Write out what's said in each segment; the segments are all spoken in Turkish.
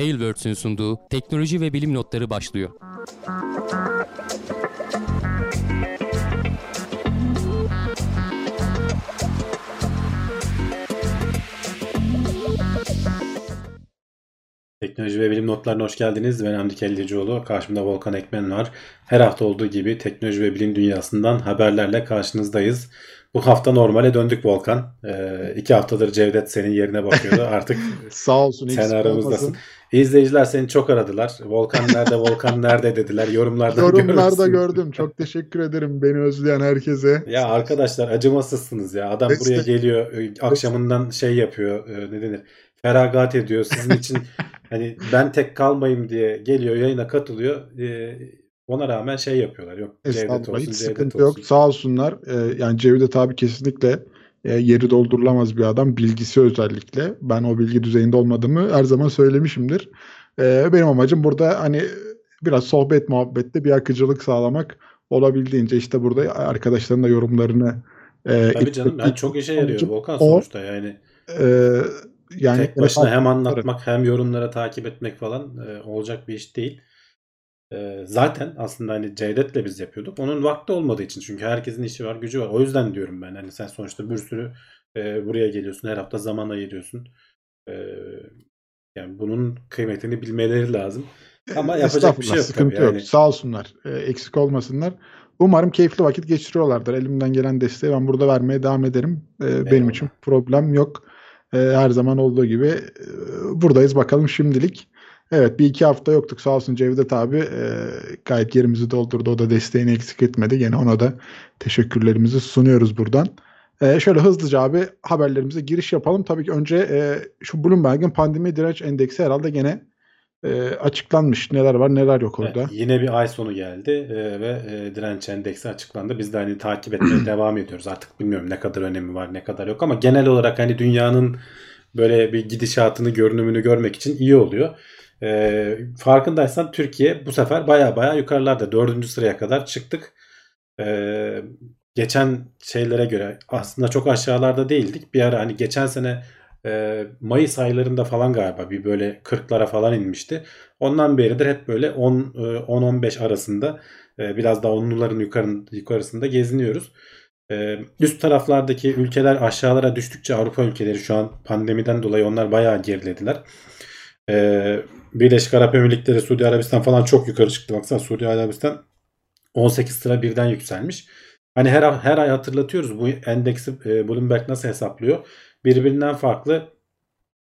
Tailwords'ün sunduğu teknoloji ve bilim notları başlıyor. Teknoloji ve bilim notlarına hoş geldiniz. Ben Hamdi Kellecioğlu. Karşımda Volkan Ekmen var. Her hafta olduğu gibi teknoloji ve bilim dünyasından haberlerle karşınızdayız. Bu hafta normale döndük Volkan. Ee, iki haftadır Cevdet senin yerine bakıyordu. Artık Sağ olsun. sen aramızdasın. İzleyiciler seni çok aradılar. Volkan nerede, Volkan nerede dediler. Yorumlarda Yorumlarda gördüm. Çok teşekkür ederim beni özleyen herkese. Ya arkadaşlar acımasızsınız ya. Adam Destek. buraya geliyor. e, Akşamından şey yapıyor. e, Ne denir? Feragat ediyor. Sizin için hani ben tek kalmayayım diye geliyor yayına katılıyor. E, Ona rağmen şey yapıyorlar. Yok Cevdet olsun, hiç Cevdet sıkıntı olsun. yok. Sağ olsunlar. Ee, yani Cevdet abi kesinlikle e, yeri doldurulamaz bir adam. Bilgisi özellikle. Ben o bilgi düzeyinde olmadığımı her zaman söylemişimdir. Ee, benim amacım burada hani biraz sohbet muhabbette bir akıcılık sağlamak olabildiğince işte burada arkadaşların da yorumlarını e, Tabii canım yani çok işe yarıyor Volkan sonuçta yani. e, yani Tek başına hem anlatmak hem yorumlara takip etmek falan e, olacak bir iş değil. E, zaten aslında hani Cevdet'le biz yapıyorduk. Onun vakti olmadığı için çünkü herkesin işi var, gücü var. O yüzden diyorum ben hani sen sonuçta bir sürü e, buraya geliyorsun, her hafta zaman ayırıyorsun. E, yani bunun kıymetini bilmeleri lazım. Ama yapacak bir şey yok sıkıntı tabii. yok. Yani Sağ olsunlar. e, eksik olmasınlar. Umarım keyifli vakit geçiriyorlardır. Elimden gelen desteği ben burada vermeye devam ederim. E, benim için problem yok. E, her zaman olduğu gibi e, buradayız bakalım şimdilik. Evet bir iki hafta yoktuk. Sağ olsun Cevdet abi e, gayet yerimizi doldurdu. O da desteğini eksik etmedi. Gene ona da teşekkürlerimizi sunuyoruz buradan. E, şöyle hızlıca abi haberlerimize giriş yapalım. Tabii ki önce e, şu Bloomberg'in pandemi direnç endeksi herhalde gene e, açıklanmış. Neler var neler yok orada. Evet, yine bir ay sonu geldi e, ve e, direnç endeksi açıklandı. Biz de hani takip etmeye devam ediyoruz. Artık bilmiyorum ne kadar önemi var ne kadar yok ama genel olarak hani dünyanın böyle bir gidişatını görünümünü görmek için iyi oluyor. E, farkındaysan Türkiye bu sefer baya baya yukarılarda dördüncü sıraya kadar çıktık. E, geçen şeylere göre aslında çok aşağılarda değildik. Bir ara hani geçen sene e, Mayıs aylarında falan galiba bir böyle 40'lara falan inmişti. Ondan beridir hep böyle 10 e, 10-15 arasında e, biraz daha onluların yukarı, yukarısında geziniyoruz. E, Üst taraflardaki ülkeler aşağılara düştükçe Avrupa ülkeleri şu an pandemiden dolayı onlar bayağı gerilediler. E, Birleşik Arap Emirlikleri, Suudi Arabistan falan çok yukarı çıktı. Baksana Suudi Arabistan 18 sıra birden yükselmiş. Hani her her ay hatırlatıyoruz bu endeksi e, Bloomberg nasıl hesaplıyor? Birbirinden farklı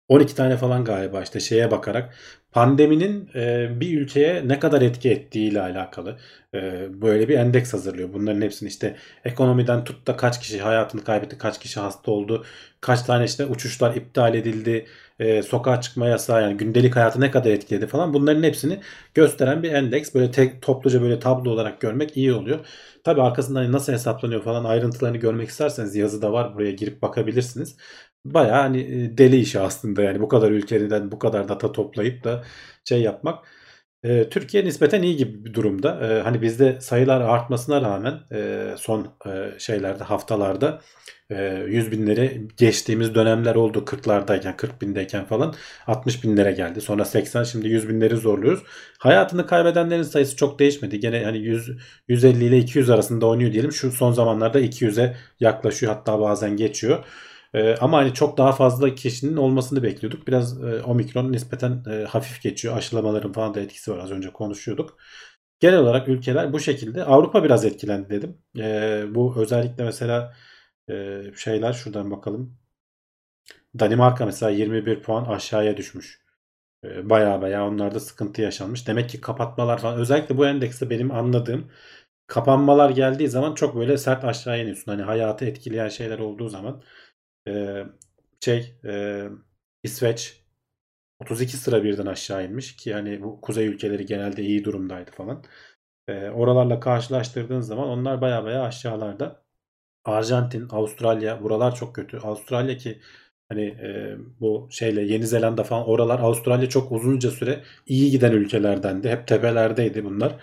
12 tane falan galiba işte şeye bakarak pandeminin e, bir ülkeye ne kadar etki ettiğiyle alakalı e, böyle bir endeks hazırlıyor. Bunların hepsini işte ekonomiden tut da kaç kişi hayatını kaybetti, kaç kişi hasta oldu, kaç tane işte uçuşlar iptal edildi, e, sokağa çıkma yasağı yani gündelik hayatı ne kadar etkiledi falan bunların hepsini gösteren bir endeks. Böyle tek, topluca böyle tablo olarak görmek iyi oluyor. Tabii arkasından hani nasıl hesaplanıyor falan ayrıntılarını görmek isterseniz yazıda var buraya girip bakabilirsiniz. Bayağı hani e, deli işi aslında yani bu kadar ülkeden bu kadar data toplayıp da şey yapmak. E, Türkiye nispeten iyi gibi bir durumda. E, hani bizde sayılar artmasına rağmen son şeylerde haftalarda e, 100 binleri geçtiğimiz dönemler oldu 40'lardayken 40 bindeyken falan 60 binlere geldi. Sonra 80 şimdi 100 binleri zorluyoruz. Hayatını kaybedenlerin sayısı çok değişmedi. Gene hani 100 150 ile 200 arasında oynuyor diyelim. Şu son zamanlarda 200'e yaklaşıyor hatta bazen geçiyor. Ee, ama hani çok daha fazla kişinin olmasını bekliyorduk. Biraz e, omikron nispeten e, hafif geçiyor. Aşılamaların falan da etkisi var. Az önce konuşuyorduk. Genel olarak ülkeler bu şekilde. Avrupa biraz etkilendi dedim. Ee, bu özellikle mesela e, şeyler şuradan bakalım. Danimarka mesela 21 puan aşağıya düşmüş. E, Baya baya onlarda sıkıntı yaşanmış. Demek ki kapatmalar falan özellikle bu endekste benim anladığım kapanmalar geldiği zaman çok böyle sert aşağı iniyorsun. Hani hayatı etkileyen şeyler olduğu zaman e, şey e, İsveç 32 sıra birden aşağı inmiş ki hani bu kuzey ülkeleri genelde iyi durumdaydı falan. E, oralarla karşılaştırdığın zaman onlar baya baya aşağılarda. Arjantin, Avustralya buralar çok kötü. Avustralya ki hani e, bu şeyle Yeni Zelanda falan oralar Avustralya çok uzunca süre iyi giden ülkelerdendi. Hep tepelerdeydi bunlar.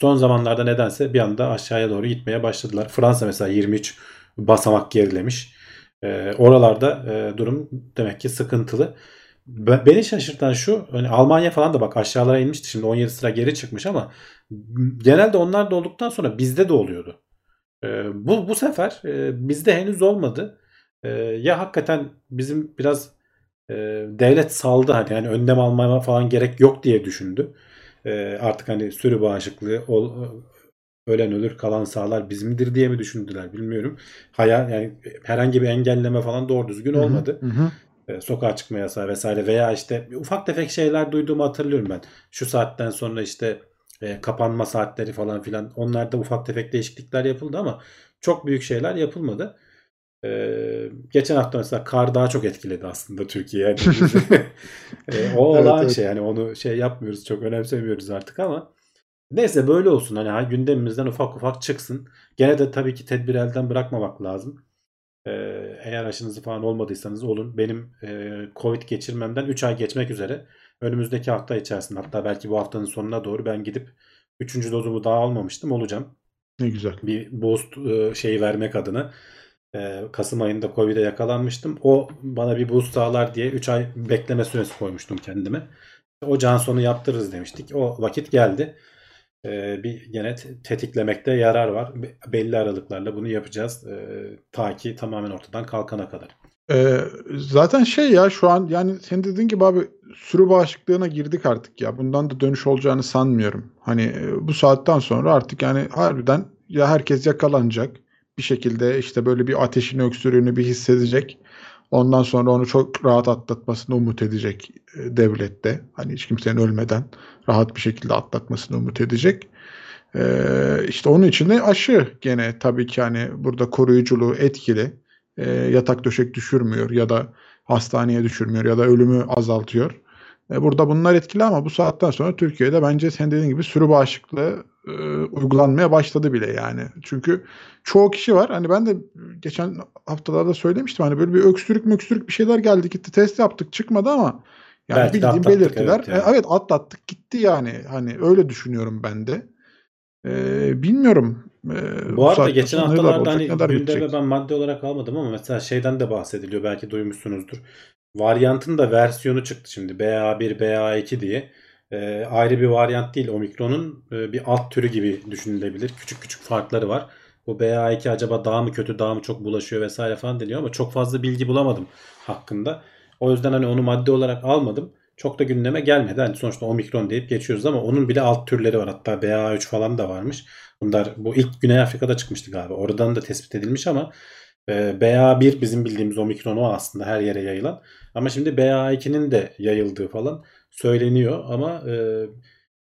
Son zamanlarda nedense bir anda aşağıya doğru gitmeye başladılar. Fransa mesela 23 basamak gerilemiş. E, oralarda e, durum demek ki sıkıntılı. be- beni şaşırtan şu hani Almanya falan da bak aşağılara inmişti şimdi 17 sıra geri çıkmış ama genelde onlar da olduktan sonra bizde de oluyordu. Ee, bu bu sefer e, bizde henüz olmadı. Ee, ya hakikaten bizim biraz e, devlet saldı hani yani önlem almaya falan gerek yok diye düşündü. Ee, artık hani sürü bağışıklığı ol, ölen ölür kalan sağlar bizimdir diye mi düşündüler bilmiyorum. Hayal yani herhangi bir engelleme falan doğru düzgün olmadı. hı hı. E, sokağa çıkma yasağı vesaire veya işte ufak tefek şeyler duyduğumu hatırlıyorum ben. Şu saatten sonra işte e, kapanma saatleri falan filan onlarda ufak tefek değişiklikler yapıldı ama çok büyük şeyler yapılmadı. E, geçen hafta mesela kar daha çok etkiledi aslında Türkiye. Yani. E, o Evet, olağan evet. şey yani onu şey yapmıyoruz çok önemsemiyoruz artık ama neyse böyle olsun hani ha, gündemimizden ufak ufak çıksın. Gene de tabii ki tedbir elden bırakmamak lazım. Ee, eğer aşınızı falan olmadıysanız olun. Benim e, Covid geçirmemden 3 ay geçmek üzere. Önümüzdeki hafta içerisinde hatta belki bu haftanın sonuna doğru ben gidip 3. dozumu daha almamıştım olacağım. Ne güzel. Bir boost e, şeyi vermek adına. E, Kasım ayında Covid'e yakalanmıştım. O bana bir boost sağlar diye 3 ay bekleme süresi koymuştum kendime. O can sonu yaptırırız demiştik. O vakit geldi. E, bir gene te- tetiklemekte yarar var. Be- Belli aralıklarla bunu yapacağız. E, ta ki tamamen ortadan kalkana kadar. Ee, zaten şey ya şu an yani senin dediğin gibi abi sürü bağışıklığına girdik artık ya. Bundan da dönüş olacağını sanmıyorum. Hani e, bu saatten sonra artık yani harbiden ya herkes yakalanacak. Bir şekilde işte böyle bir ateşin öksürüğünü bir hissedecek. Ondan sonra onu çok rahat atlatmasını umut edecek e, devlet de. Hani hiç kimsenin ölmeden rahat bir şekilde atlatmasını umut edecek. Ee, işte onun için de aşı gene tabii ki hani burada koruyuculuğu etkili. Ee, yatak döşek düşürmüyor ya da hastaneye düşürmüyor ya da ölümü azaltıyor. E, burada bunlar etkili ama bu saatten sonra Türkiye'de bence sen dediğin gibi sürü bağışıklığı e, uygulanmaya başladı bile yani. Çünkü çoğu kişi var. Hani ben de geçen haftalarda söylemiştim. Hani böyle bir öksürük möksürük bir şeyler geldi gitti. Test yaptık çıkmadı ama yani Belki bildiğim belirtiler. evet yani. E, evet atlattık gitti yani. Hani öyle düşünüyorum ben de. E, bilmiyorum. E, Bu arada geçen haftalarda olacak, hani gündeme bitecek. ben madde olarak almadım ama mesela şeyden de bahsediliyor belki duymuşsunuzdur. Varyantın da versiyonu çıktı şimdi BA1, BA2 diye. Ee, ayrı bir varyant değil Omikron'un e, bir alt türü gibi düşünülebilir. Küçük küçük farkları var. Bu BA2 acaba daha mı kötü daha mı çok bulaşıyor vesaire falan deniyor ama çok fazla bilgi bulamadım hakkında. O yüzden hani onu madde olarak almadım. Çok da gündeme gelmedi. Hani sonuçta Omikron deyip geçiyoruz ama onun bile alt türleri var. Hatta BA3 falan da varmış. Bunlar bu ilk Güney Afrika'da çıkmıştı galiba. Oradan da tespit edilmiş ama e, BA1 bizim bildiğimiz Omikron o aslında her yere yayılan. Ama şimdi BA2'nin de yayıldığı falan söyleniyor ama e,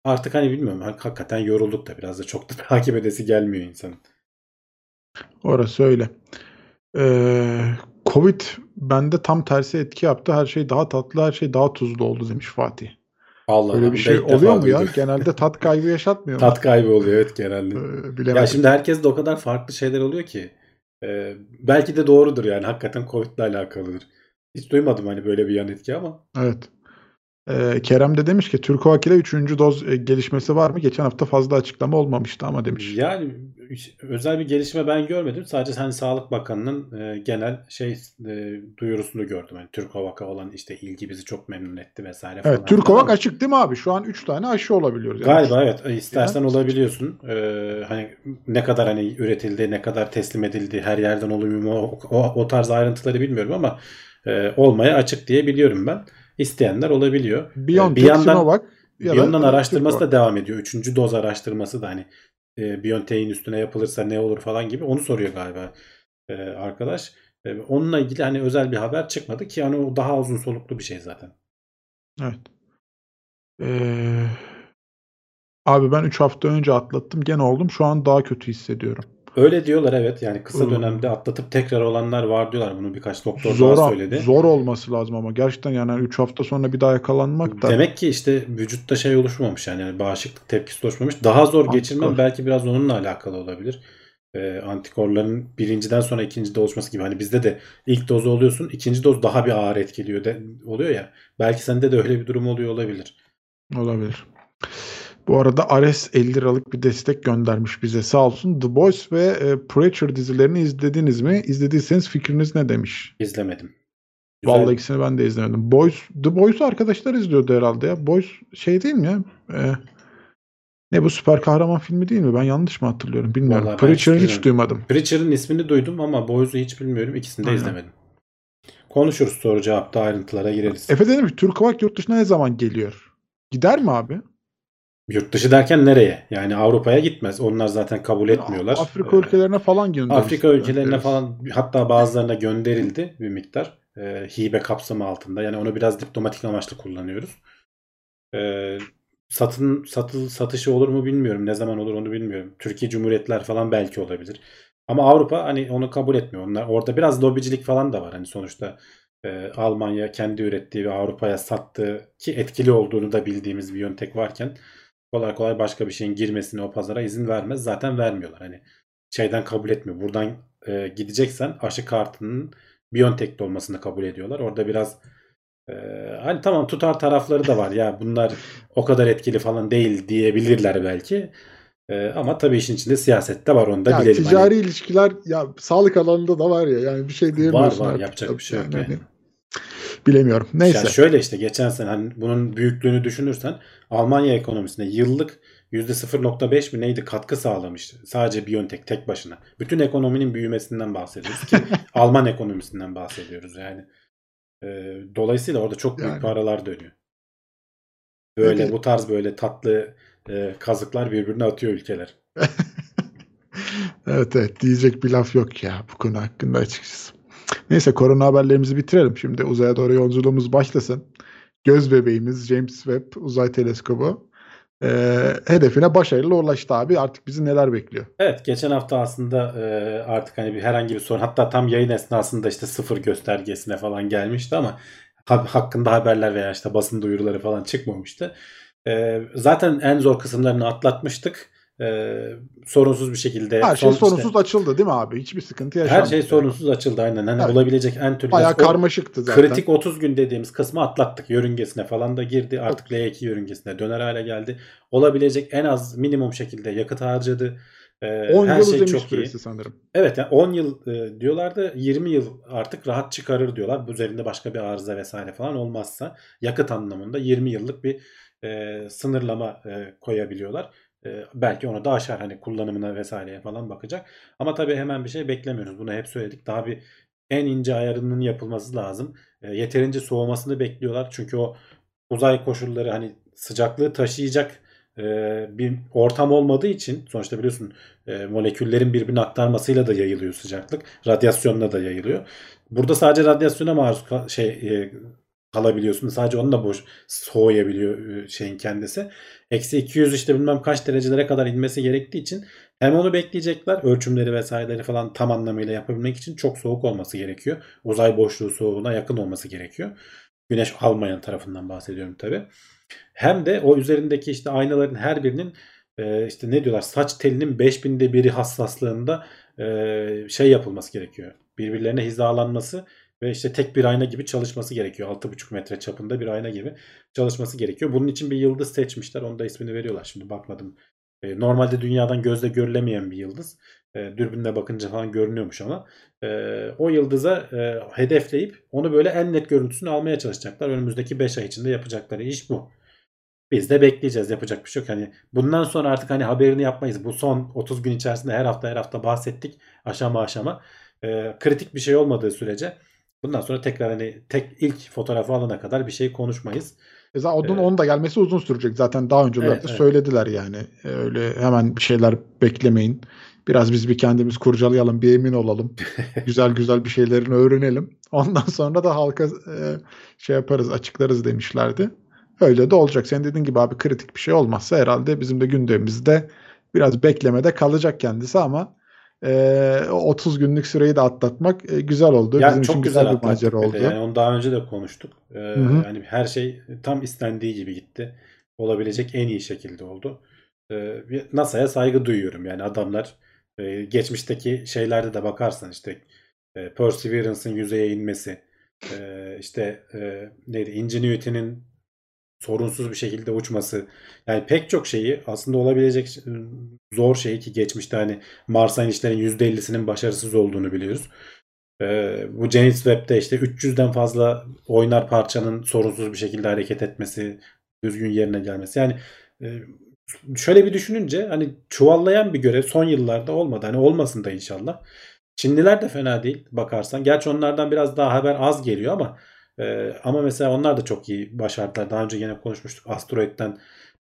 artık hani bilmiyorum hak- hakikaten yorulduk da biraz da çok da takip edesi gelmiyor insanın. Orası öyle. Ee, Covid bende tam tersi etki yaptı. Her şey daha tatlı, her şey daha tuzlu oldu demiş Fatih. Allah Allah, bir şey oluyor mu ya? Genelde tat kaybı yaşatmıyor mu? Tat kaybı oluyor evet genelde. Ee, bilemedim. Ya şimdi herkeste o kadar farklı şeyler oluyor ki. E, belki de doğrudur yani hakikaten Covid'le alakalıdır. Hiç duymadım hani böyle bir yan etki ama. Evet. Ee, Kerem de demiş ki Türkovak ile 3. doz e, gelişmesi var mı? Geçen hafta fazla açıklama olmamıştı ama demiş. Yani özel bir gelişme ben görmedim. Sadece hani Sağlık Bakanı'nın e, genel şey e, duyurusunu gördüm. Yani Türk Havak'a olan işte ilgi bizi çok memnun etti vesaire falan. Evet, Türkovak açık değil mi abi? Şu an 3 tane aşı olabiliyoruz. Yani Galiba evet. E, İstersen Yani- olabiliyorsun. Ee, hani ne kadar hani üretildi, ne kadar teslim edildi, her yerden oluyor mu o, o, o tarz ayrıntıları bilmiyorum ama e, olmaya açık diye biliyorum ben. İsteyenler olabiliyor. BioNTech, bir yandan- Sinovac ya Bir da yandan araştırması da devam ediyor. Üçüncü doz araştırması da hani e, BioNTech'in üstüne yapılırsa ne olur falan gibi onu soruyor galiba e, arkadaş. E, onunla ilgili hani özel bir haber çıkmadı ki hani o daha uzun soluklu bir şey zaten. Evet. Ee, abi ben 3 hafta önce atlattım. Gene oldum. Şu an daha kötü hissediyorum. Öyle diyorlar evet yani kısa Hmm. dönemde atlatıp tekrar olanlar var diyorlar. Bunu birkaç doktor Zor, daha söyledi. zor olması lazım ama gerçekten yani 3 hafta sonra bir daha yakalanmak da Demek ki işte vücutta şey oluşmamış yani, yani bağışıklık tepkisi oluşmamış. Daha zor Antikor. geçirmem belki biraz onunla alakalı olabilir. Ee, antikorların birinciden sonra ikincide oluşması gibi. Hani bizde de ilk dozu oluyorsun, ikinci doz daha bir ağır etkiliyor de, oluyor ya. Belki sende de öyle bir durum oluyor olabilir. olabilir. Bu arada Ares 50 liralık bir destek göndermiş bize sağ olsun. The Boys ve e, Preacher dizilerini izlediniz mi? İzlediyseniz fikriniz ne demiş? İzlemedim. Güzel. Vallahi ikisini ben de izlemedim. Boys, The Boys'u arkadaşlar izliyordu herhalde ya. Boys şey değil mi ya? Ee, ne bu süper kahraman filmi değil mi? Ben yanlış mı hatırlıyorum bilmiyorum. Vallahi Preacher'ı hiç duymadım. Preacher'ın ismini duydum ama Boys'u hiç bilmiyorum. İkisini de Aynen. izlemedim. Konuşuruz soru cevapta ayrıntılara gireriz. Efe dedim ki Türk Hava yurt dışına ne zaman geliyor? Gider mi abi? Yurt dışı derken nereye? Yani Avrupa'ya gitmez. Onlar zaten kabul etmiyorlar. Afrika Ee, ülkelerine falan gönderir. Afrika ülkelerine falan hatta bazılarına gönderildi bir miktar. Ee, hibe kapsamı altında. Yani onu biraz diplomatik amaçlı kullanıyoruz. Ee, satın satıl satışı olur mu bilmiyorum. Ne zaman olur onu bilmiyorum. Türkiye Cumhuriyetler falan belki olabilir. Ama Avrupa hani onu kabul etmiyor. Onlar orada biraz lobicilik falan da var. Hani sonuçta e, Almanya kendi ürettiği ve Avrupa'ya sattığı ki etkili olduğunu da bildiğimiz bir yöntek varken kolay kolay başka bir şeyin girmesine o pazara izin vermez. Zaten vermiyorlar. Hani şeyden kabul etmiyor. Buradan e, gideceksen aşı kartının Biontech'te olmasını kabul ediyorlar. Orada biraz e, hani tamam tutar tarafları da var. Ya bunlar o kadar etkili falan değil diyebilirler belki. E, ama tabii işin içinde siyaset de var onu da Ya bilelim. ticari Hani ilişkiler ya sağlık alanında da var ya yani bir şey diyemiyorsun. var artık. yapacak bir şey yok Yani yani. Bilemiyorum. Neyse. Ya şöyle işte geçen sene hani bunun büyüklüğünü düşünürsen Almanya ekonomisine yıllık %0.5 mi neydi katkı sağlamış sadece Biontech tek başına. Bütün ekonominin büyümesinden bahsediyoruz ki Alman ekonomisinden bahsediyoruz yani. Ee, dolayısıyla orada çok büyük Yani. paralar dönüyor. Böyle Peki. bu tarz böyle tatlı e, kazıklar birbirine atıyor ülkeler. Evet evet diyecek bir laf yok ya bu konu hakkında açıkçası. Neyse korona haberlerimizi bitirelim. Şimdi uzaya doğru yolculuğumuz başlasın. Göz bebeğimiz James Webb Uzay Teleskobu eee, hedefine başarılı ulaştı abi. Artık bizi neler bekliyor? Evet geçen hafta aslında e, artık hani bir herhangi bir sorun hatta tam yayın esnasında işte sıfır göstergesine falan gelmişti ama ha- hakkında haberler veya işte basın duyuruları falan çıkmamıştı. E, zaten en zor kısımlarını atlatmıştık. E, sorunsuz bir şekilde. Her şey son işte- sorunsuz açıldı değil mi abi? Hiçbir sıkıntı her yaşanmadı. şey sorunsuz açıldı aynen. Hani Evet. olabilecek en türlü Bayağı karmaşıktı zaten. kritik 30 gün dediğimiz kısmı atlattık. Yörüngesine falan da girdi. Artık L2 yörüngesine döner hale geldi. Olabilecek en az minimum şekilde yakıt harcadı. E, 10 her yıl şey çok iyi. sanırım. Evet yani 10 yıl e, diyorlardı 20 yıl artık rahat çıkarır diyorlar. Üzerinde başka bir arıza vesaire falan olmazsa yakıt anlamında 20 yıllık bir e, sınırlama e, koyabiliyorlar. Belki onu da aşar hani kullanımına vesaireye falan bakacak. Ama tabii hemen bir şey beklemiyoruz. Bunu hep söyledik. Daha bir en ince ayarının yapılması lazım. E, yeterince soğumasını bekliyorlar. Çünkü o uzay koşulları hani sıcaklığı taşıyacak bir ortam olmadığı için sonuçta biliyorsun moleküllerin birbirine aktarmasıyla da yayılıyor sıcaklık. Radyasyonla da yayılıyor. Burada sadece radyasyona maruz şey kalabiliyorsun. Sadece onunla boş soğuyabiliyor e, şeyin kendisi. Eksi 200 işte bilmem kaç derecelere kadar inmesi gerektiği için hem onu bekleyecekler ölçümleri vesaireleri falan tam anlamıyla yapabilmek için çok soğuk olması gerekiyor. Uzay boşluğu soğuğuna yakın olması gerekiyor. Güneş almayan tarafından bahsediyorum tabi. Hem de o üzerindeki işte aynaların her birinin e, işte ne diyorlar saç telinin 5000'de biri hassaslığında e, şey yapılması gerekiyor. Birbirlerine hizalanması ve işte tek bir ayna gibi çalışması gerekiyor. 6,5 metre çapında bir ayna gibi çalışması gerekiyor. Bunun için bir yıldız seçmişler. Onu da ismini veriyorlar. Şimdi bakmadım. E, normalde dünyadan gözle görülemeyen bir yıldız. E, dürbünle bakınca falan görünüyormuş ama e, o yıldıza hedefleyip onu böyle en net görüntüsünü almaya çalışacaklar. Önümüzdeki 5 ay içinde yapacakları iş bu. Biz de bekleyeceğiz. Yapacak bir şey yok. Hani bundan sonra artık hani haberini yapmayız. Bu son 30 gün içerisinde her hafta her hafta bahsettik aşama aşama. Kritik bir şey olmadığı sürece bundan sonra tekrar hani tek ilk fotoğrafı alana kadar bir şey konuşmayız. E zaten onun, Evet. onun da gelmesi uzun sürecek. Zaten daha önce Evet, evet. söylediler yani. E, Öyle hemen bir şeyler beklemeyin. Biraz biz bir kendimiz kurcalayalım, bir emin olalım. güzel güzel bir şeylerini öğrenelim. Ondan sonra da halka e, şey yaparız, açıklarız demişlerdi. Öyle de olacak. Senin dediğin gibi abi kritik bir şey olmazsa herhalde bizim de gündemimizde biraz beklemede kalacak kendisi ama e, o 30 günlük süreyi de atlatmak e, güzel oldu. Yani bizim çok için güzel güzel bir macera oldu. Yani onu daha önce de konuştuk. Ee, hı. yani her şey tam istendiği gibi gitti. Olabilecek en iyi şekilde oldu. Ee, bir NASA'ya saygı duyuyorum. Yani adamlar e, geçmişteki şeylerde de bakarsan işte e, Perseverance'ın yüzeye inmesi, e, işte e, neydi Ingenuity'nin sorunsuz bir şekilde uçması. Yani pek çok şeyi aslında olabilecek zor şey ki geçmişte hani Mars'a inişlerin %50'sinin başarısız olduğunu biliyoruz. Ee, bu James Webb'de işte 300'den fazla oynar parçanın sorunsuz bir şekilde hareket etmesi, düzgün yerine gelmesi. Yani e, şöyle bir düşününce hani çuvallayan bir görev son yıllarda olmadı. Hani olmasın da inşallah. Çinliler de fena değil bakarsan. Gerçi onlardan biraz daha haber az geliyor ama e, ama mesela onlar da çok iyi başardılar. Daha önce yine konuşmuştuk. Asteroid'den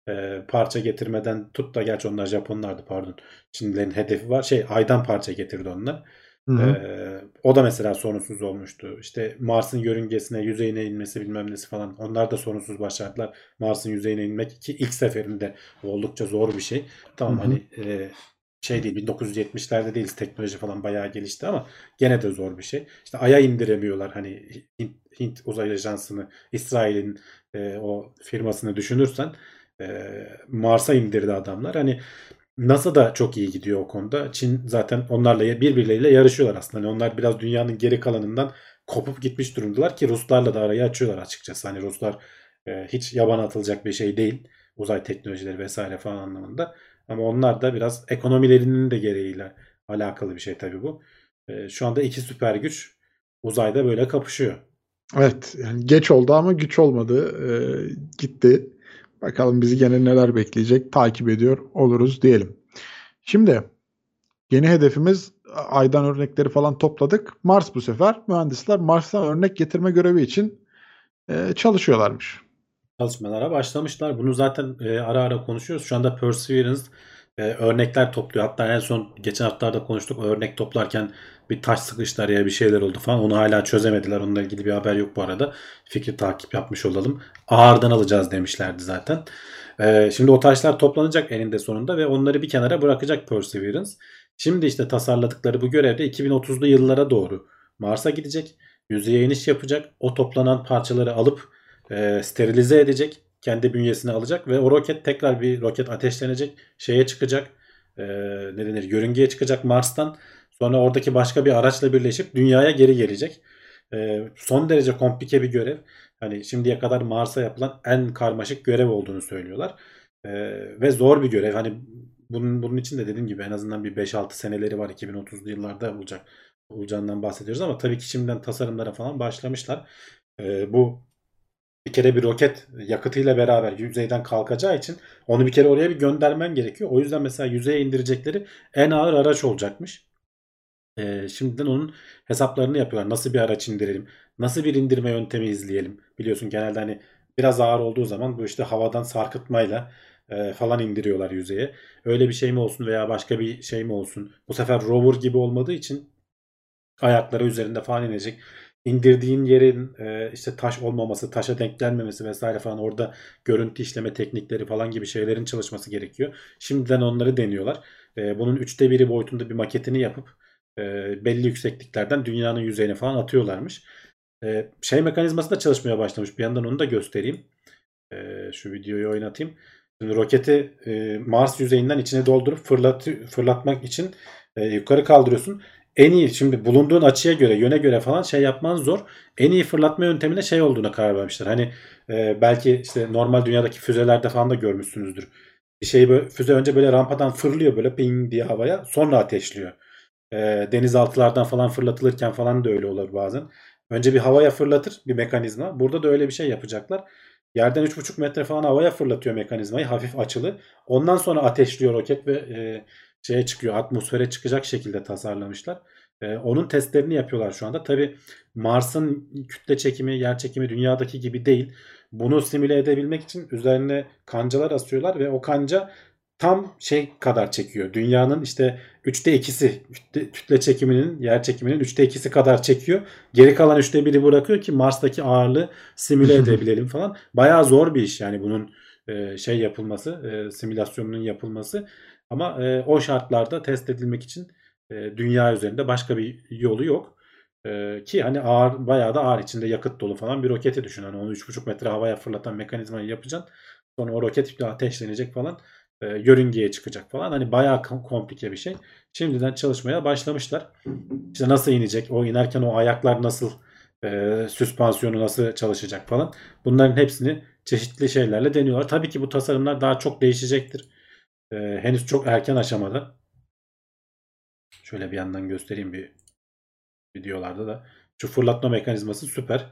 e, parça getirmeden tut da gerçi onlar Japonlardı pardon. Çinlilerin hedefi var. Şey aydan parça getirdi onlar. Hı hı. Ee, o da mesela sorunsuz olmuştu. İşte Mars'ın yörüngesine, yüzeyine inmesi bilmem nesi falan. Onlar da sorunsuz başardılar. Mars'ın yüzeyine inmek ki ilk seferinde oldukça zor bir şey. Tamam Hı hı. hani e, şey değil 1970'lerde değiliz teknoloji falan bayağı gelişti ama gene de zor bir şey. İşte Ay'a indiremiyorlar hani Hint, Hint Uzay Ajansı'nı İsrail'in e, o firmasını düşünürsen e, Mars'a indirdi adamlar. Hani NASA da çok iyi gidiyor o konuda. Çin zaten onlarla birbirleriyle yarışıyorlar aslında. Hani onlar biraz dünyanın geri kalanından kopup gitmiş durumdalar ki Ruslarla da arayı açıyorlar açıkçası. Hani Ruslar e, hiç yaban atılacak bir şey değil. Uzay teknolojileri vesaire falan anlamında. Ama onlar da biraz ekonomilerinin de gereğiyle alakalı bir şey tabii bu. E, şu anda iki süper güç uzayda böyle kapışıyor. Evet yani geç oldu ama güç olmadı. Ee, gitti. Bakalım bizi gene neler bekleyecek takip ediyor oluruz diyelim. Şimdi yeni hedefimiz aydan örnekleri falan topladık. Mars bu sefer. Mühendisler Mars'tan örnek getirme görevi için e, çalışıyorlarmış. Çalışmalara başlamışlar. Bunu zaten e, ara ara konuşuyoruz. Şu anda Perseverance e, örnekler topluyor. Hatta en son geçen haftalarda konuştuk. Örnek toplarken bir taş sıkıştı ya bir şeyler oldu falan. Onu hala çözemediler. Onunla ilgili bir haber yok bu arada. Fikri takip yapmış olalım. Ağırdan alacağız demişlerdi zaten. E, şimdi o taşlar toplanacak eninde sonunda ve onları bir kenara bırakacak Perseverance. Şimdi işte tasarladıkları bu görevde 2030'lu yıllara doğru Mars'a gidecek. Yüzeye iniş yapacak. O toplanan parçaları alıp e, sterilize edecek. Kendi bünyesine alacak ve o roket tekrar bir roket ateşlenecek. Şeye çıkacak. E, ne denir? Yörüngeye çıkacak Mars'tan. Sonra oradaki başka bir araçla birleşip dünyaya geri gelecek. E, son derece komplike bir görev. Hani şimdiye kadar Mars'a yapılan en karmaşık görev olduğunu söylüyorlar. E, ve zor bir görev. Hani bunun, bunun için de dediğim gibi en azından bir 5-6 seneleri var. 2030'lu yıllarda olacak olacağından bahsediyoruz ama tabii ki şimdiden tasarımlara falan başlamışlar. E, bu bir kere bir roket yakıtıyla beraber yüzeyden kalkacağı için onu bir kere oraya bir göndermen gerekiyor. O yüzden mesela yüzeye indirecekleri en ağır araç olacakmış. Ee, şimdiden onun hesaplarını yapıyorlar. Nasıl bir araç indirelim? Nasıl bir indirme yöntemi izleyelim? Biliyorsun genelde hani biraz ağır olduğu zaman bu işte havadan sarkıtmayla e, falan indiriyorlar yüzeye. Öyle bir şey mi olsun veya başka bir şey mi olsun? Bu sefer rover gibi olmadığı için ayakları üzerinde falan inecek indirdiğin yerin e, işte taş olmaması, taşa denk gelmemesi vesaire falan orada görüntü işleme teknikleri falan gibi şeylerin çalışması gerekiyor. Şimdiden onları deniyorlar. E, bunun üçte biri boyutunda bir maketini yapıp e, belli yüksekliklerden dünyanın yüzeyine falan atıyorlarmış. E, şey mekanizması da çalışmaya başlamış. Bir yandan onu da göstereyim. E, şu videoyu oynatayım. Şimdi roketi e, Mars yüzeyinden içine doldurup fırlat, fırlatmak için e, yukarı kaldırıyorsun en iyi şimdi bulunduğun açıya göre yöne göre falan şey yapman zor. En iyi fırlatma yöntemine şey olduğuna karar vermişler. Hani e, belki işte normal dünyadaki füzelerde falan da görmüşsünüzdür. Bir şey böyle füze önce böyle rampadan fırlıyor böyle ping diye havaya sonra ateşliyor. E, denizaltılardan falan fırlatılırken falan da öyle olur bazen. Önce bir havaya fırlatır bir mekanizma. Burada da öyle bir şey yapacaklar. Yerden 3,5 metre falan havaya fırlatıyor mekanizmayı hafif açılı. Ondan sonra ateşliyor roket ve e, şeye çıkıyor atmosfere çıkacak şekilde tasarlamışlar. Ee, onun testlerini yapıyorlar şu anda. Tabi Mars'ın kütle çekimi, yer çekimi dünyadaki gibi değil. Bunu simüle edebilmek için üzerine kancalar asıyorlar ve o kanca tam şey kadar çekiyor. Dünyanın işte 3'te 2'si kütle, kütle çekiminin, yer çekiminin 3'te 2'si kadar çekiyor. Geri kalan 3'te 1'i bırakıyor ki Mars'taki ağırlığı simüle edebilelim falan. Bayağı zor bir iş yani bunun e, şey yapılması, e, simülasyonunun yapılması. Ama e, o şartlarda test edilmek için e, dünya üzerinde başka bir yolu yok. E, ki hani ağır bayağı da ağır içinde yakıt dolu falan bir roketi düşün. Hani onu 3,5 metre havaya fırlatan mekanizmayı yapacaksın. Sonra o roket ateşlenecek falan. E, yörüngeye çıkacak falan. Hani bayağı komplike bir şey. Şimdiden çalışmaya başlamışlar. İşte nasıl inecek? O inerken o ayaklar nasıl e, süspansiyonu nasıl çalışacak falan. Bunların hepsini çeşitli şeylerle deniyorlar. Tabii ki bu tasarımlar daha çok değişecektir. Ee, henüz çok erken aşamada. Şöyle bir yandan göstereyim bir videolarda da. Şu fırlatma mekanizması süper.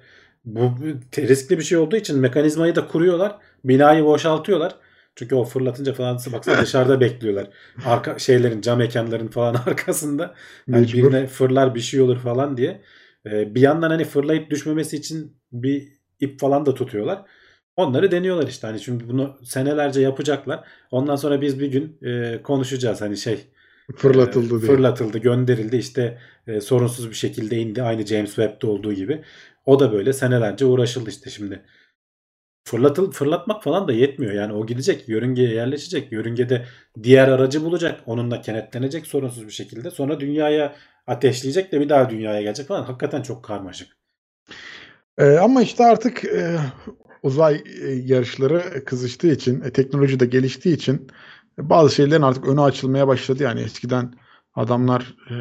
Bu riskli bir şey olduğu için mekanizmayı da kuruyorlar. Binayı boşaltıyorlar. Çünkü o fırlatınca falan baksana dışarıda bekliyorlar. Arka şeylerin cam mekanların falan arkasında. Yani birine fırlar bir şey olur falan diye. Ee, bir yandan hani fırlayıp düşmemesi için bir ip falan da tutuyorlar. Onları deniyorlar işte. Hani şimdi bunu senelerce yapacaklar. Ondan sonra biz bir gün e, konuşacağız hani şey fırlatıldı e, diye. Fırlatıldı, gönderildi. işte e, sorunsuz bir şekilde indi. Aynı James Webb'de olduğu gibi. O da böyle senelerce uğraşıldı işte şimdi. Fırlatıl, fırlatmak falan da yetmiyor. Yani o gidecek, yörüngeye yerleşecek. Yörüngede diğer aracı bulacak. Onunla kenetlenecek sorunsuz bir şekilde. Sonra dünyaya ateşleyecek de bir daha dünyaya gelecek falan. Hakikaten çok karmaşık. Ee, ama işte artık e, uzay e, yarışları kızıştığı için, e, teknoloji de geliştiği için e, bazı şeylerin artık önü açılmaya başladı. Yani eskiden adamlar e,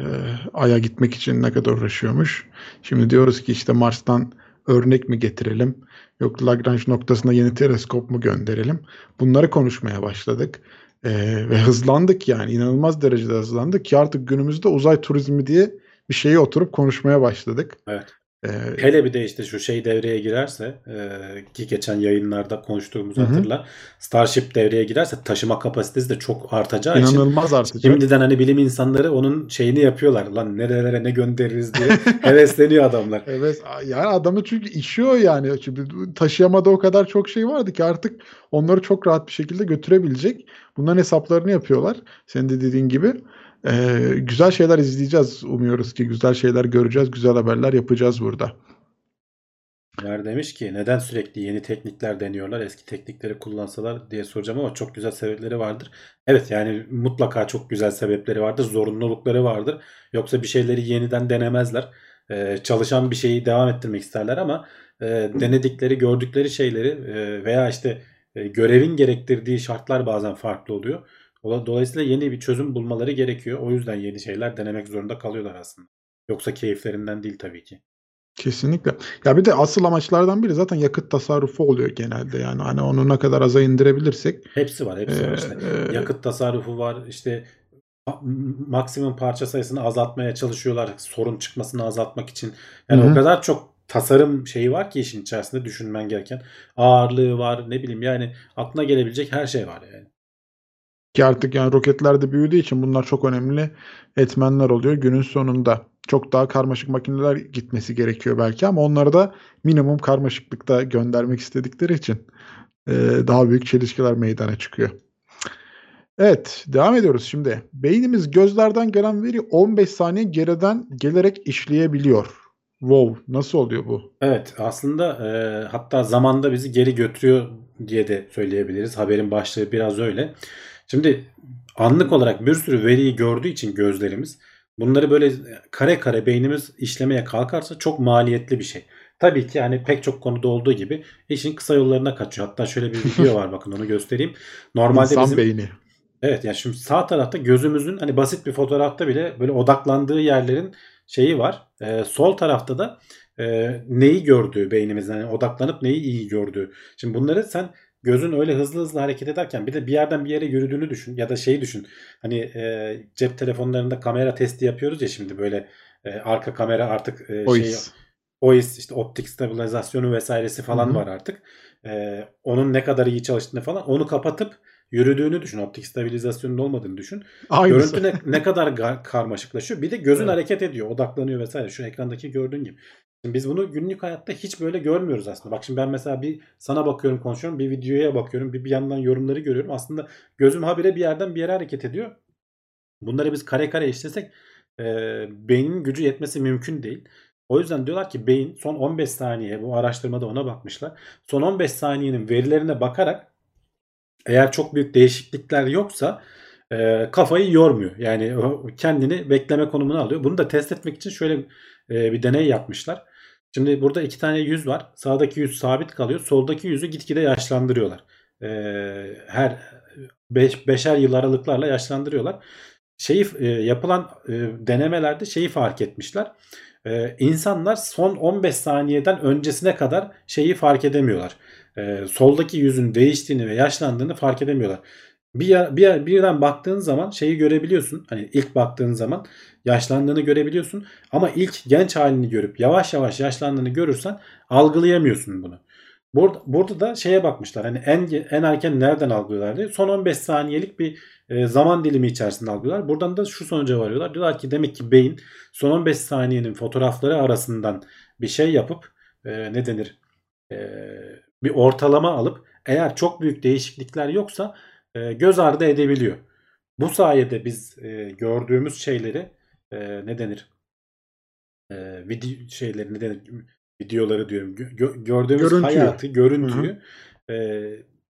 Ay'a gitmek için ne kadar uğraşıyormuş. Şimdi diyoruz ki işte Mars'tan örnek mi getirelim? Yok Lagrange noktasına yeni teleskop mu gönderelim? Bunları konuşmaya başladık. Ee, ve hızlandık yani inanılmaz derecede hızlandık ki artık günümüzde uzay turizmi diye bir şeyi oturup konuşmaya başladık. Evet. Ee, Hele bir de işte şu şey devreye girerse e, ki geçen yayınlarda konuştuğumuzu hı. hatırla. Starship devreye girerse taşıma kapasitesi de çok artacağı İnanılmaz için. İnanılmaz artacak. Şimdiden hani bilim insanları onun şeyini yapıyorlar. Lan nerelere ne göndeririz diye hevesleniyor adamlar. Evet yani adamı çünkü işiyor yani. Şimdi taşıyamada o kadar çok şey vardı ki artık onları çok rahat bir şekilde götürebilecek. Bunların hesaplarını yapıyorlar. Senin de dediğin gibi. Ee, güzel şeyler izleyeceğiz. Umuyoruz ki güzel şeyler göreceğiz. Güzel haberler yapacağız burada. Yer demiş ki neden sürekli yeni teknikler deniyorlar eski teknikleri kullansalar diye soracağım ama çok güzel sebepleri vardır. Evet yani mutlaka çok güzel sebepleri vardır zorunlulukları vardır yoksa bir şeyleri yeniden denemezler. Ee, çalışan bir şeyi devam ettirmek isterler ama e, denedikleri gördükleri şeyleri e, veya işte e, görevin gerektirdiği şartlar bazen farklı oluyor. Dolayısıyla yeni bir çözüm bulmaları gerekiyor. O yüzden yeni şeyler denemek zorunda kalıyorlar aslında. Yoksa keyiflerinden değil tabii ki. Kesinlikle. Ya bir de asıl amaçlardan biri zaten yakıt tasarrufu oluyor genelde. Yani hani onu ne kadar aza indirebilirsek. Hepsi var, hepsi ee, var işte. E, yakıt tasarrufu var, işte maksimum parça sayısını azaltmaya çalışıyorlar sorun çıkmasını azaltmak için. Yani Hı-hı. o kadar çok tasarım şeyi var ki işin içerisinde düşünmen gereken. Ağırlığı var, ne bileyim yani aklına gelebilecek her şey var yani. Ki artık yani roketler de büyüdüğü için bunlar çok önemli etmenler oluyor günün sonunda. Çok daha karmaşık makineler gitmesi gerekiyor belki ama onları da minimum karmaşıklıkta göndermek istedikleri için e, daha büyük çelişkiler meydana çıkıyor. Evet devam ediyoruz şimdi. Beynimiz gözlerden gelen veri 15 saniye geriden gelerek işleyebiliyor. Wow nasıl oluyor bu? Evet aslında e, hatta zamanda bizi geri götürüyor diye de söyleyebiliriz. Haberin başlığı biraz öyle. Şimdi anlık olarak bir sürü veriyi gördüğü için gözlerimiz bunları böyle kare kare beynimiz işlemeye kalkarsa çok maliyetli bir şey. Tabii ki yani pek çok konuda olduğu gibi işin kısa yollarına kaçıyor. Hatta şöyle bir video var bakın onu göstereyim. Normalde İnsan bizim beyni. Evet yani şimdi sağ tarafta gözümüzün hani basit bir fotoğrafta bile böyle odaklandığı yerlerin şeyi var. Ee, sol tarafta da e, neyi gördüğü beynimizden yani odaklanıp neyi iyi gördüğü. Şimdi bunları sen gözün öyle hızlı hızlı hareket ederken bir de bir yerden bir yere yürüdüğünü düşün ya da şeyi düşün. Hani e, cep telefonlarında kamera testi yapıyoruz ya şimdi böyle e, arka kamera artık e, OIS. şey OIS işte optik stabilizasyonu vesairesi falan Hı-hı. var artık. E, onun ne kadar iyi çalıştığını falan onu kapatıp yürüdüğünü düşün. Optik stabilizasyonun olmadığını düşün. Aynısı. Görüntü ne, ne kadar karmaşıklaşıyor. Bir de gözün evet. hareket ediyor, odaklanıyor vesaire. Şu ekrandaki gördüğün gibi. Şimdi biz bunu günlük hayatta hiç böyle görmüyoruz aslında. Bak şimdi ben mesela bir sana bakıyorum konuşuyorum. Bir videoya bakıyorum. Bir, bir yandan yorumları görüyorum. Aslında gözüm habire bir yerden bir yere hareket ediyor. Bunları biz kare kare işlesek e, beynin gücü yetmesi mümkün değil. O yüzden diyorlar ki beyin son 15 saniye bu araştırmada ona bakmışlar. Son 15 saniyenin verilerine bakarak eğer çok büyük değişiklikler yoksa e, kafayı yormuyor. Yani kendini bekleme konumuna alıyor. Bunu da test etmek için şöyle e, bir deney yapmışlar. Şimdi burada iki tane yüz var. Sağdaki yüz sabit kalıyor. Soldaki yüzü gitgide yaşlandırıyorlar. Ee, her beş, beşer yıl aralıklarla yaşlandırıyorlar. Şeyi e, yapılan e, denemelerde şeyi fark etmişler. E, insanlar son 15 saniyeden öncesine kadar şeyi fark edemiyorlar. E, soldaki yüzün değiştiğini ve yaşlandığını fark edemiyorlar. bir, bir birden baktığın zaman şeyi görebiliyorsun. Hani ilk baktığın zaman yaşlandığını görebiliyorsun. Ama ilk genç halini görüp yavaş yavaş yaşlandığını görürsen algılayamıyorsun bunu. Burada, burada da şeye bakmışlar. Hani en en erken nereden algılıyorlar diye. Son 15 saniyelik bir e, zaman dilimi içerisinde algılıyorlar. Buradan da şu sonuca varıyorlar. Diyorlar ki demek ki beyin son 15 saniyenin fotoğrafları arasından bir şey yapıp e, ne denir? E, bir ortalama alıp eğer çok büyük değişiklikler yoksa e, göz ardı edebiliyor. Bu sayede biz e, gördüğümüz şeyleri e, ne denir? E, video şeyleri ne denir? Videoları diyorum. Gö- gördüğümüz Görüntüyü. hayatı, görüntüyü e,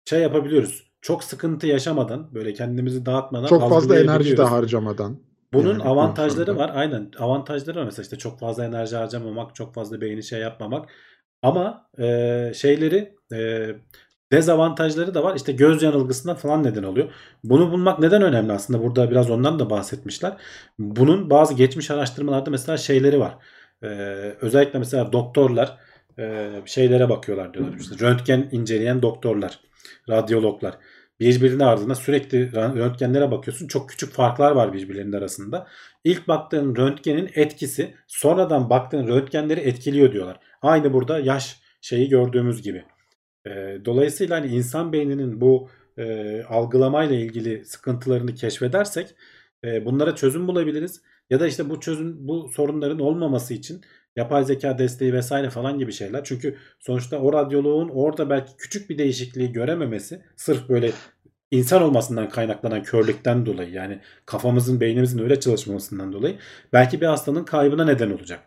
şey yapabiliyoruz. Çok sıkıntı yaşamadan, böyle kendimizi dağıtmadan Çok fazla enerji de harcamadan. Bunun Yani avantajları var. Aynen avantajları var. Mesela işte çok fazla enerji harcamamak, çok fazla beyni şey yapmamak. Ama e, şeyleri e, dezavantajları da var. İşte göz yanılgısına falan neden oluyor. Bunu bulmak neden önemli aslında? Burada biraz ondan da bahsetmişler. Bunun bazı geçmiş araştırmalarda mesela şeyleri var. E, özellikle mesela doktorlar e, şeylere bakıyorlar diyorlar. İşte röntgen inceleyen doktorlar, radyologlar birbirine ardına sürekli röntgenlere bakıyorsun. Çok küçük farklar var birbirlerinin arasında. İlk baktığın röntgenin etkisi sonradan baktığın röntgenleri etkiliyor diyorlar. Aynı burada yaş şeyi gördüğümüz gibi. Dolayısıyla hani insan beyninin bu e, algılamayla ilgili sıkıntılarını keşfedersek e, bunlara çözüm bulabiliriz. Ya da işte bu çözüm bu sorunların olmaması için yapay zeka desteği vesaire falan gibi şeyler. Çünkü sonuçta o radyoloğun orada belki küçük bir değişikliği görememesi sırf böyle insan olmasından kaynaklanan körlükten dolayı yani kafamızın beynimizin öyle çalışmamasından dolayı belki bir hastanın kaybına neden olacak.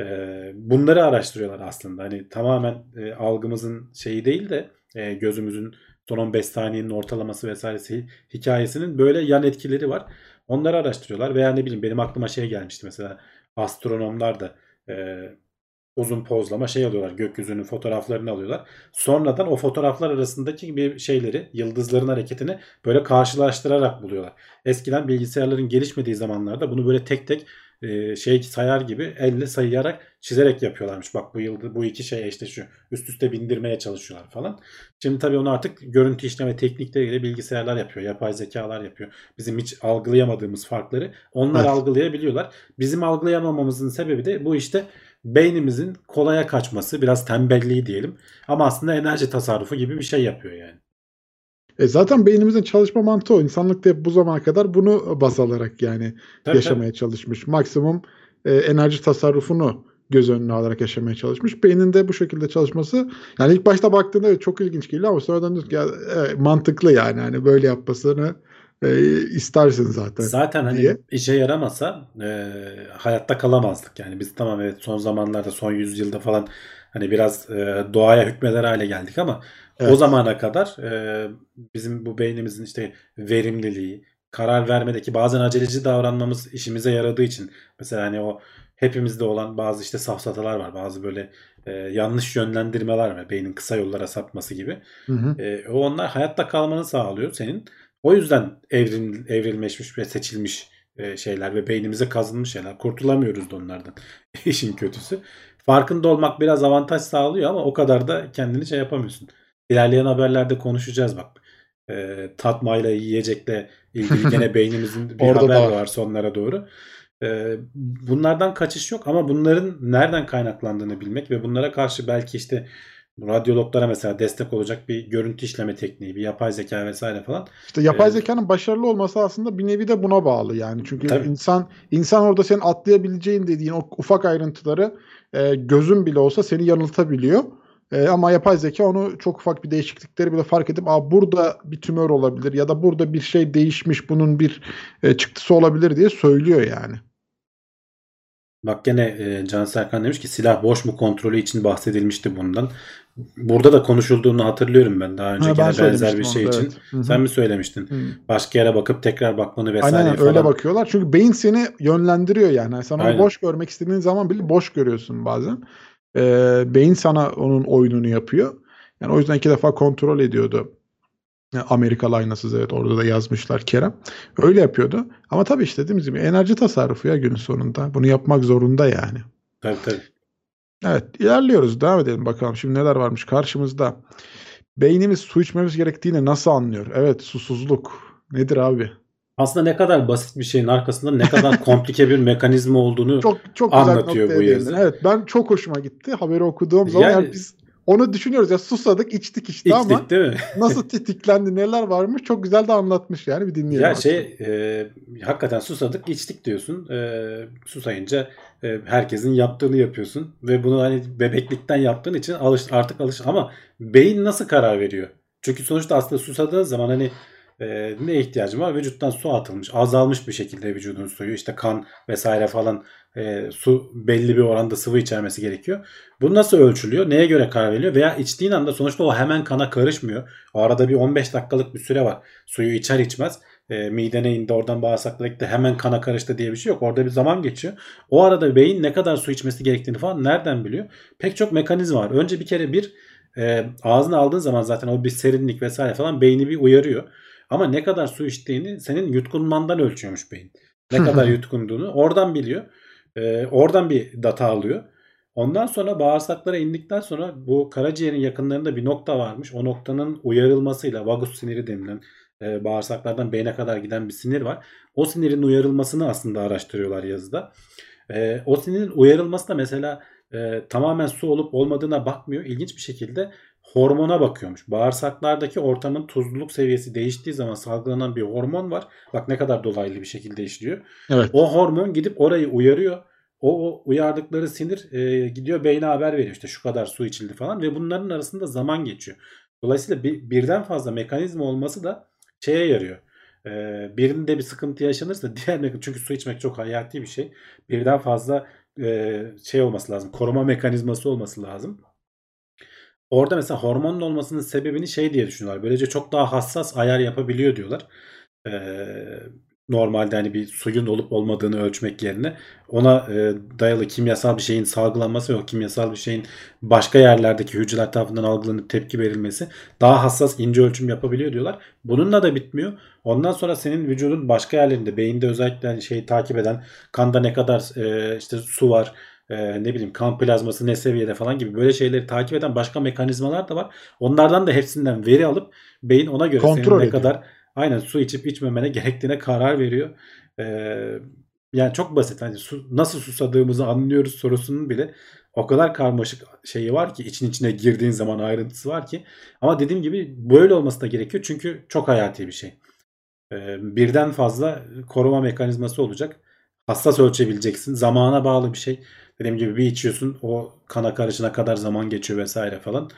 Ee, bunları araştırıyorlar aslında. Hani tamamen e, algımızın şeyi değil de e, gözümüzün son 15 saniyenin ortalaması vesairesi hikayesinin böyle yan etkileri var. Onları araştırıyorlar veya ne bileyim benim aklıma şey gelmişti mesela astronomlar da e, uzun pozlama şey alıyorlar. Gökyüzünün fotoğraflarını alıyorlar. Sonradan o fotoğraflar arasındaki bir şeyleri, yıldızların hareketini böyle karşılaştırarak buluyorlar. Eskiden bilgisayarların gelişmediği zamanlarda bunu böyle tek tek e, şey sayar gibi elle sayarak çizerek yapıyorlarmış. Bak bu yıldız bu iki şey eşleşiyor. Üst üste bindirmeye çalışıyorlar falan. Şimdi tabii onu artık görüntü işleme teknikleriyle bilgisayarlar yapıyor. Yapay zekalar yapıyor. Bizim hiç algılayamadığımız farkları onlar Evet. algılayabiliyorlar. Bizim algılayamamamızın sebebi de bu işte beynimizin kolaya kaçması, biraz tembelliği diyelim. Ama aslında enerji tasarrufu gibi bir şey yapıyor yani. E zaten beynimizin çalışma mantığı o. İnsanlık da hep bu zamana kadar bunu baz alarak yani Tabii, yaşamaya çalışmış. Maksimum e, enerji tasarrufunu göz önüne alarak yaşamaya çalışmış. Beynin de bu şekilde çalışması yani ilk başta baktığında evet, çok ilginç geliyor ama sonradan diyorsun ki ya, evet, mantıklı yani hani böyle yapmasını e, istersin zaten. Zaten hani diye. işe yaramasa e, hayatta kalamazdık. Yani biz tamam evet son zamanlarda son yüzyılda falan hani biraz e, doğaya hükmeder hale geldik ama o Evet. zamana kadar e, bizim bu beynimizin işte verimliliği, karar vermedeki bazen aceleci davranmamız işimize yaradığı için mesela hani o hepimizde olan bazı işte safsatalar var. Bazı böyle e, yanlış yönlendirmeler var. Beynin kısa yollara sapması gibi. Hı hı. E, o onlar hayatta kalmanı sağlıyor senin. O yüzden evrim, evrilmeşmiş ve seçilmiş e, şeyler ve beynimize kazınmış şeyler. Kurtulamıyoruz da onlardan. İşin kötüsü. Farkında olmak biraz avantaj sağlıyor ama o kadar da kendini şey yapamıyorsun. İlerleyen haberlerde konuşacağız bak. E, tatmayla yiyecekle ilgili gene beynimizin bir Orada haber var. var sonlara doğru. E, bunlardan kaçış yok ama bunların nereden kaynaklandığını bilmek ve bunlara karşı belki işte radyologlara mesela destek olacak bir görüntü işleme tekniği, bir yapay zeka vesaire falan. İşte yapay Evet. zekanın başarılı olması aslında bir nevi de buna bağlı yani. Çünkü Tabii. insan insan orada senin atlayabileceğin dediğin o ufak ayrıntıları e, gözün bile olsa seni yanıltabiliyor. E, ama yapay zeka onu çok ufak bir değişiklikleri bile fark edip Aa, burada bir tümör olabilir ya da burada bir şey değişmiş bunun bir e, çıktısı olabilir diye söylüyor yani. Bak gene e, Can Serkan demiş ki silah boş mu kontrolü için bahsedilmişti bundan. Burada da konuşulduğunu hatırlıyorum ben daha önce Ha, ben benzer bir şey onu için. evet. Sen mi söylemiştin? Hı. Başka yere bakıp tekrar bakmanı vesaire Aynen falan. öyle bakıyorlar. Çünkü beyin seni yönlendiriyor yani. Yani Sen onu Aynen. boş görmek istediğin zaman bile boş görüyorsun bazen. Ee, beyin sana onun oyununu yapıyor. Yani o yüzden iki defa kontrol ediyordu. Yani Amerikalı aynasız evet orada da yazmışlar Kerem. Öyle yapıyordu. Ama tabii işte dediğimiz gibi enerji tasarrufu ya günün sonunda. Bunu yapmak zorunda yani. Tabii tabii. Evet ilerliyoruz. Devam edelim bakalım. Şimdi neler varmış karşımızda. beynimiz su içmemiz gerektiğini nasıl anlıyor? Evet susuzluk. Nedir abi? Aslında ne kadar basit bir şeyin arkasında ne kadar komplike bir mekanizma olduğunu Çok çok Anlatıyor bu yazı. Evet ben çok hoşuma gitti. Haberi okuduğum zaman Yani- yani biz onu düşünüyoruz ya susadık içtik işte ama içtik değil mi? nasıl tetiklendi neler varmış çok güzel de anlatmış yani bir dinleyelim. Ya aslında. şey e, hakikaten susadık içtik diyorsun. E, susayınca e, herkesin yaptığını yapıyorsun ve bunu hani bebeklikten yaptığın için alış artık alış ama beyin nasıl karar veriyor? Çünkü sonuçta aslında susadığın zaman hani ne ihtiyacın var? Vücuttan su atılmış, azalmış bir şekilde vücudun suyu işte kan vesaire falan e, su belli bir oranda sıvı içermesi gerekiyor. Bu nasıl ölçülüyor? Neye göre karar veriliyor? Veya içtiğin anda sonuçta o hemen kana karışmıyor. O arada bir 15 dakikalık bir süre var. Suyu içer içmez e, midene indi oradan bağırsaklara gitti hemen kana karıştı diye bir şey yok. Orada bir zaman geçiyor. O arada beyin ne kadar su içmesi gerektiğini falan nereden biliyor? Pek çok mekanizma var. Önce bir kere bir e, ağzına aldığın zaman zaten o bir serinlik vesaire falan beyni bir uyarıyor. Ama ne kadar su içtiğini senin yutkunmandan ölçüyormuş beyin. Ne kadar yutkunduğunu oradan biliyor. E, oradan bir data alıyor. Ondan sonra bağırsaklara indikten sonra bu karaciğerin yakınlarında bir nokta varmış. O noktanın uyarılmasıyla vagus siniri denilen e, bağırsaklardan beyne kadar giden bir sinir var. O sinirin uyarılmasını aslında araştırıyorlar yazıda. E, o sinirin uyarılması da mesela e, tamamen su olup olmadığına bakmıyor. İlginç bir şekilde hormona bakıyormuş. Bağırsaklardaki ortamın tuzluluk seviyesi değiştiği zaman salgılanan bir hormon var. Bak ne kadar dolaylı bir şekilde işliyor. Evet. O hormon gidip orayı uyarıyor. O, o uyardıkları sinir e, gidiyor beyne haber veriyor işte şu kadar su içildi falan ve bunların arasında zaman geçiyor. Dolayısıyla bir, birden fazla mekanizma olması da şeye yarıyor. E, birinde bir sıkıntı yaşanırsa diğer çünkü su içmek çok hayati bir şey. Birden fazla e, şey olması lazım. Koruma mekanizması olması lazım. Orada mesela hormonun olmasının sebebini şey diye düşünüyorlar. Böylece çok daha hassas ayar yapabiliyor diyorlar. Ee, normalde hani bir suyun olup olmadığını ölçmek yerine ona e, dayalı kimyasal bir şeyin salgılanması ve o kimyasal bir şeyin başka yerlerdeki hücreler tarafından algılanıp tepki verilmesi daha hassas ince ölçüm yapabiliyor diyorlar. Bununla da bitmiyor. Ondan sonra senin vücudun başka yerlerinde beyinde özellikle hani şeyi takip eden kanda ne kadar e, işte su var e, ne bileyim kan plazması ne seviyede falan gibi böyle şeyleri takip eden başka mekanizmalar da var. Onlardan da hepsinden veri alıp beyin ona göre Kontrol senin ne ediyor. kadar aynen su içip içmemene gerektiğine karar veriyor. E, yani çok basit. Hani su, nasıl susadığımızı anlıyoruz sorusunun bile o kadar karmaşık şeyi var ki için içine girdiğin zaman ayrıntısı var ki. Ama dediğim gibi böyle olması da gerekiyor çünkü çok hayati bir şey. E, birden fazla koruma mekanizması olacak. Hassas ölçebileceksin. Zamana bağlı bir şey. Dediğim gibi bir içiyorsun o kana karışına kadar zaman geçiyor vesaire falan.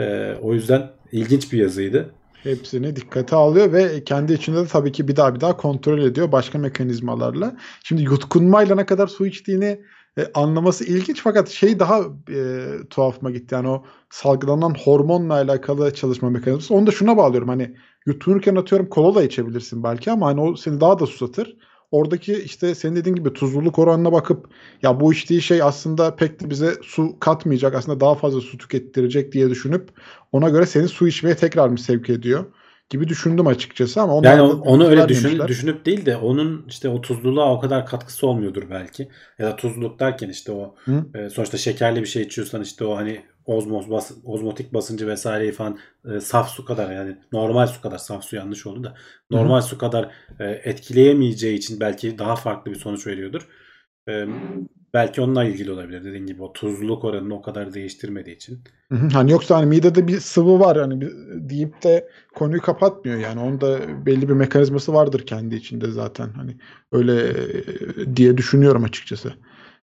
Ee, o yüzden ilginç bir yazıydı. Hepsini dikkate alıyor ve kendi içinde de tabii ki bir daha bir daha kontrol ediyor başka mekanizmalarla. Şimdi yutkunmayla ne kadar su içtiğini e, anlaması ilginç fakat şey daha e, tuhafıma gitti. Yani o salgılanan hormonla alakalı çalışma mekanizması. Onu da şuna bağlıyorum. Hani yutkunurken atıyorum kola da içebilirsin belki ama hani o seni daha da susatır. Oradaki işte senin dediğin gibi tuzluluk oranına bakıp ya bu içtiği şey aslında pek de bize su katmayacak aslında daha fazla su tükettirecek diye düşünüp ona göre seni su içmeye tekrar mı sevk ediyor gibi düşündüm açıkçası ama Yani onu öyle düşün, düşünüp değil de onun işte o tuzluluğa o kadar katkısı olmuyordur belki. Ya da tuzluluk derken işte o Hı? e, sonuçta şekerli bir şey içiyorsan işte o hani ozmoz bas, ozmotik basıncı vesaireyi falan e, saf su kadar yani normal su kadar saf su yanlış oldu da normal su kadar e, etkileyemeyeceği için belki daha farklı bir sonuç veriyordur. E, belki onunla ilgili olabilir dediğin gibi o tuzluluk oranını o kadar değiştirmediği için. Hı hı. Hani yoksa hani midede bir sıvı var hani bir- deyip de konuyu kapatmıyor yani. Onda belli bir mekanizması vardır kendi içinde zaten. Hani öyle e, diye düşünüyorum açıkçası.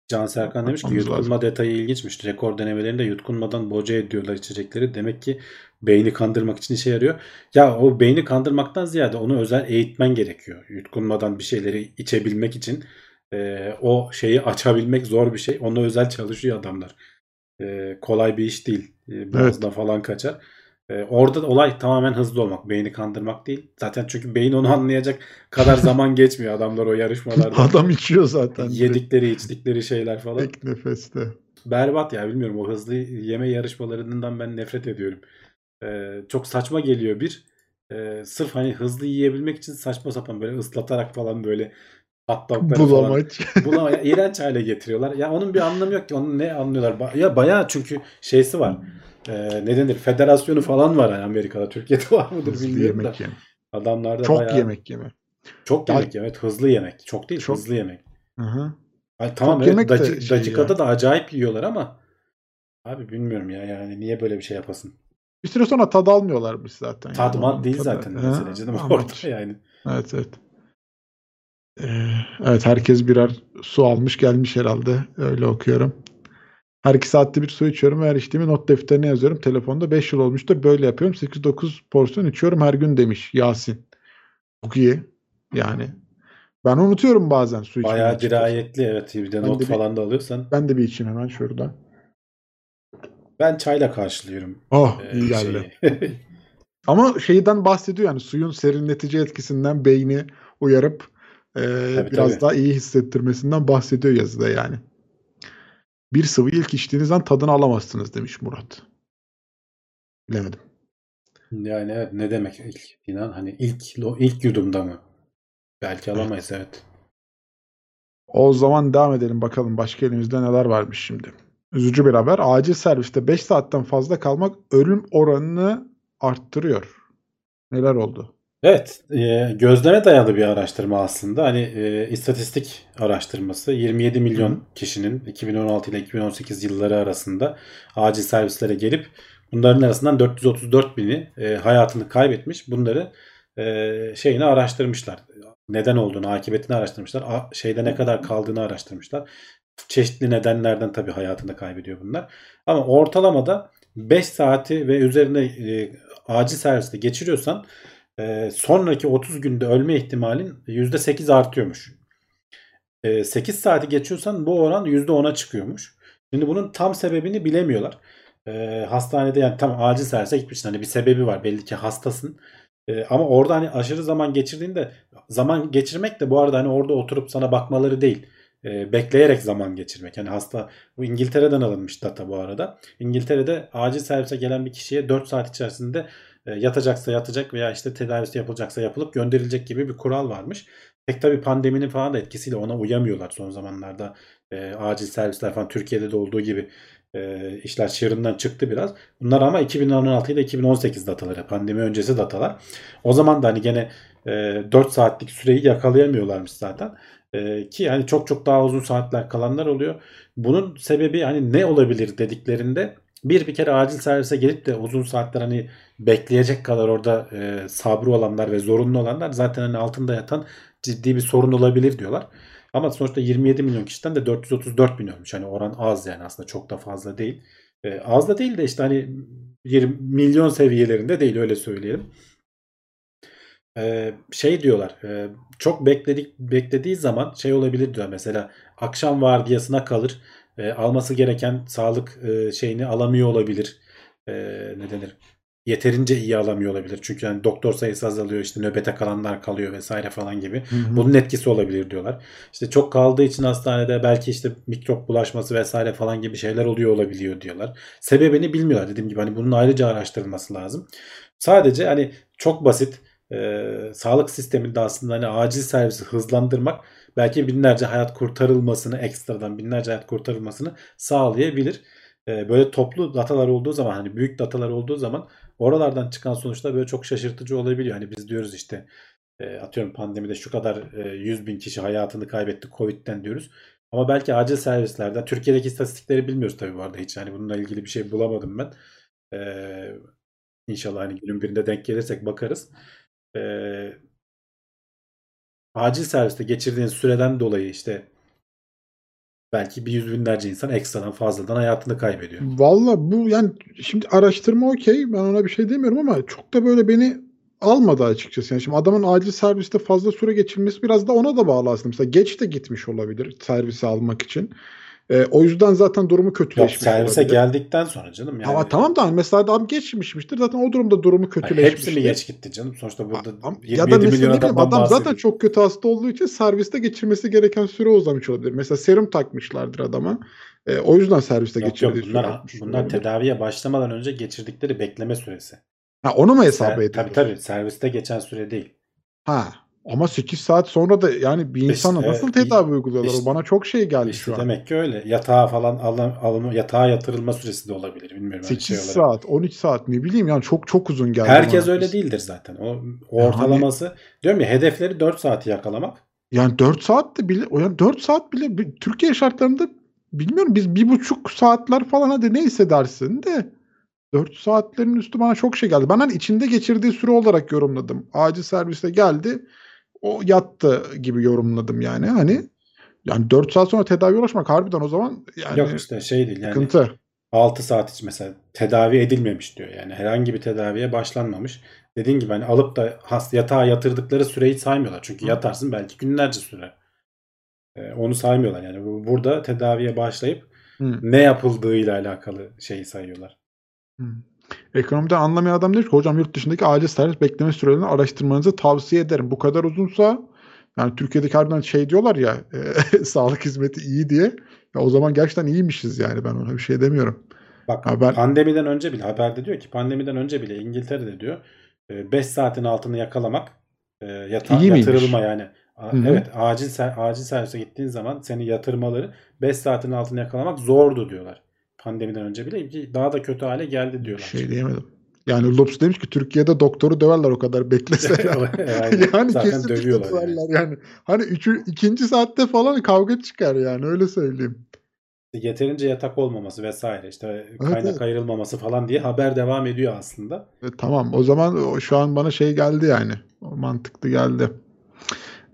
Can Serkan demiş ki yutkunma detayı ilginçmiş. Rekor denemelerinde yutkunmadan boca ediyorlar içecekleri. Demek ki beyni kandırmak için işe yarıyor. Ya o beyni kandırmaktan ziyade onu özel eğitmen gerekiyor. Yutkunmadan bir şeyleri içebilmek için e, o şeyi açabilmek zor bir şey. Ona özel çalışıyor adamlar. E, kolay bir iş değil. E, boğazdan falan kaçar. E, orada da olay tamamen hızlı olmak. Beyni kandırmak değil. Zaten çünkü beyin onu anlayacak kadar zaman geçmiyor adamlar o yarışmalarda. Adam içiyor zaten. Yedikleri içtikleri şeyler falan. Tek nefeste. Berbat ya bilmiyorum o hızlı yeme yarışmalarından ben nefret ediyorum. Ee, çok saçma geliyor bir. Ee, sırf hani hızlı yiyebilmek için saçma sapan böyle ıslatarak falan böyle falan Bulamaç. Buna ya, iğrenç hale getiriyorlar. Ya onun bir anlamı yok ki. Onun ne anlıyorlar? Ya bayağı çünkü şeysi var. E, ne denir federasyonu falan var yani Amerika'da. Türkiye'de var mıdır Hızlı bilmiyorum da. yemek yeme. Adamlarda Çok bayağı yemek yeme. çok Ya- yemek yemek hızlı yemek. Çok değil Çok- hızlı yemek. Hı hı. Ay, tamam Çok evet daki- şey dakikada ya. da acayip yiyorlar ama abi bilmiyorum ya yani niye böyle bir şey yapasın. Bir süre sonra tad almıyorlarmış zaten. yani. Tadı mat Onun değil tadı- zaten Ha, mesele canım ama orada yani. Evet evet. Ee, evet herkes birer su almış gelmiş herhalde. Öyle okuyorum. Her iki saatte bir su içiyorum ve her içtiğimi not defterine yazıyorum. Telefonda 5 yıl olmuştu. Böyle yapıyorum. 8-9 porsiyon içiyorum her gün demiş Yasin. Çok iyi. Yani. Ben unutuyorum bazen su içmeyi. Bayağı açıkçası. dirayetli evet bir de Ben not de bir- falan da alıyorsan. Ben de bir içeyim hemen şurada. Ben çayla karşılıyorum. Oh e, iyi geldi. şeyi. Ama şeyden bahsediyor yani suyun serinletici etkisinden beyni uyarıp e, Tabii, biraz tabii. daha iyi hissettirmesinden bahsediyor yazıda yani. Bir sıvıyı ilk içtiğinizden tadını alamazsınız demiş Murat. Bilemedim. yani evet ne demek ilk inan hani ilk ilk yudumda mı? Belki alamayız evet. O zaman devam edelim bakalım başka elimizde neler varmış şimdi. Üzücü bir haber. Acil serviste 5 saatten fazla kalmak ölüm oranını arttırıyor. Neler oldu? Evet, e, gözleme dayalı bir araştırma aslında. Hani e, istatistik araştırması 27 milyon Hı. kişinin 2016 ile 2018 yılları arasında acil servislere gelip bunların arasından 434 bini e, hayatını kaybetmiş. Bunları e, şeyini araştırmışlar. Neden olduğunu, akıbetini araştırmışlar. A- şeyde ne kadar kaldığını araştırmışlar. Çeşitli nedenlerden tabii hayatını kaybediyor bunlar. Ama ortalamada 5 saati ve üzerine e, acil serviste geçiriyorsan e, sonraki 30 günde ölme ihtimalin %8 artıyormuş. E, 8 saati geçiyorsan bu oran %10'a çıkıyormuş. Şimdi bunun tam sebebini bilemiyorlar. E, hastanede yani tam acil servise gitmişsin. Hani bir sebebi var. Belli ki hastasın. E, ama orada hani aşırı zaman geçirdiğinde zaman geçirmek de bu arada hani orada oturup sana bakmaları değil. E, bekleyerek zaman geçirmek. Yani hasta bu İngiltere'den alınmış data bu arada. İngiltere'de acil servise gelen bir kişiye 4 saat içerisinde yatacaksa yatacak veya işte tedavisi yapılacaksa yapılıp gönderilecek gibi bir kural varmış. Pek tabii pandeminin falan da etkisiyle ona uyamıyorlar son zamanlarda. E, acil servisler falan Türkiye'de de olduğu gibi e, işler çığırından çıktı biraz. Bunlar ama 2016 ile 2018 dataları. Pandemi öncesi datalar. O zaman da hani gene e, 4 saatlik süreyi yakalayamıyorlarmış zaten. E, ki hani çok çok daha uzun saatler kalanlar oluyor. Bunun sebebi hani ne olabilir dediklerinde bir bir kere acil servise gelip de uzun saatler hani bekleyecek kadar orada e, sabrı olanlar ve zorunlu olanlar zaten hani altında yatan ciddi bir sorun olabilir diyorlar. Ama sonuçta 27 milyon kişiden de 434 bin ölmüş. Hani oran az yani aslında çok da fazla değil. E, az da değil de işte hani 20 milyon seviyelerinde değil öyle söyleyelim. E, şey diyorlar e, çok bekledik beklediği zaman şey olabilir diyor mesela akşam vardiyasına kalır e, alması gereken sağlık e, şeyini alamıyor olabilir. E, ne denir? Yeterince iyi alamıyor olabilir. Çünkü yani doktor sayısı azalıyor, işte nöbete kalanlar kalıyor vesaire falan gibi. Hı hı. Bunun etkisi olabilir diyorlar. İşte çok kaldığı için hastanede belki işte mikrop bulaşması vesaire falan gibi şeyler oluyor olabiliyor diyorlar. Sebebini bilmiyorlar dediğim gibi hani bunun ayrıca araştırılması lazım. Sadece hani çok basit e, sağlık sisteminde aslında hani acil servisi hızlandırmak belki binlerce hayat kurtarılmasını ekstradan binlerce hayat kurtarılmasını sağlayabilir. E, böyle toplu datalar olduğu zaman hani büyük datalar olduğu zaman oralardan çıkan sonuçlar böyle çok şaşırtıcı olabiliyor. Hani biz diyoruz işte e, atıyorum pandemide şu kadar e, 100 bin kişi hayatını kaybetti Covid'den diyoruz. Ama belki acil servislerde Türkiye'deki istatistikleri bilmiyoruz tabii bu arada hiç. Yani bununla ilgili bir şey bulamadım ben. E, inşallah hani günün birinde denk gelirsek bakarız. E, acil serviste geçirdiğin süreden dolayı işte belki bir yüz binlerce insan ekstradan fazladan hayatını kaybediyor. Valla bu yani şimdi araştırma okey ben ona bir şey demiyorum ama çok da böyle beni almadı açıkçası. Yani şimdi adamın acil serviste fazla süre geçirmesi biraz da ona da bağlı aslında. Mesela geç de gitmiş olabilir servisi almak için. Ee, o yüzden zaten durumu Yok kötüleşmiş servise olabilir. geldikten sonra canım yani. Ama tamam da hani mesela adam geçmişmiştir zaten o durumda durumu kötüleşmiştir. hepsi mi geç gitti canım? Sonuçta burada Am- 27 ya da milyon bileyim, adam zaten bahsediyoruz. çok kötü hasta olduğu için serviste geçirmesi gereken süre uzamış olabilir. Mesela serum takmışlardır adama. Ee, o yüzden serviste Yok geçirdiği yok bunlar, bunlar olabilir. tedaviye başlamadan önce geçirdikleri bekleme süresi. Ha, onu mu hesap Ser, ediyoruz? tabii tabii serviste geçen süre değil. Ha, Ama 8 saat sonra da yani bir insana İşte, nasıl tedavi uyguluyorlar? işte- o bana çok şey geldi İşte şu an. demek ki öyle. Yatağa falan alım, alımı, yatağa yatırılma süresi de olabilir. Bilmiyorum. hani 8 şey olarak. saat, 12 saat ne bileyim yani çok çok uzun geldi. Herkes bana. öyle değildir zaten. O, o Yani- ortalaması diyorum ya hedefleri 4 saati yakalamak. Yani 4 saat de bile o yani 4 saat bile Türkiye şartlarında bilmiyorum biz bir buçuk saatler falan hadi neyse dersin de 4 saatlerin üstü bana çok şey geldi. Ben hani içinde geçirdiği süre olarak yorumladım. Acil serviste geldi o yattı gibi yorumladım yani. Hani yani 4 saat sonra tedavi ulaşmak harbiden o zaman yani Yok işte şey değil yani sıkıntı. 6 saat hiç mesela tedavi edilmemiş diyor. Yani herhangi bir tedaviye başlanmamış. Dediğin gibi hani alıp da hast yatağa yatırdıkları süreyi saymıyorlar. Çünkü Hı. yatarsın belki günlerce sürer. Ee, onu saymıyorlar yani. Bu- Burada tedaviye başlayıp Hı. ne yapıldığıyla alakalı şeyi sayıyorlar. Hı. Ekonomiden anlamayan adam diyor ki hocam yurt dışındaki acil servis bekleme sürelerini araştırmanızı tavsiye ederim. Bu kadar uzunsa yani Türkiye'deki harbiden şey diyorlar ya e, sağlık hizmeti iyi diye. Ya o zaman gerçekten iyiymişiz yani ben ona bir şey demiyorum. Bak Ha, ben- pandemiden önce bile haberde diyor ki pandemiden önce bile İngiltere'de diyor 5 saatin altını yakalamak e, yata- İyi miymiş? yatırılma yani. A- Hı hı. Evet acil acil servise gittiğin zaman seni yatırmaları 5 saatin altını yakalamak zordu diyorlar. Pandemiden önce bile daha da kötü hale geldi diyorlar. şey diyemedim. Yani Lopes demiş ki Türkiye'de doktoru döverler o kadar beklese. Yani Zaten kesinlikle dövüyorlar yani. döverler yani. Hani üçü, ikinci saatte falan kavga çıkar yani öyle söyleyeyim. Yeterince yatak olmaması vesaire işte kaynak evet. ayrılmaması falan diye haber devam ediyor aslında. E, tamam o zaman şu an bana şey geldi yani. O mantıklı geldi.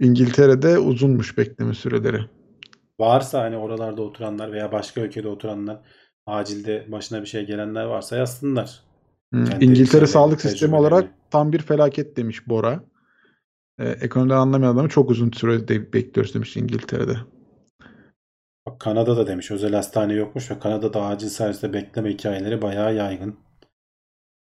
İngiltere'de uzunmuş bekleme süreleri. Varsa hani oralarda oturanlar veya başka ülkede oturanlar acilde başına bir şey gelenler varsa yazsınlar. Kendi İngiltere sağlık sistemi olarak tam bir felaket demiş Bora. Ee, ekonomiden anlamayan adamı çok uzun süre de bekliyoruz demiş İngiltere'de. Bak Kanada'da demiş özel hastane yokmuş ve Kanada'da acil serviste bekleme hikayeleri bayağı yaygın.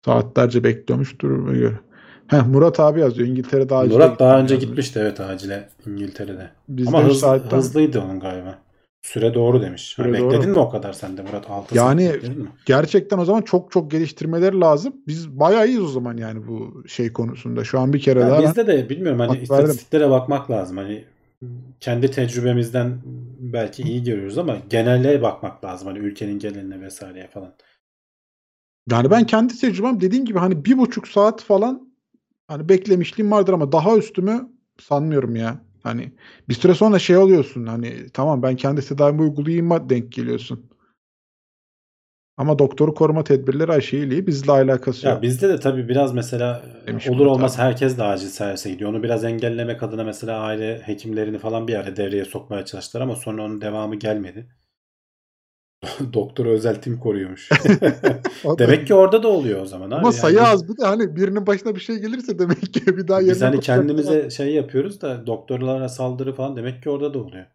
Saatlerce bekliyormuş duruma göre. Heh, Murat abi yazıyor. İngiltere'de acile Murat daha önce yazmış. gitmişti evet acile İngiltere'de. Bizde Ama hız, saatten- hızlıydı onun galiba. Süre doğru demiş. Süre bekledin doğru. mi o kadar sen de Murat? 6 Yani-? Gerçekten o zaman çok çok geliştirmeleri lazım. Biz bayağı iyiyiz o zaman yani bu şey konusunda. Şu an bir kere Ya daha bizde de bilmiyorum hani Hak verdim. istatistiklere bakmak lazım. Hani kendi tecrübemizden belki iyi görüyoruz ama genele bakmak lazım. Hani ülkenin geneline vesaireye falan. Yani ben kendi tecrübem dediğim gibi hani bir buçuk saat falan hani beklemişliğim vardır ama daha üstümü sanmıyorum ya. Hani bir süre sonra şey oluyorsun hani tamam ben kendi tedavimi uygulayayım denk geliyorsun. Ama doktoru koruma tedbirleri aşıyla bizle alakası Ya yok. bizde de tabii biraz mesela Demiş olur olmaz abi. herkes de acil servise gidiyor. Onu biraz engellemek adına mesela aile hekimlerini falan bir ara devreye sokmaya çalıştılar ama sonra onun devamı gelmedi. Doktoru özel tim koruyormuş. Demek ki orada da oluyor o zaman. ama abi. sayı Yani biz- az bir de hani birinin başına bir şey gelirse demek ki bir daha Biz yerine hani bakacak kendimize şey yapıyoruz da doktorlara saldırı falan demek ki orada da oluyor.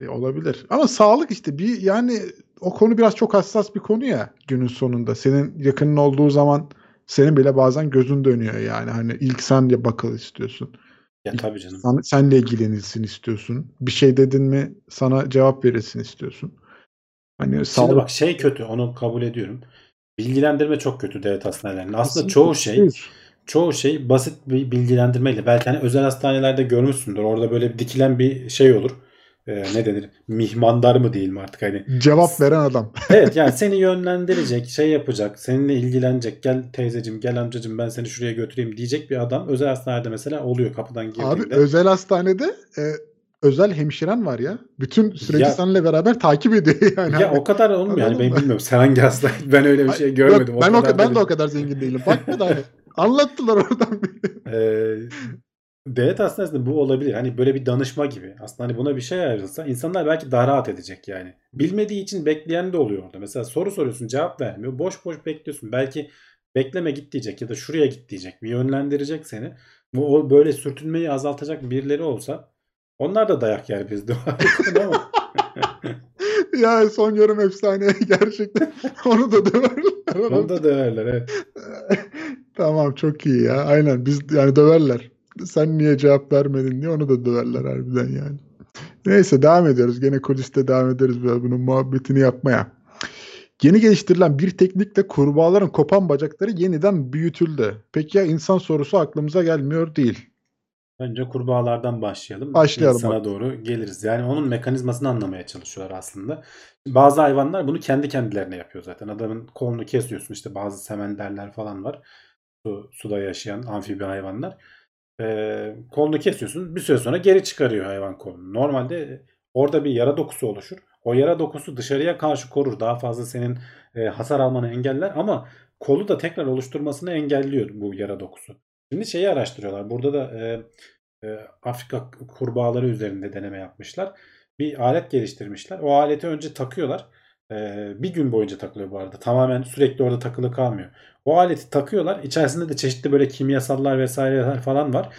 E, olabilir. Ama sağlık işte bir yani o konu biraz çok hassas bir konu ya günün sonunda. Senin yakının olduğu zaman senin bile bazen gözün dönüyor yani. Hani ilk sen de bakıl istiyorsun. Ya tabii canım. Sen, senle ilgilenilsin istiyorsun. Bir şey dedin mi sana cevap verilsin istiyorsun. Hani Şimdi sağlık bak şey kötü onu kabul ediyorum. Bilgilendirme çok kötü devlet hastanelerinde. Aslında Kesinlikle çoğu şey çoğu şey basit bir bilgilendirmeyle. Belki hani özel hastanelerde görmüşsündür. Orada böyle bir dikilen bir şey olur. Ee, ne denir? Mihmandar mı diyeyim artık hani. cevap veren adam. Evet yani seni yönlendirecek, şey yapacak, seninle ilgilenecek. Gel teyzecim, gel amcacım ben seni şuraya götüreyim diyecek bir adam özel hastanede mesela oluyor kapıdan girdiğinde. Abi özel hastanede e, özel hemşiren var ya. Bütün süreci Ya- seninle beraber takip ediyor yani. Ya o kadar olmuyor yani ben bilmiyorum. Sen hangi hastane? Ben öyle bir şey Yok, görmedim. ben, o, kadar ben de o kadar zengin değilim. Bakma da hani. Anlattılar oradan. Ee, devlet hastanesinde bu olabilir. Hani böyle bir danışma gibi. Aslında hani buna bir şey ayrılsa insanlar belki daha rahat edecek yani. Bilmediği için bekleyen de oluyor orada. Mesela soru soruyorsun cevap vermiyor. Boş boş bekliyorsun. Belki bekleme git diyecek ya da şuraya git diyecek. Bir yönlendirecek seni. Bu böyle sürtünmeyi azaltacak birileri olsa onlar da dayak yer bizde. Ama ya son yorum efsane gerçekten. Onu da döverler. Onu da döverler. Evet. tamam çok iyi ya. Aynen biz yani döverler. Sen niye cevap vermedin diye onu da döverler harbiden yani. Neyse devam ediyoruz. Gene kuliste devam ederiz böyle bunun muhabbetini yapmaya. Yeni geliştirilen bir teknikle kurbağaların kopan bacakları yeniden büyütüldü. Peki ya insan sorusu aklımıza gelmiyor değil. Önce kurbağalardan başlayalım. Başlayalım bakalım. doğru geliriz. Yani onun mekanizmasını anlamaya çalışıyorlar aslında. Bazı hayvanlar bunu kendi kendilerine yapıyor zaten. Adamın kolunu kesiyorsun işte bazı semenderler falan var. Su, suda yaşayan amfibi hayvanlar. Ee, kolunu kesiyorsun bir süre sonra geri çıkarıyor hayvan kolunu. Normalde orada bir yara dokusu oluşur. O yara dokusu dışarıya karşı korur. Daha fazla senin e, hasar almanı engeller ama kolu da tekrar oluşturmasını engelliyor bu yara dokusu. Şimdi şeyi araştırıyorlar. Burada da e, e, Afrika kurbağaları üzerinde deneme yapmışlar. Bir alet geliştirmişler. O aleti önce takıyorlar. E, bir gün boyunca takılıyor bu arada. Tamamen sürekli orada takılı kalmıyor. O aleti takıyorlar. İçerisinde de çeşitli böyle kimyasallar vesaireler falan var.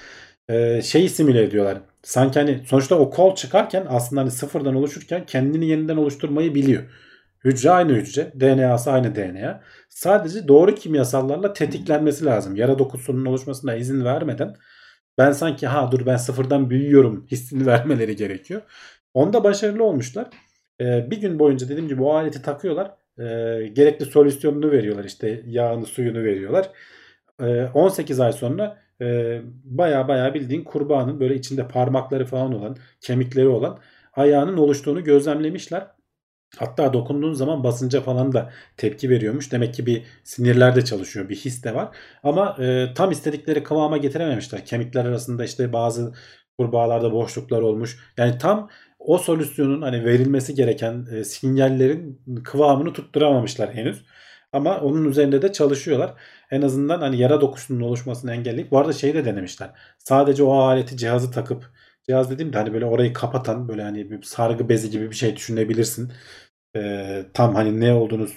E, şeyi simüle ediyorlar. Sanki hani sonuçta o kol çıkarken aslında hani sıfırdan oluşurken kendini yeniden oluşturmayı biliyor. Hücre aynı hücre. DNA'sı aynı DNA. Sadece doğru kimyasallarla tetiklenmesi lazım. Yara dokusunun oluşmasına izin vermeden ben sanki ha dur ben sıfırdan büyüyorum hissini vermeleri gerekiyor. Onda başarılı olmuşlar. Ee, bir gün boyunca dediğim gibi o aleti takıyorlar. Ee, gerekli solüsyonunu veriyorlar işte yağını suyunu veriyorlar. Ee, 18 ay sonra e, baya baya bildiğin kurbağanın böyle içinde parmakları falan olan kemikleri olan ayağının oluştuğunu gözlemlemişler. Hatta dokunduğun zaman basınca falan da tepki veriyormuş. Demek ki bir sinirler de çalışıyor. Bir his de var. Ama e, tam istedikleri kıvama getirememişler. Kemikler arasında işte bazı kurbağalarda boşluklar olmuş. Yani tam o solüsyonun hani verilmesi gereken e, sinyallerin kıvamını tutturamamışlar henüz. Ama onun üzerinde de çalışıyorlar. En azından hani yara dokusunun oluşmasını engelleyip. Bu arada şeyi de denemişler. Sadece o aleti cihazı takıp cihaz dediğim de hani böyle orayı kapatan böyle hani bir sargı bezi gibi bir şey düşünebilirsin. Ee, tam hani ne olduğunu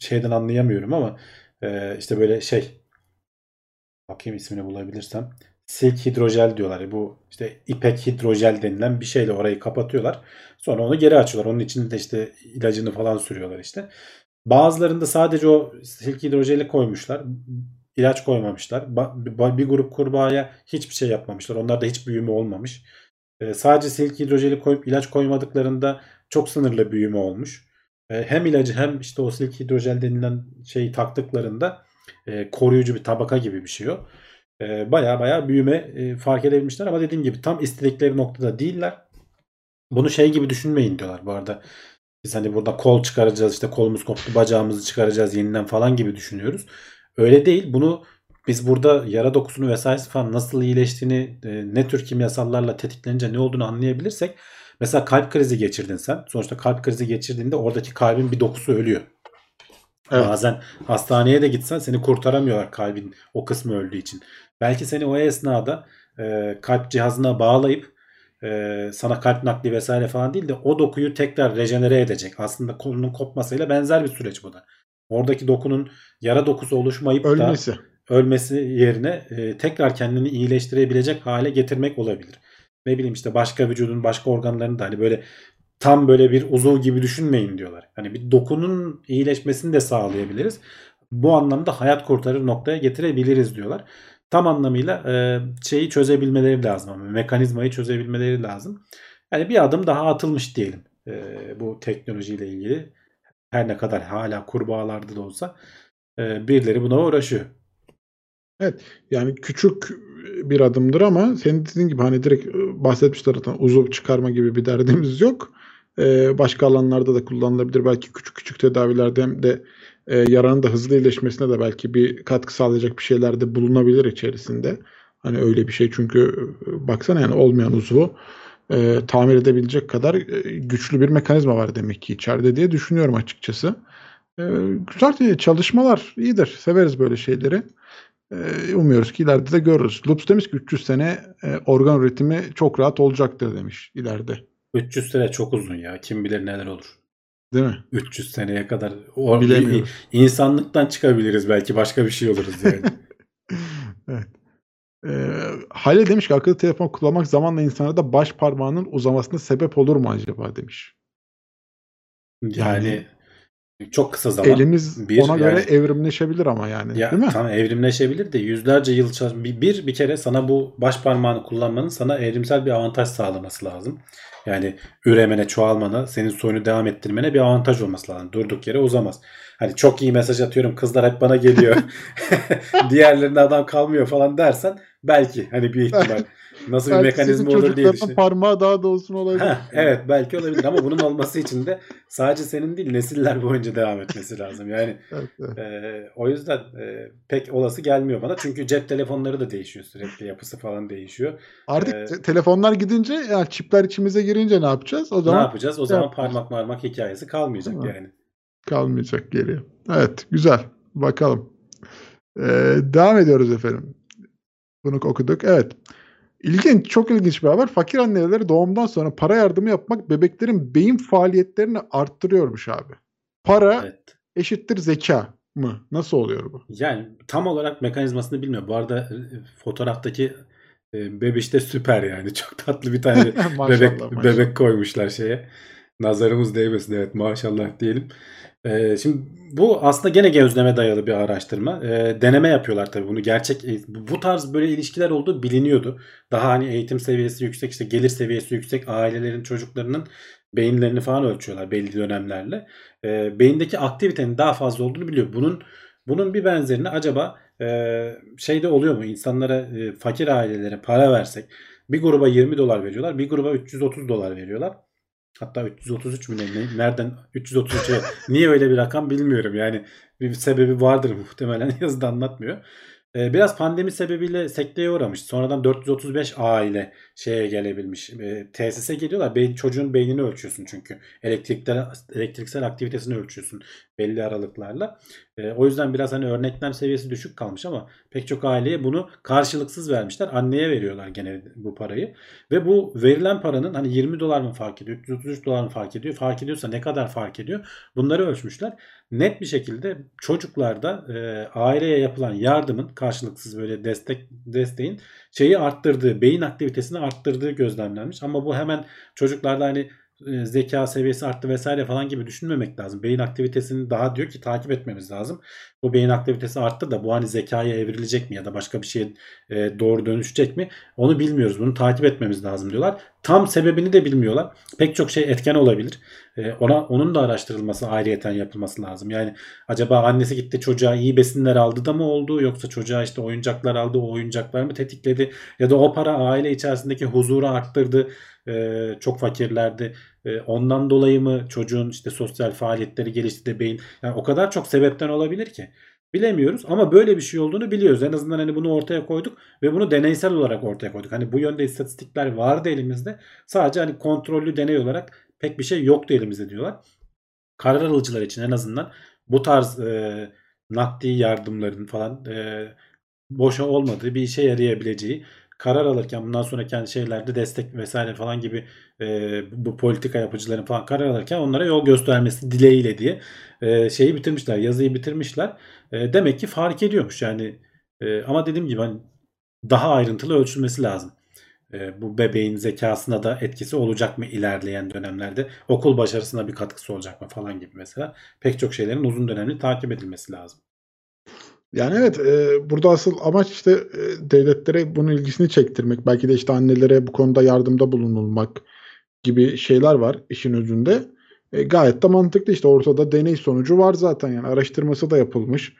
şeyden anlayamıyorum ama e, işte böyle şey bakayım ismini bulabilirsem silk hidrojel diyorlar. Bu işte ipek hidrojel denilen bir şeyle orayı kapatıyorlar. Sonra onu geri açıyorlar. Onun içinde işte ilacını falan sürüyorlar işte. Bazılarında sadece o silk hidrojeli koymuşlar. İlaç koymamışlar. Bir grup kurbağaya hiçbir şey yapmamışlar. Onlarda hiç büyüme olmamış. Ee, sadece silk hidrojeli koyup ilaç koymadıklarında çok sınırlı büyüme olmuş. Ee, hem ilacı hem işte o silk hidrojel denilen şeyi taktıklarında e, koruyucu bir tabaka gibi bir şey o. Baya baya büyüme e, fark edebilmişler ama dediğim gibi tam istedikleri noktada değiller. Bunu şey gibi düşünmeyin diyorlar bu arada. Biz hani burada kol çıkaracağız işte kolumuz koptu bacağımızı çıkaracağız yeniden falan gibi düşünüyoruz. Öyle değil. Bunu biz burada yara dokusunu vesaire falan nasıl iyileştiğini e, ne tür kimyasallarla tetiklenince ne olduğunu anlayabilirsek mesela kalp krizi geçirdin sen. Sonuçta kalp krizi geçirdiğinde oradaki kalbin bir dokusu ölüyor. Evet. Bazen hastaneye de gitsen seni kurtaramıyorlar kalbin o kısmı öldüğü için. Belki seni o esnada e, kalp cihazına bağlayıp e, sana kalp nakli vesaire falan değil de o dokuyu tekrar rejenere edecek. Aslında kolunun kopmasıyla benzer bir süreç bu da. Oradaki dokunun yara dokusu oluşmayıp da Ölmesi. yerine e, tekrar kendini iyileştirebilecek hale getirmek olabilir. Ne bileyim işte başka vücudun başka organlarını da hani böyle tam böyle bir uzuv gibi düşünmeyin diyorlar. Hani bir dokunun iyileşmesini de sağlayabiliriz. Bu anlamda hayat kurtarır noktaya getirebiliriz diyorlar. Tam anlamıyla e, şeyi çözebilmeleri lazım mekanizmayı çözebilmeleri lazım. Yani bir adım daha atılmış diyelim e, bu teknolojiyle ilgili. Her ne kadar hala kurbağalarda da olsa e, birileri buna uğraşıyor. Evet yani küçük bir adımdır ama senin dediğin gibi hani direkt bahsetmişler zaten uzuv çıkarma gibi bir derdimiz yok. Ee, başka alanlarda da kullanılabilir. Belki küçük küçük tedavilerde hem de e, yaranın da hızlı iyileşmesine de belki bir katkı sağlayacak bir şeyler de bulunabilir içerisinde. Hani öyle bir şey çünkü e, baksana yani olmayan uzvu e, tamir edebilecek kadar e, güçlü bir mekanizma var demek ki içeride diye düşünüyorum açıkçası. E, güzel çalışmalar iyidir. Severiz böyle şeyleri. E, umuyoruz ki ileride de görürüz. Loops demiş ki 300 sene e, organ üretimi çok rahat olacaktır demiş ileride. 300 sene çok uzun ya. Kim bilir neler olur. Değil mi? 300 seneye kadar o, Bilemiyoruz. insanlıktan çıkabiliriz belki başka bir şey oluruz yani. evet. Ee, Halil demiş ki akıllı telefon kullanmak zamanla insanlarda baş parmağının uzamasına sebep olur mu acaba demiş. yani çok kısa zaman. Elimiz bir, ona göre yani- evrimleşebilir ama yani Ya değil mi? tamam evrimleşebilir de yüzlerce yıl bir, bir bir kere sana bu baş parmağını kullanmanın sana evrimsel bir avantaj sağlaması lazım. Yani üremene, çoğalmana, senin soyunu devam ettirmene bir avantaj olması lazım. Durduk yere uzamaz. Hani çok iyi mesaj atıyorum kızlar hep bana geliyor. Diğerlerine adam kalmıyor falan dersen belki hani bir ihtimal. Nasıl bir mekanizma olur diye düşünüyorum. parmağı daha da olsun olabilir. Heh, evet belki olabilir ama bunun olması için de sadece senin değil nesiller boyunca devam etmesi lazım. Yani Evet, evet. e, o yüzden e, pek olası gelmiyor bana. Çünkü cep telefonları da değişiyor sürekli yapısı falan değişiyor. Artık Ee, te- telefonlar gidince yani çipler içimize girince ne yapacağız? O ne zaman yapacağız? O zaman parmak marmak hikayesi kalmayacak Tamam. yani. Kalmayacak geriye. Evet güzel. Bakalım. Ee, devam ediyoruz efendim. Bunu okuduk. Evet. İlginç, çok ilginç bir haber. Fakir annelere doğumdan sonra para yardımı yapmak bebeklerin beyin faaliyetlerini arttırıyormuş abi. Para Evet. eşittir zeka mı? Nasıl oluyor bu? Yani tam olarak mekanizmasını bilmiyorum. Bu arada e, fotoğraftaki e, bebiş de süper yani. Çok tatlı bir tane Maşallah, bebek maşallah. bebek koymuşlar şeye. Nazarımız değmesin evet maşallah diyelim. Ee, şimdi bu aslında gene gözleme dayalı bir araştırma. Ee, deneme yapıyorlar tabii bunu. Gerçek e, bu tarz böyle ilişkiler olduğu biliniyordu. Daha hani eğitim seviyesi yüksek işte gelir seviyesi yüksek ailelerin çocuklarının beyinlerini falan ölçüyorlar belli dönemlerle. Ee, beyindeki aktivitenin daha fazla olduğunu biliyor. Bunun bunun bir benzerini acaba e, şeyde oluyor mu? İnsanlara e, fakir ailelere para versek bir gruba 20 dolar veriyorlar. Bir gruba 330 dolar veriyorlar. Hatta 333 mü ne? ne- Nereden 333'e niye öyle bir rakam bilmiyorum. Yani bir sebebi vardır muhtemelen yazıda anlatmıyor. Ee, biraz pandemi sebebiyle sekteye uğramış. Sonradan 435 aile şeye gelebilmiş. Ee, tesise geliyorlar. Beyin, çocuğun beynini ölçüyorsun çünkü. Elektrikler, elektriksel aktivitesini ölçüyorsun belli aralıklarla. Ee, o yüzden biraz hani örneklem seviyesi düşük kalmış ama pek çok aileye bunu karşılıksız vermişler. Anneye veriyorlar gene bu parayı. Ve bu verilen paranın hani 20 dolar mı fark ediyor, 333 dolar mı fark ediyor, fark ediyorsa ne kadar fark ediyor bunları ölçmüşler. Net bir şekilde çocuklarda e, aileye yapılan yardımın karşılıksız böyle destek desteğin şeyi arttırdığı, beyin aktivitesini arttırdığı gözlemlenmiş. Ama bu hemen çocuklarda hani e, zeka seviyesi arttı vesaire falan gibi düşünmemek lazım. Beyin aktivitesini daha diyor ki takip etmemiz lazım. Bu beyin aktivitesi arttı da bu hani zekaya evrilecek mi ya da başka bir şeye e, doğru dönüşecek mi? Onu bilmiyoruz. Bunu takip etmemiz lazım diyorlar. Tam sebebini de bilmiyorlar. Pek çok şey etken olabilir. E, ona onun da araştırılması ayrıyeten yapılması lazım. Yani acaba annesi gitti çocuğa iyi besinler aldı da mı oldu yoksa çocuğa işte oyuncaklar aldı o oyuncaklar mı tetikledi ya da o para aile içerisindeki huzuru arttırdı. E, çok fakirlerdi. E, ondan dolayı mı çocuğun işte sosyal faaliyetleri gelişti de beyin yani o kadar çok sebepten olabilir ki. Bilemiyoruz ama böyle bir şey olduğunu biliyoruz. En azından hani bunu ortaya koyduk ve bunu deneysel olarak ortaya koyduk. Hani bu yönde istatistikler vardı elimizde. Sadece hani kontrollü deney olarak pek bir şey yoktu elimizde diyorlar. Karar alıcılar için en azından bu tarz e, nakdi yardımların falan e, boşa olmadığı bir işe yarayabileceği karar alırken bundan sonra kendi şeylerde destek vesaire falan gibi e, bu politika yapıcıların falan karar alırken onlara yol göstermesi dileğiyle diye e, şeyi bitirmişler yazıyı bitirmişler. E, demek ki fark ediyormuş yani e, ama dediğim gibi hani daha ayrıntılı ölçülmesi lazım. E, bu bebeğin zekasına da etkisi olacak mı ilerleyen dönemlerde okul başarısına bir katkısı olacak mı falan gibi mesela pek çok şeylerin uzun dönemli takip edilmesi lazım. Yani evet e, burada asıl amaç işte e, devletlere bunun ilgisini çektirmek. Belki de işte annelere bu konuda yardımda bulunulmak gibi şeyler var işin özünde. E, gayet de mantıklı işte ortada deney sonucu var zaten yani araştırması da yapılmış.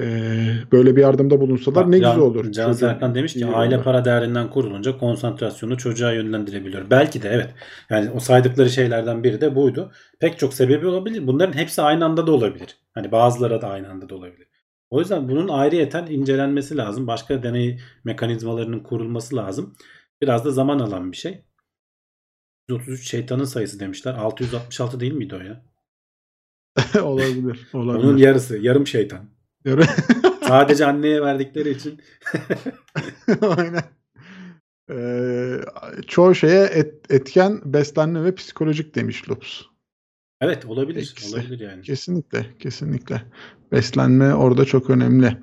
E, böyle bir yardımda bulunsalar Bak, ne güzel olur. Can Serkan demiş ki aile olur. para değerinden kurulunca konsantrasyonu çocuğa yönlendirebiliyor. Belki de evet. Yani o saydıkları şeylerden biri de buydu. Pek çok sebebi olabilir. Bunların hepsi aynı anda da olabilir. Hani bazıları da aynı anda da olabilir. O yüzden bunun ayrıyeten incelenmesi lazım. Başka deney mekanizmalarının kurulması lazım. Biraz da zaman alan bir şey. 133 şeytanın sayısı demişler. 666 değil miydi o ya? olabilir. Olabilir. Onun yarısı. Yarım şeytan. Yarı- Sadece anneye verdikleri için Aynen. Ee, çoğu şeye et- etken beslenme ve psikolojik demiş Loops. Evet olabilir. Etkisi. Olabilir yani. Kesinlikle, kesinlikle. Beslenme orada çok önemli.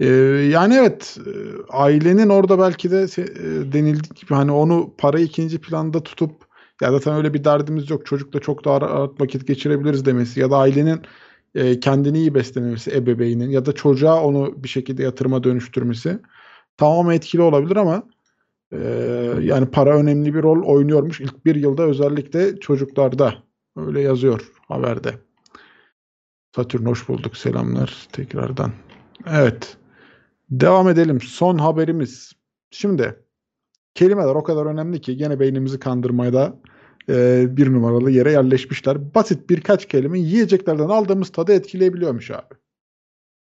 Ee, yani evet, e, ailenin orada belki de e, denildiği gibi hani onu parayı ikinci planda tutup ya zaten öyle bir derdimiz yok çocukla çok daha rahat vakit geçirebiliriz demesi ya da ailenin e, kendini iyi beslememesi ebeveynin ya da çocuğa onu bir şekilde yatırıma dönüştürmesi tamam etkili olabilir ama e, yani para önemli bir rol oynuyormuş ilk bir yılda özellikle çocuklarda öyle yazıyor haberde. Satürn hoş bulduk. Selamlar tekrardan. Evet. Devam edelim. Son haberimiz. Şimdi kelimeler o kadar önemli ki gene beynimizi kandırmaya da e, bir numaralı yere yerleşmişler. Basit birkaç kelime yiyeceklerden aldığımız tadı etkileyebiliyormuş abi.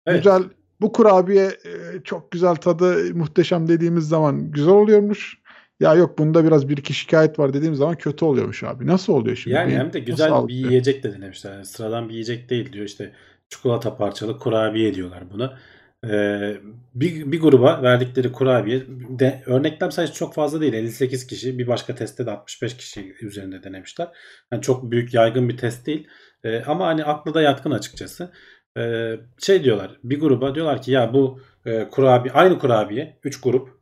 Evet. Güzel. Bu kurabiye e, çok güzel tadı muhteşem dediğimiz zaman güzel oluyormuş. Ya yok bunda biraz bir iki şikayet var dediğim zaman kötü oluyormuş abi. Nasıl oluyor şimdi? Yani hem de nasıl güzel bir algılıyor? yiyecek de denemişler. Yani sıradan bir yiyecek değil diyor. İşte çikolata parçalı kurabiye diyorlar buna. Ee, bir, bir gruba verdikleri kurabiye de, örneklem sayısı çok fazla değil. 58 kişi. Bir başka testte de 65 kişi üzerinde denemişler. Yani çok büyük yaygın bir test değil. Ee, ama hani aklı da yatkın açıkçası. Ee, şey diyorlar. Bir gruba diyorlar ki ya bu e, kurabiye aynı kurabiye 3 grup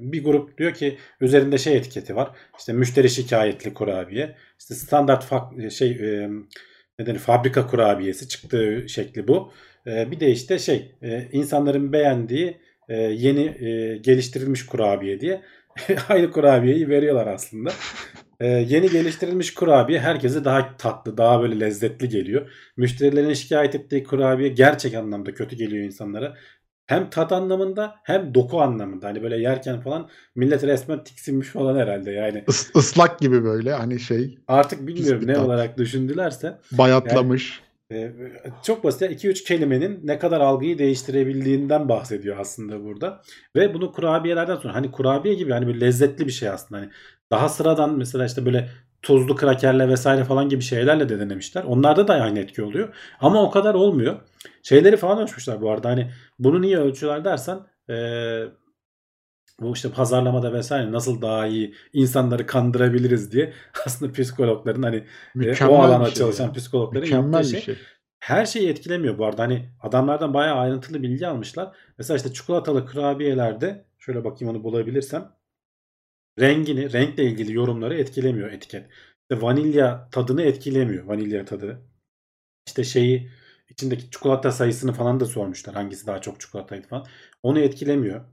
bir grup diyor ki üzerinde şey etiketi var. İşte müşteri şikayetli kurabiye. İşte standart fa- şey e, neden fabrika kurabiyesi çıktığı şekli bu. Ee, bir de işte şey e, insanların beğendiği e, yeni e, geliştirilmiş kurabiye diye aynı kurabiyeyi veriyorlar aslında. Ee, yeni geliştirilmiş kurabiye herkese daha tatlı, daha böyle lezzetli geliyor. Müşterilerin şikayet ettiği kurabiye gerçek anlamda kötü geliyor insanlara. Hem tat anlamında hem doku anlamında. Hani böyle yerken falan millet resmen tiksinmiş falan herhalde yani. Is- ıslak gibi böyle hani şey Artık bilmiyorum bir ne tat. olarak düşündülerse. bayatlamış. Ee, çok basit. 2-3 kelimenin ne kadar algıyı değiştirebildiğinden bahsediyor aslında burada. Ve bunu kurabiyelerden sonra hani kurabiye gibi hani böyle lezzetli bir şey aslında. Hani daha sıradan mesela işte böyle tuzlu krakerle vesaire falan gibi şeylerle de denemişler. Onlarda da aynı etki oluyor. Ama o kadar olmuyor. Şeyleri falan ölçmüşler bu arada. Hani bunu niye ölçüyorlar dersen ee, bu işte pazarlamada vesaire nasıl daha iyi insanları kandırabiliriz diye aslında psikologların hani Mükemmel o alana şey çalışan ya. psikologların Mükemmel yaptığı şey. şey. Her şeyi etkilemiyor bu arada. Hani adamlardan bayağı ayrıntılı bilgi almışlar. Mesela işte çikolatalı kurabiyelerde şöyle bakayım onu bulabilirsem rengini, renkle ilgili yorumları etkilemiyor etiket. İşte vanilya tadını etkilemiyor. Vanilya tadı. İşte şeyi içindeki çikolata sayısını falan da sormuşlar. Hangisi daha çok çikolataydı falan. Onu etkilemiyor.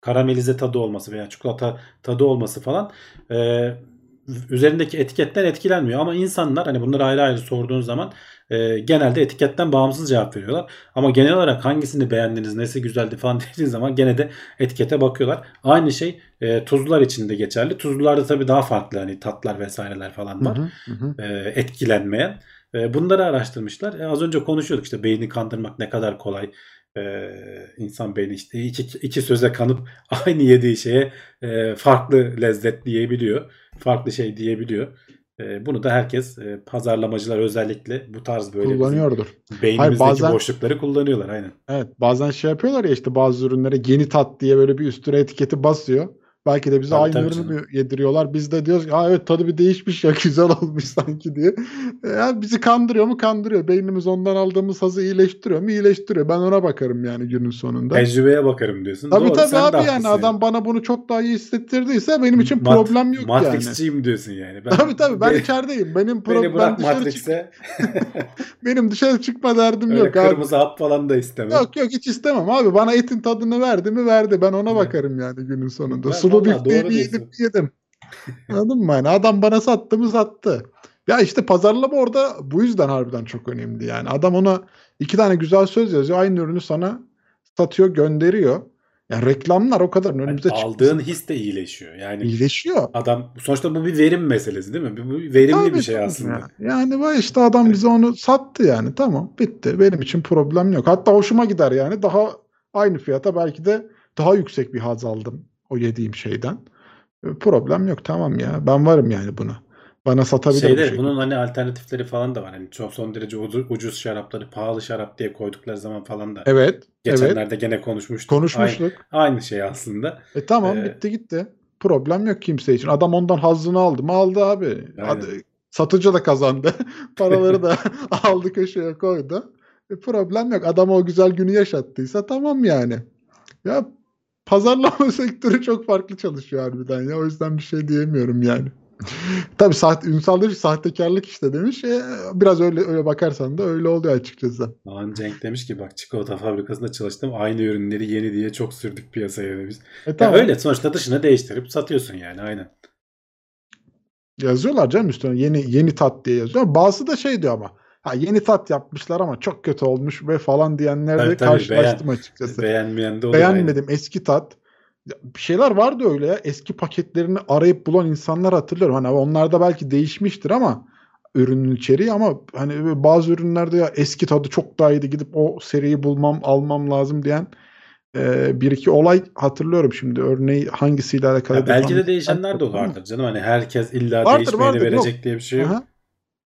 Karamelize tadı olması veya çikolata tadı olması falan e, üzerindeki etiketten etkilenmiyor. Ama insanlar hani bunları ayrı ayrı sorduğun zaman e, genelde etiketten bağımsız cevap veriyorlar. Ama genel olarak hangisini beğendiniz, nesi güzeldi falan dediğin zaman gene de etikete bakıyorlar. Aynı şey e, tuzlular için de geçerli. Tuzlularda tabii daha farklı hani tatlar vesaireler falan var. Hı, hı hı. E, etkilenmeyen. E, bunları araştırmışlar. E, az önce konuşuyorduk işte beyni kandırmak ne kadar kolay. E, insan beyni işte iki, iki söze kanıp aynı yediği şeye e, farklı lezzet diyebiliyor. Farklı şey diyebiliyor. E, bunu da herkes e, pazarlamacılar özellikle bu tarz böyle Kullanıyordur. beynimizdeki Hayır, bazen- boşlukları kullanıyorlar aynen. Evet bazen şey yapıyorlar ya işte bazı ürünlere yeni tat diye böyle bir üstüne etiketi basıyor. Belki de bize Tabii, aynı tabii ürünü canım. yediriyorlar. Biz de diyoruz ki Aa, evet tadı bir değişmiş ya güzel olmuş sanki diye. E, Yani bizi kandırıyor mu? Kandırıyor. Beynimiz ondan aldığımız hazı iyileştiriyor mu? İyileştiriyor. Ben ona bakarım yani günün sonunda. Tecrübeye bakarım diyorsun. Tabii Doğru, tabii abi yani adam bana bunu çok daha iyi hissettirdiyse benim için Mat- problem yok yani. Matrixçiyim diyorsun yani. Ben, Tabii tabii ben Be- içerideyim. Benim pro- beni ben bırak çık- Matrix'e. benim dışarı çıkma derdim Öyle yok abi. kırmızı hap falan da istemem. Yok yok hiç istemem abi. Bana etin tadını verdi mi verdi. Ben ona bakarım yani günün sonunda. Ben Vallahi bifteyi doğru bir yedim yedim. Anladın mı? Yani adam bana sattı mı sattı. Ya işte pazarlama orada bu yüzden harbiden çok önemli yani. Adam ona iki tane güzel söz yazıyor. Aynı ürünü sana satıyor gönderiyor. Yani reklamlar o kadar Yani önümüze aldığın çıkmasın. his de iyileşiyor. Yani iyileşiyor. adam sonuçta bu bir verim meselesi değil mi? Bu bu verimli Tabii, bir şey aslında. ya. Yani bu işte adam bize onu sattı yani. Tamam bitti. Benim için problem yok. Hatta hoşuma gider yani. Daha aynı fiyata belki de daha yüksek bir haz aldım o yediğim şeyden. Problem yok tamam ya. Ben varım yani buna. Bana satabilir Şeyde şekilde. bunun hani alternatifleri falan da var. Hani çok son derece ucuz, şarapları pahalı şarap diye koydukları zaman falan da. Evet. Evet. Geçenlerde gene konuşmuştuk. Konuşmuştuk. Aynı, aynı şey aslında. E tamam Ee, bitti gitti. Problem yok kimse için. Adam ondan hazzını aldı mı aldı abi. Aynen. Ad- satıcı da kazandı. Paraları da aldı köşeye koydu. E problem yok. Adam o güzel günü yaşattıysa tamam yani. Ya pazarlama sektörü çok farklı çalışıyor harbiden ya. O yüzden bir şey diyemiyorum yani. Tabii sahte, Ünsal demiş sahtekarlık işte demiş. E, biraz öyle öyle bakarsan da öyle oluyor açıkçası. Aman Cenk demiş ki bak çikolata fabrikasında çalıştım. Aynı ürünleri yeni diye çok sürdük piyasaya demiş. E, Ya tamam. öyle sonuçta dışına değiştirip satıyorsun yani aynen. Yazıyorlar canım üstüne yeni yeni tat diye yazıyor. Bazısı da şey diyor ama Ha yeni tat yapmışlar ama çok kötü olmuş ve falan diyenlerle Tabii, tabii, karşılaştım açıkçası. Beğenmeyen de olur. Beğenmedim eski tat. Bir şeyler vardı öyle ya. Eski paketlerini arayıp bulan insanlar hatırlıyorum. Hani onlarda belki değişmiştir ama ürünün içeriği ama hani bazı ürünlerde ya eski tadı çok daha iyiydi gidip o seriyi bulmam almam lazım diyen e, bir iki olay hatırlıyorum şimdi. Örneği hangisiyle alakalı? Ya belki de değişenler de vardır canım. Hani herkes illa Vardır, değişmeyeni vardır, verecek yok. diye bir şey yok. Aha.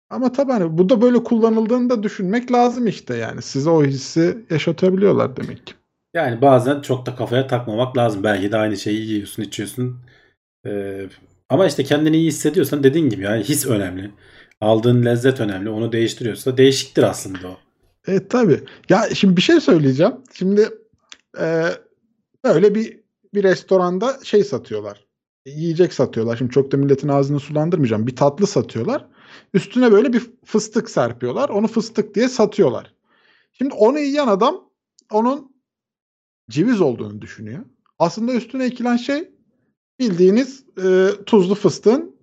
Ama tabii hani bu da böyle kullanıldığını da düşünmek lazım işte yani. Size o hissi yaşatabiliyorlar demek ki. Yani bazen çok da kafaya takmamak lazım. Belki de aynı şeyi yiyorsun, içiyorsun. Ee, ama işte kendini iyi hissediyorsan dediğin gibi yani his önemli. Aldığın lezzet önemli. Onu değiştiriyorsa değişiktir aslında o. Evet E, tabii. Ya şimdi bir şey söyleyeceğim. Şimdi e, böyle bir bir restoranda şey satıyorlar. Yiyecek satıyorlar. Şimdi çok da milletin ağzını sulandırmayacağım. Bir tatlı satıyorlar. Üstüne böyle bir fıstık serpiyorlar. Onu fıstık diye satıyorlar. Şimdi onu yiyen adam onun ceviz olduğunu düşünüyor. Aslında üstüne ekilen şey bildiğiniz e, tuzlu fıstığın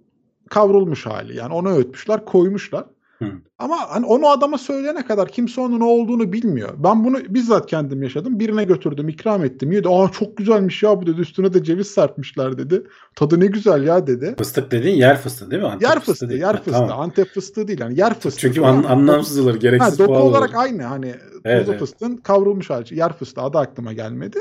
kavrulmuş hali. Yani onu öğütmüşler, koymuşlar. Hı. Ama hani onu adama söyleyene kadar kimse onun ne olduğunu bilmiyor. Ben bunu bizzat kendim yaşadım. Birine götürdüm, ikram ettim. Yedi. Aa çok güzelmiş ya bu dedi. Üstüne de ceviz serpmişler dedi. Tadı ne güzel ya dedi. Fıstık dediğin yer fıstığı değil mi? Antep yer fıstığı, değil. yer Ha, fıstığı. tamam. Antep fıstığı değil yani yer fıstığı. Çünkü an, anlamsız olur. Ha, Gereksiz doku pahalı olarak olur. aynı hani Evet, evet. fıstığın kavrulmuş hali. Yer fıstığı adı aklıma gelmedi.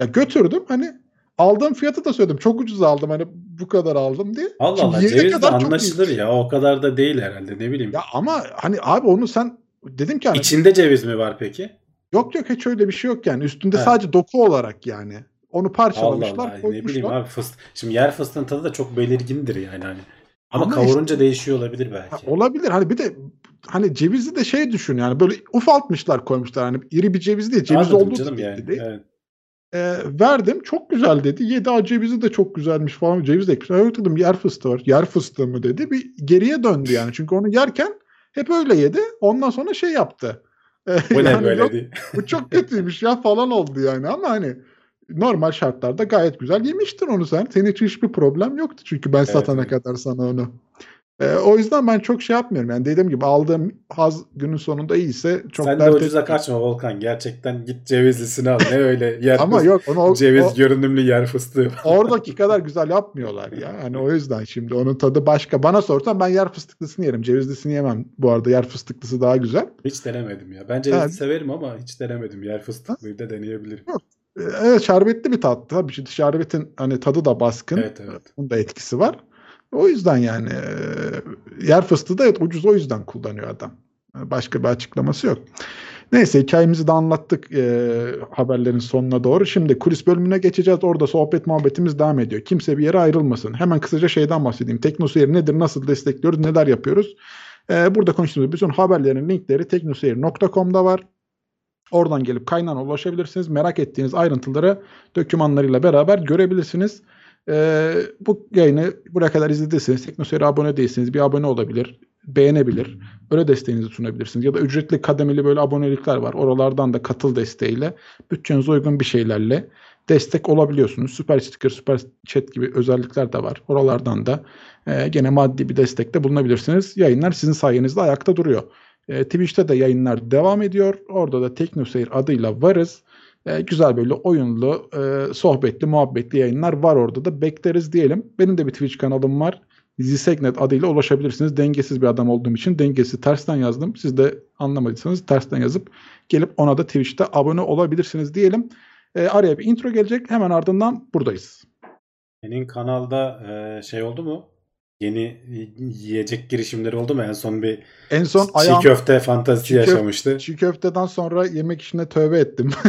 Ya götürdüm hani aldığım fiyatı da söyledim. Çok ucuz aldım hani bu kadar aldım diye. Allah Şimdi Allah. Ceviz de kadar çok anlaşılır ya. O kadar da değil herhalde. Ne bileyim. Ya ama hani abi onu sen dedim ki hani İçinde ceviz mi var peki? yok yok hiç öyle bir şey yok yani. Üstünde He. sadece doku olarak yani. Onu Allah parçalamışlar, Allah. Ne bileyim koymuşlar. abi fıstık. Şimdi yer fıstığın tadı da çok belirgindir yani hani. Ama, Ama kavurunca değişiyor olabilir belki. Ha, olabilir. Hani bir de hani cevizi de şey düşün yani böyle ufaltmışlar koymuşlar. Hani iri bir ceviz değil. Ceviz Anladım olduğu canım yani. değil. Evet. Ee, verdim. Çok güzel dedi. Yedi "Aa, cevizi de çok güzelmiş falan. Ceviz de ekmiş. Evet dedim yer fıstığı var. Yer fıstığı mı dedi. Bir geriye döndü yani. Çünkü onu yerken hep öyle yedi. Ondan sonra şey yaptı. Ee, Bu ne yani böyle yok, bu çok kötüymüş ya falan oldu yani. Ama hani normal şartlarda gayet güzel yemiştin onu sen. Senin için hiçbir problem yoktu. Çünkü ben satana evet. kadar sana onu. Ee, o yüzden ben çok şey yapmıyorum. Yani dediğim gibi aldığım haz günün sonunda iyiyse çok Sen de dert ucuza etmiyorum. kaçma Volkan. Gerçekten git cevizlisini al. Ne öyle yer Ama fıstığı- yok onu ceviz o- görünümlü yer fıstığı. oradaki kadar güzel yapmıyorlar ya. Hani o yüzden şimdi onun tadı başka. Bana sorsan ben yer fıstıklısını yerim. Cevizlisini yemem. Bu arada yer fıstıklısı daha güzel. Hiç denemedim ya. Ben cevizi Evet. severim ama hiç denemedim. Yer fıstıklıyı da deneyebilirim. Ee, Evet şerbetli bir tat. Tabii şimdi şerbetin hani tadı da baskın. Evet evet. Bunun da etkisi var. O yüzden yani yer fıstığı da evet, ucuz o yüzden kullanıyor adam. Başka bir açıklaması yok. Neyse hikayemizi de anlattık e, haberlerin sonuna doğru. Şimdi kulis bölümüne geçeceğiz. Orada sohbet muhabbetimiz devam ediyor. Kimse bir yere ayrılmasın. Hemen kısaca şeyden bahsedeyim. Teknoseyir nedir, nasıl destekliyoruz, neler yapıyoruz? E, burada konuştuğumuz bütün haberlerin linkleri teknoseyir.com'da var. Oradan gelip kaynağına ulaşabilirsiniz. Merak ettiğiniz ayrıntıları dokümanlarıyla beraber görebilirsiniz. Ee, bu yayını buraya kadar izlediyseniz, Teknoseyir'e abone değilseniz bir abone olabilir, beğenebilir, öyle desteğinizi sunabilirsiniz. Ya da ücretli kademeli böyle abonelikler var. Oralardan da katıl desteğiyle, bütçenize uygun bir şeylerle destek olabiliyorsunuz. Süper sticker, süper chat gibi özellikler de var. Oralardan da e, gene maddi bir destekte bulunabilirsiniz. Yayınlar sizin sayenizde ayakta duruyor. E, Twitch'te de yayınlar devam ediyor. Orada da Teknoseyir adıyla varız. E, güzel böyle oyunlu, e, sohbetli, muhabbetli yayınlar var orada da bekleriz diyelim. Benim de bir Twitch kanalım var. Zisegnet adıyla ulaşabilirsiniz. Dengesiz bir adam olduğum için dengesi tersten yazdım. Siz de anlamadıysanız tersten yazıp gelip ona da Twitch'te abone olabilirsiniz diyelim. E, araya bir intro gelecek. Hemen ardından buradayız. Senin kanalda e, şey oldu mu? Yeni yiyecek girişimleri oldu mu? En son bir En son çiğ ayağım köfte fantazisi Çiğ yaşamıştı. çiğ köfteden sonra yemek işine tövbe ettim.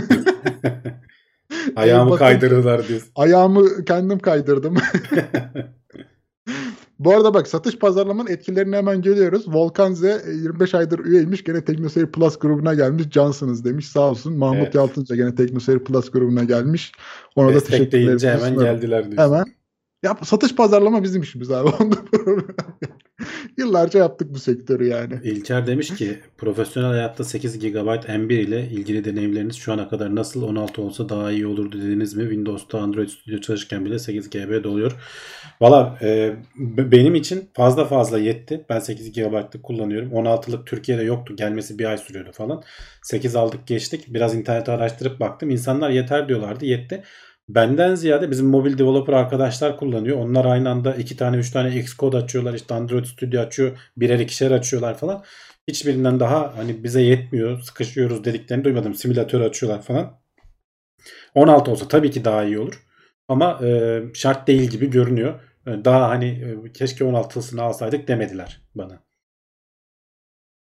Ayağımı kaydırırlar diyorsun. Ayağımı kendim kaydırdım. Bu arada bak satış pazarlamanın etkilerini hemen görüyoruz. Volkan Z e, 25 aydır üyeymiş. Gene Teknoseyir Plus grubuna gelmiş. Cansınız demiş. Sağ olsun. Mahmut Evet. Yaltınca gene Teknoseyir Plus grubuna gelmiş. Ona da deyince teşekkürlerimizi hemen geldiler diyorsun. Hemen. Ya satış pazarlama bizim işimiz abi. Yıllarca yaptık bu sektörü yani. İlker demiş ki profesyonel hayatta 8 GB M1 ile ilgili deneyimleriniz şu ana kadar nasıl 16 olsa daha iyi olurdu dediniz mi? Windows'ta Android Studio çalışırken bile 8 GB doluyor. Valla e, benim için fazla fazla yetti. Ben 8 GB'lık kullanıyorum. 16'lık Türkiye'de yoktu. Gelmesi bir ay sürüyordu falan. 8 aldık geçtik. Biraz internete araştırıp baktım. İnsanlar yeter diyorlardı. Yetti. Benden ziyade bizim mobil developer arkadaşlar kullanıyor. Onlar aynı anda iki tane üç tane Xcode açıyorlar. işte Android Studio açıyor. Birer ikişer açıyorlar falan. Hiçbirinden daha hani bize yetmiyor. Sıkışıyoruz dediklerini duymadım. Simülatör açıyorlar falan. 16 olsa tabii ki daha iyi olur. Ama e, şart değil gibi görünüyor. E, Daha hani e, keşke 16'sını alsaydık demediler bana.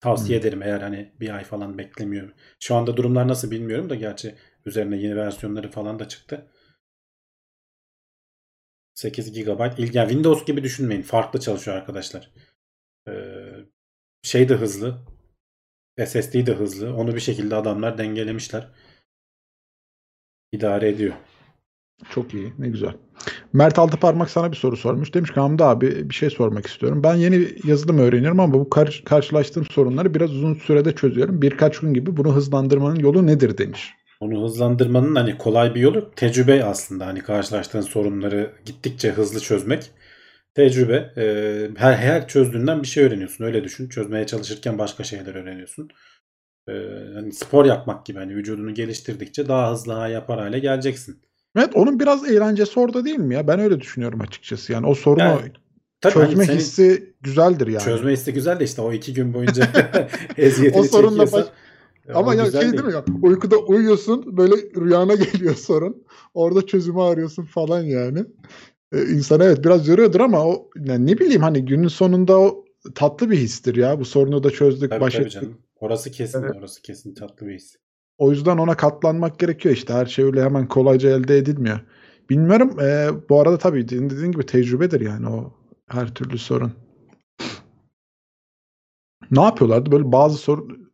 Tavsiye Hmm. ederim eğer hani bir ay falan beklemiyorum. Şu anda durumlar nasıl bilmiyorum da gerçi üzerine yeni versiyonları falan da çıktı. 8 GB. İlk, yani Windows gibi düşünmeyin. Farklı çalışıyor arkadaşlar. Ee, şey de hızlı. SSD de hızlı. Onu bir şekilde adamlar dengelemişler. İdare ediyor. Çok iyi. Ne güzel. Mert Altıparmak sana bir soru sormuş. Demiş ki Hamdi abi bir şey sormak istiyorum. Ben yeni yazılım öğreniyorum ama bu kar- karşılaştığım sorunları biraz uzun sürede çözüyorum. Birkaç gün gibi bunu hızlandırmanın yolu nedir demiş. Onu hızlandırmanın hani kolay bir yolu tecrübe aslında. Hani karşılaştığın sorunları gittikçe hızlı çözmek. Tecrübe. Ee, her, her çözdüğünden bir şey öğreniyorsun. Öyle düşün. Çözmeye çalışırken başka şeyler öğreniyorsun. Ee, hani spor yapmak gibi. Hani vücudunu geliştirdikçe daha hızlı ha yapar hale geleceksin. Evet onun biraz eğlencesi orada değil mi ya? Ben öyle düşünüyorum açıkçası. Yani o sorunu Yani, Tabii hani çözme senin hissi güzeldir yani. çözme hissi güzel de işte o iki gün boyunca eziyetini O sorunla çekiyorsan. baş- Ama o ya şey değil mi ya? Uykuda uyuyorsun böyle rüyana geliyor sorun. Orada çözümü arıyorsun falan yani. Ee, insan evet biraz yoruyordur ama o yani ne bileyim hani günün sonunda o tatlı bir histir ya. Bu sorunu da çözdük, Tabii baş tabii ettik. canım. Orası kesin, Evet. orası kesin tatlı bir his. O yüzden ona katlanmak gerekiyor işte. Her şey öyle hemen kolayca elde edilmiyor. Bilmiyorum. ee, bu arada tabii dediğin dediğin gibi tecrübedir yani o her türlü sorun. Ne yapıyorlardı? Böyle bazı sorun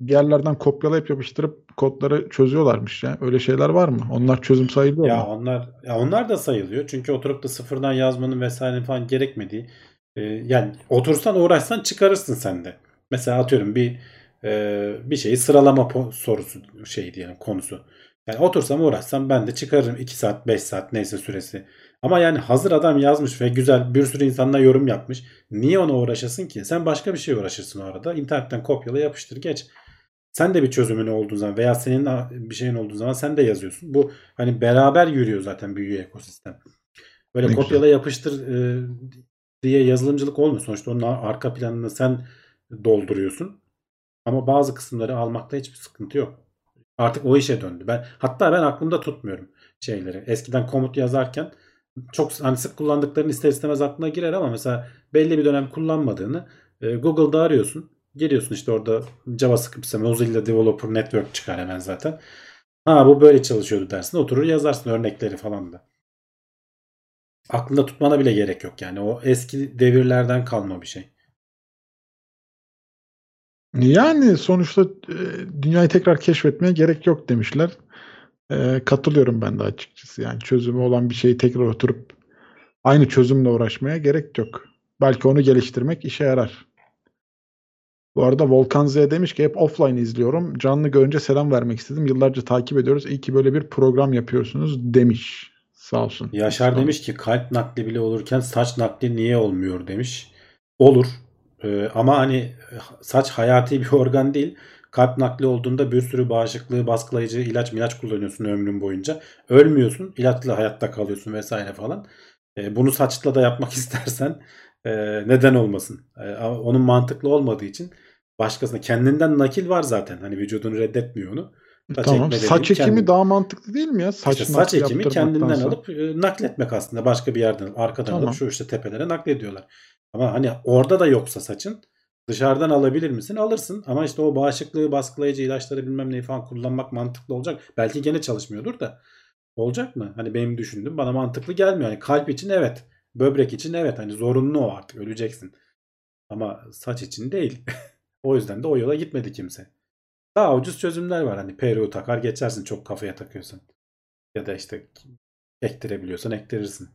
bir yerlerden kopyalayıp yapıştırıp kodları çözüyorlarmış ya. Öyle şeyler var mı? Onlar çözüm sayılıyor Ya mu? onlar ya onlar da sayılıyor. Çünkü oturup da sıfırdan yazmanın vesaire falan gerekmediği. e, yani otursan uğraşsan çıkarırsın sen de. Mesela atıyorum bir e, bir şeyi sıralama sorusu şey diyelim konusu. Yani otursam uğraşsam ben de çıkarırım 2 saat 5 saat neyse süresi. Ama yani hazır adam yazmış ve güzel bir sürü insanla yorum yapmış. Niye ona uğraşasın ki? Sen başka bir şeye uğraşırsın o arada. İnternetten kopyala yapıştır geç. Sen de bir çözümün olduğu zaman veya senin bir şeyin olduğu zaman sen de yazıyorsun. Bu hani beraber yürüyor zaten büyüyor ekosistem. Böyle Ne kopyala yapıştır e, diye yazılımcılık olmuyor. Sonuçta onun arka planını sen dolduruyorsun. Ama bazı kısımları almakta hiçbir sıkıntı yok. Artık o işe döndü. Ben hatta ben aklımda tutmuyorum şeyleri. Eskiden komut yazarken çok hani sık kullandıkların ister istemez aklına girer ama mesela belli bir dönem kullanmadığını e, Google'da arıyorsun. Giriyorsun işte orada JavaScript ise Mozilla Developer Network çıkar hemen zaten. Ha bu böyle çalışıyordu dersin. Oturur yazarsın örnekleri falan da. Aklında tutmana bile gerek yok yani. O eski devirlerden kalma bir şey. Yani sonuçta e, dünyayı tekrar keşfetmeye gerek yok demişler. E, katılıyorum ben de açıkçası. Yani çözümü olan bir şeyi tekrar oturup aynı çözümle uğraşmaya gerek yok. Belki onu geliştirmek işe yarar. Bu arada Volkan Z demiş ki hep offline izliyorum. Canlı görünce selam vermek istedim. Yıllarca takip ediyoruz. İyi ki böyle bir program yapıyorsunuz demiş. Sağ olsun. Yaşar Sağ olun. demiş ki kalp nakli bile olurken saç nakli niye olmuyor demiş. Olur. Ee, ama hani saç hayati bir organ değil. Kalp nakli olduğunda bir sürü bağışıklığı baskılayıcı ilaç milaç kullanıyorsun ömrün boyunca. Ölmüyorsun. ilaçla hayatta kalıyorsun vesaire falan. Ee, bunu saçla da yapmak istersen e, neden olmasın? E, ama onun mantıklı olmadığı için başkasına kendinden nakil var zaten. Hani vücudunu reddetmiyor onu. Saç Tamam. Saç ekimi kendin- daha mantıklı değil mi ya? Saç, İşte saç ekimi kendinden alıp e, nakletmek aslında başka bir yerden arkadan Tamam. alıp şu işte tepelere naklediyorlar. Ama hani orada da yoksa saçın dışarıdan alabilir misin? Alırsın ama işte o bağışıklığı baskılayıcı ilaçları bilmem neyi falan kullanmak mantıklı olacak. Belki gene çalışmıyordur da olacak mı? Hani benim düşündüğüm bana mantıklı gelmiyor. Hani kalp için evet, böbrek için evet hani zorunlu o artık öleceksin. Ama saç için değil. o yüzden de o yola gitmedi kimse. Daha ucuz çözümler var. Hani peruğu takar geçersin çok kafaya takıyorsan. Ya da işte ektirebiliyorsan ektirirsin.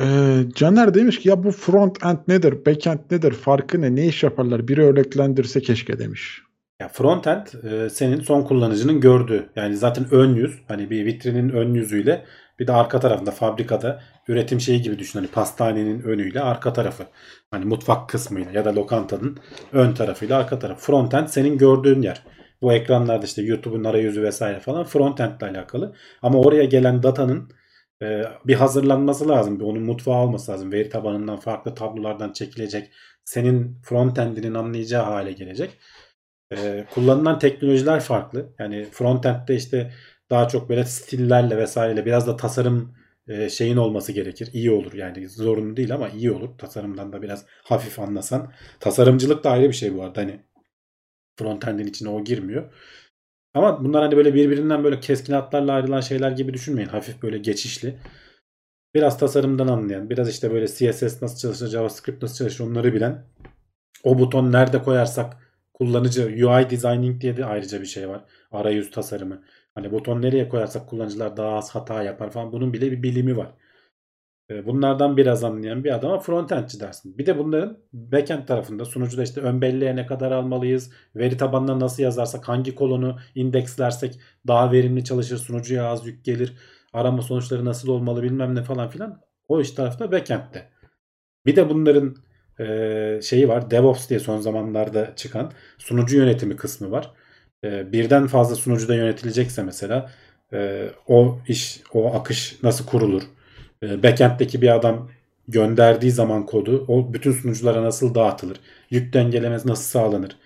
Ee, Caner demiş ki ya bu front end nedir, back end nedir, farkı ne, ne iş yaparlar? Biri örneklendirse keşke demiş. Ya frontend e, senin son kullanıcının gördüğü yani zaten ön yüz hani bir vitrinin ön yüzüyle bir de arka tarafında fabrikada üretim şeyi gibi düşün hani pastanenin önüyle arka tarafı hani mutfak kısmıyla ya da lokantanın ön tarafıyla arka tarafı frontend senin gördüğün yer. Bu ekranlarda işte YouTube'un arayüzü vesaire falan frontend ile alakalı ama oraya gelen datanın e, bir hazırlanması lazım. Bir onun mutfağı olması lazım. Veri tabanından farklı tablolardan çekilecek. Senin frontend'inin anlayacağı hale gelecek. Ee, kullanılan teknolojiler farklı. Yani frontend'de işte daha çok böyle stillerle vesaireyle biraz da tasarım e, şeyin olması gerekir. İyi olur yani zorunlu değil ama iyi olur. Tasarımdan da biraz hafif anlasan. Tasarımcılık da ayrı bir şey bu arada. Hani frontend'in içine o girmiyor. Ama bunlar hani böyle birbirinden böyle keskin hatlarla ayrılan şeyler gibi düşünmeyin. Hafif böyle geçişli. Biraz tasarımdan anlayan, biraz işte böyle CSS nasıl çalışır, JavaScript nasıl çalışır onları bilen. O buton nerede koyarsak kullanıcı UI designing diye de ayrıca bir şey var. Arayüz tasarımı. Hani buton nereye koyarsak kullanıcılar daha az hata yapar falan. Bunun bile bir bilimi var. E, Bunlardan biraz anlayan bir adama frontendçi dersin. Bir de bunların backend tarafında sunucuda işte ön belleğe ne kadar almalıyız, veri tabanına nasıl yazarsak, hangi kolonu indekslersek daha verimli çalışır, sunucuya az yük gelir, arama sonuçları nasıl olmalı bilmem ne falan filan. O iş tarafta backend'te. Bir de bunların e, şeyi var. DevOps diye son zamanlarda çıkan sunucu yönetimi kısmı var. E, birden fazla sunucuda yönetilecekse mesela e, o iş, o akış nasıl kurulur? E, backend'deki bir adam gönderdiği zaman kodu o bütün sunuculara nasıl dağıtılır? Yük dengelemesi nasıl sağlanır?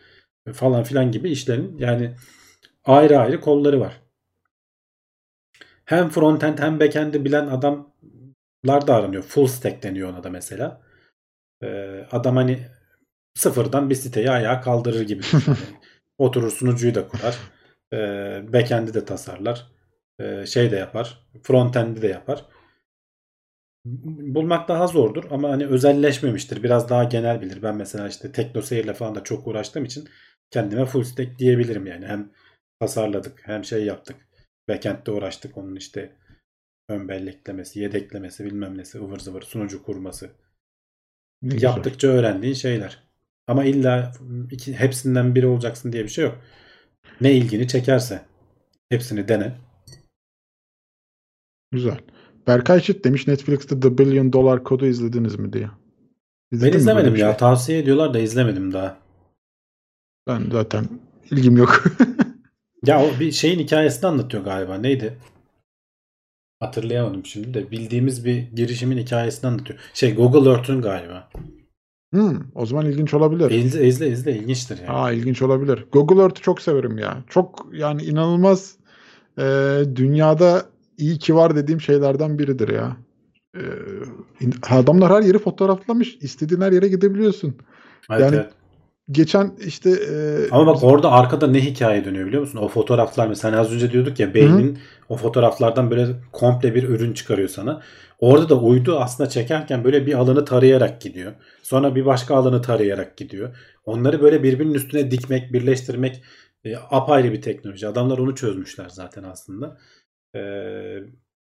E, falan filan gibi işlerin yani ayrı ayrı kolları var. Hem frontend hem backend'i bilen adamlar da aranıyor. Full stack deniyor ona da mesela. Ee, adam hani sıfırdan bir siteyi ayağa kaldırır gibi. Oturur sunucuyu da kurar. Ee, backend'i de tasarlar. Ee, şey de yapar. Frontend'i de yapar. Bulmak daha zordur ama hani özelleşmemiştir. Biraz daha genel bilir. Ben mesela işte TeknoSeyir'le falan da çok uğraştığım için kendime full stack diyebilirim yani. Hem tasarladık hem şey yaptık. Backend'de uğraştık. Onun işte ön belleklemesi, yedeklemesi bilmem nesi ıvır zıvır sunucu kurması. Ne güzel. Yaptıkça öğrendiğin şeyler. Ama illa iki, hepsinden biri olacaksın diye bir şey yok. Ne ilgini çekerse. Hepsini dene. Güzel. Berkay Çit demiş Netflix'te The Billion Dollar Kodu izlediniz mi diye. Ben İzledin mi izlemedim ya. şey? Tavsiye ediyorlar da izlemedim daha. Ben zaten ilgim yok. Ya o bir şeyin hikayesini anlatıyor galiba. Neydi? Hatırlayamadım şimdi de. Bildiğimiz bir girişimin hikayesini anlatıyor. Şey Google Earth'ün galiba. Hmm, o zaman ilginç olabilir. İzle izle izle ilginçtir yani. Aa ilginç olabilir. Google Earth'ü çok severim ya. Çok yani inanılmaz e, dünyada iyi ki var dediğim şeylerden biridir ya. E, adamlar her yeri fotoğraflamış. İstediğin her yere gidebiliyorsun. Evet, yani- evet. Geçen işte e, Ama bak orada arkada ne hikaye dönüyor biliyor musun? O fotoğraflar mesela az önce diyorduk ya beynin o fotoğraflardan böyle komple bir ürün çıkarıyor sana. Orada da uydu aslında çekerken böyle bir alanı tarayarak gidiyor. Sonra bir başka alanı tarayarak gidiyor. Onları böyle birbirinin üstüne dikmek, birleştirmek e, apayrı bir teknoloji. Adamlar onu çözmüşler zaten aslında. E,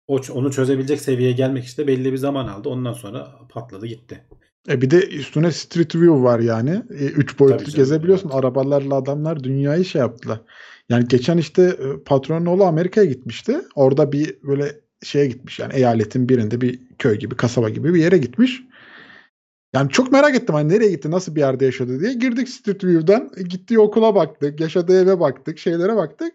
o onu çözebilecek seviyeye gelmek işte belli bir zaman aldı. Ondan sonra patladı gitti. E bir de üstüne Street View var yani. E, üç boyutlu Tabii canım, gezebiliyorsun. evet. Arabalarla adamlar dünyayı şey yaptılar. Yani geçen işte e, patronun oğlu Amerika'ya gitmişti. Orada bir böyle şeye gitmiş. Yani eyaletin birinde bir köy gibi, kasaba gibi bir yere gitmiş. Yani çok merak ettim hani nereye gitti, nasıl bir yerde yaşadı diye. Girdik Street View'dan. e, Gittiği okula baktık, yaşadığı eve baktık, şeylere baktık.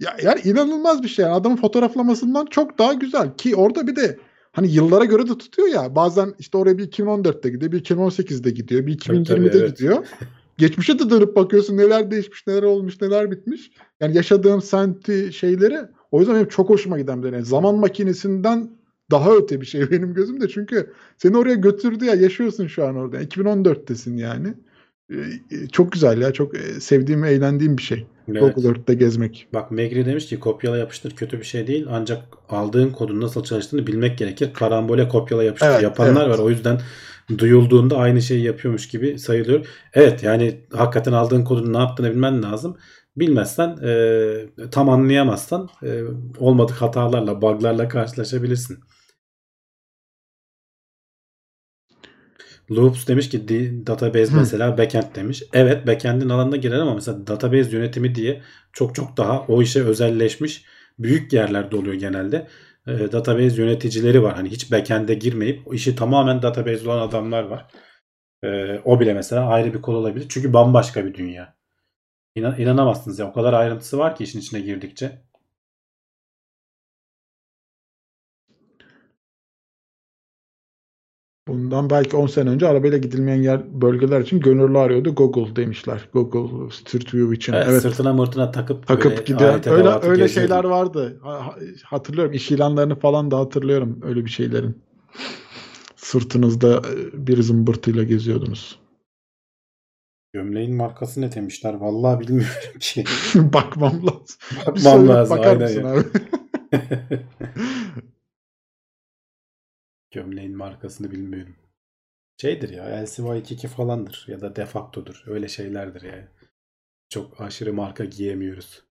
Ya yani inanılmaz bir şey. Yani adamın fotoğraflamasından çok daha güzel ki orada bir de hani yıllara göre de tutuyor ya. Bazen işte oraya bir 2014'te gidiyor, bir 2018'de gidiyor, bir Tabii, 2020'de tabii, evet. gidiyor. Geçmişe de dönüp bakıyorsun neler değişmiş, neler olmuş, neler bitmiş. Yani yaşadığım semti şeyleri o yüzden benim çok hoşuma giden bir. Yani zaman makinesinden daha öte bir şey benim gözümde. Çünkü seni oraya götürdü ya yaşıyorsun şu an orada. 2014'tesin yani. Ee, e, Çok güzel ya. Çok e, sevdiğim, eğlendiğim bir şey. Evet. Google Earth'te gezmek. Bak Megri demiş ki kopyala yapıştır kötü bir şey değil ancak aldığın kodun nasıl çalıştığını bilmek gerekir. Karambole kopyala yapıştır Evet, yapanlar evet. var. O yüzden duyulduğunda aynı şeyi yapıyormuş gibi sayılıyor. Evet yani hakikaten aldığın kodun ne yaptığını bilmen lazım. Bilmezsen e, tam anlayamazsan e, olmadık hatalarla, bug'larla karşılaşabilirsin. Loops demiş ki database Hı. mesela backend demiş. Evet backend'in alanına girer ama mesela database yönetimi diye çok çok daha o işe özelleşmiş büyük yerlerde oluyor genelde. Ee, database yöneticileri var. Hani hiç backend'e girmeyip işi tamamen database olan adamlar var. Ee, o bile mesela ayrı bir kol olabilir. Çünkü bambaşka bir dünya. İnan, inanamazsınız ya. O kadar ayrıntısı var ki işin içine girdikçe. Bundan belki 10 sene önce arabayla gidilmeyen yer bölgeler için gönüllü arıyordu. Google demişler. Google Street View için. Evet, Evet. Sırtına mırtına takıp Takıp alet Öyle öyle geziyordu. şeyler vardı. Ha- ha- Hatırlıyorum. İş ilanlarını falan da hatırlıyorum öyle bir şeylerin. Sırtınızda e, bir zımbırtıyla geziyordunuz. Gömleğin markası ne demişler? Vallahi bilmiyorum ki. Bakmam lazım. Bakmam söyleyip lazım. bakar Aynen mısın ya. abi? Gömleğin markasını bilmiyorum. Şeydir ya LCY22 falandır ya da defaktodur. Öyle şeylerdir yani. Çok aşırı marka giyemiyoruz.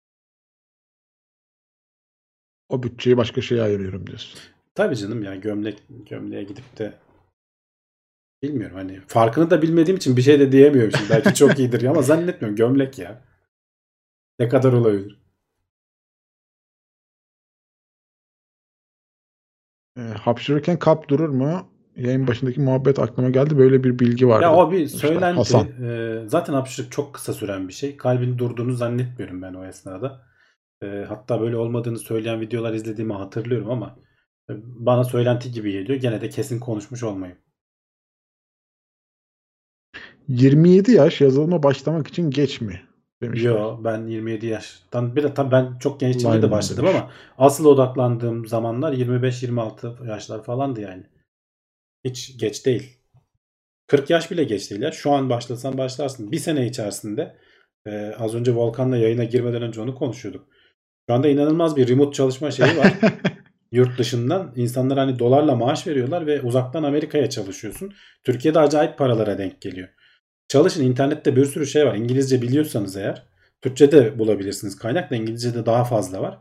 O bütçeyi başka şeye ayırıyorum diyorsun. Tabii canım ya gömlek gömleğe gidip de bilmiyorum hani farkını da bilmediğim için bir şey de diyemiyorum şimdi. Belki çok iyidir ama zannetmiyorum gömlek ya. Ne kadar olabilir? E, hapşırırken kap durur mu? Yayın başındaki muhabbet aklıma geldi. Böyle bir bilgi vardı. Ya o bir demişler. söylenti. Hasan. Ee, zaten hapşırık çok kısa süren bir şey. Kalbin durduğunu zannetmiyorum ben o esnada. Ee, hatta böyle olmadığını söyleyen videolar izlediğimi hatırlıyorum ama e, bana söylenti gibi geliyor. Gene de kesin konuşmuş olmayayım. 27 yaş yazılıma başlamak için geç mi? Demişler. Yo ben 27 yaştan bir de tabii ben çok gençliğimde de başladım demiş. ama asıl odaklandığım zamanlar 25-26 yaşlar falandı yani. Hiç geç değil. 40 yaş bile geç değil ya. Şu an başlasan başlarsın. Bir sene içerisinde e, az önce Volkan'la yayına girmeden önce onu konuşuyorduk. Şu anda inanılmaz bir remote çalışma şeyi var. Yurt dışından insanlar hani dolarla maaş veriyorlar ve uzaktan Amerika'ya çalışıyorsun. Türkiye'de acayip paralara denk geliyor. Çalışın internette bir sürü şey var. İngilizce biliyorsanız eğer Türkçe de bulabilirsiniz. Kaynak da İngilizce'de daha fazla var.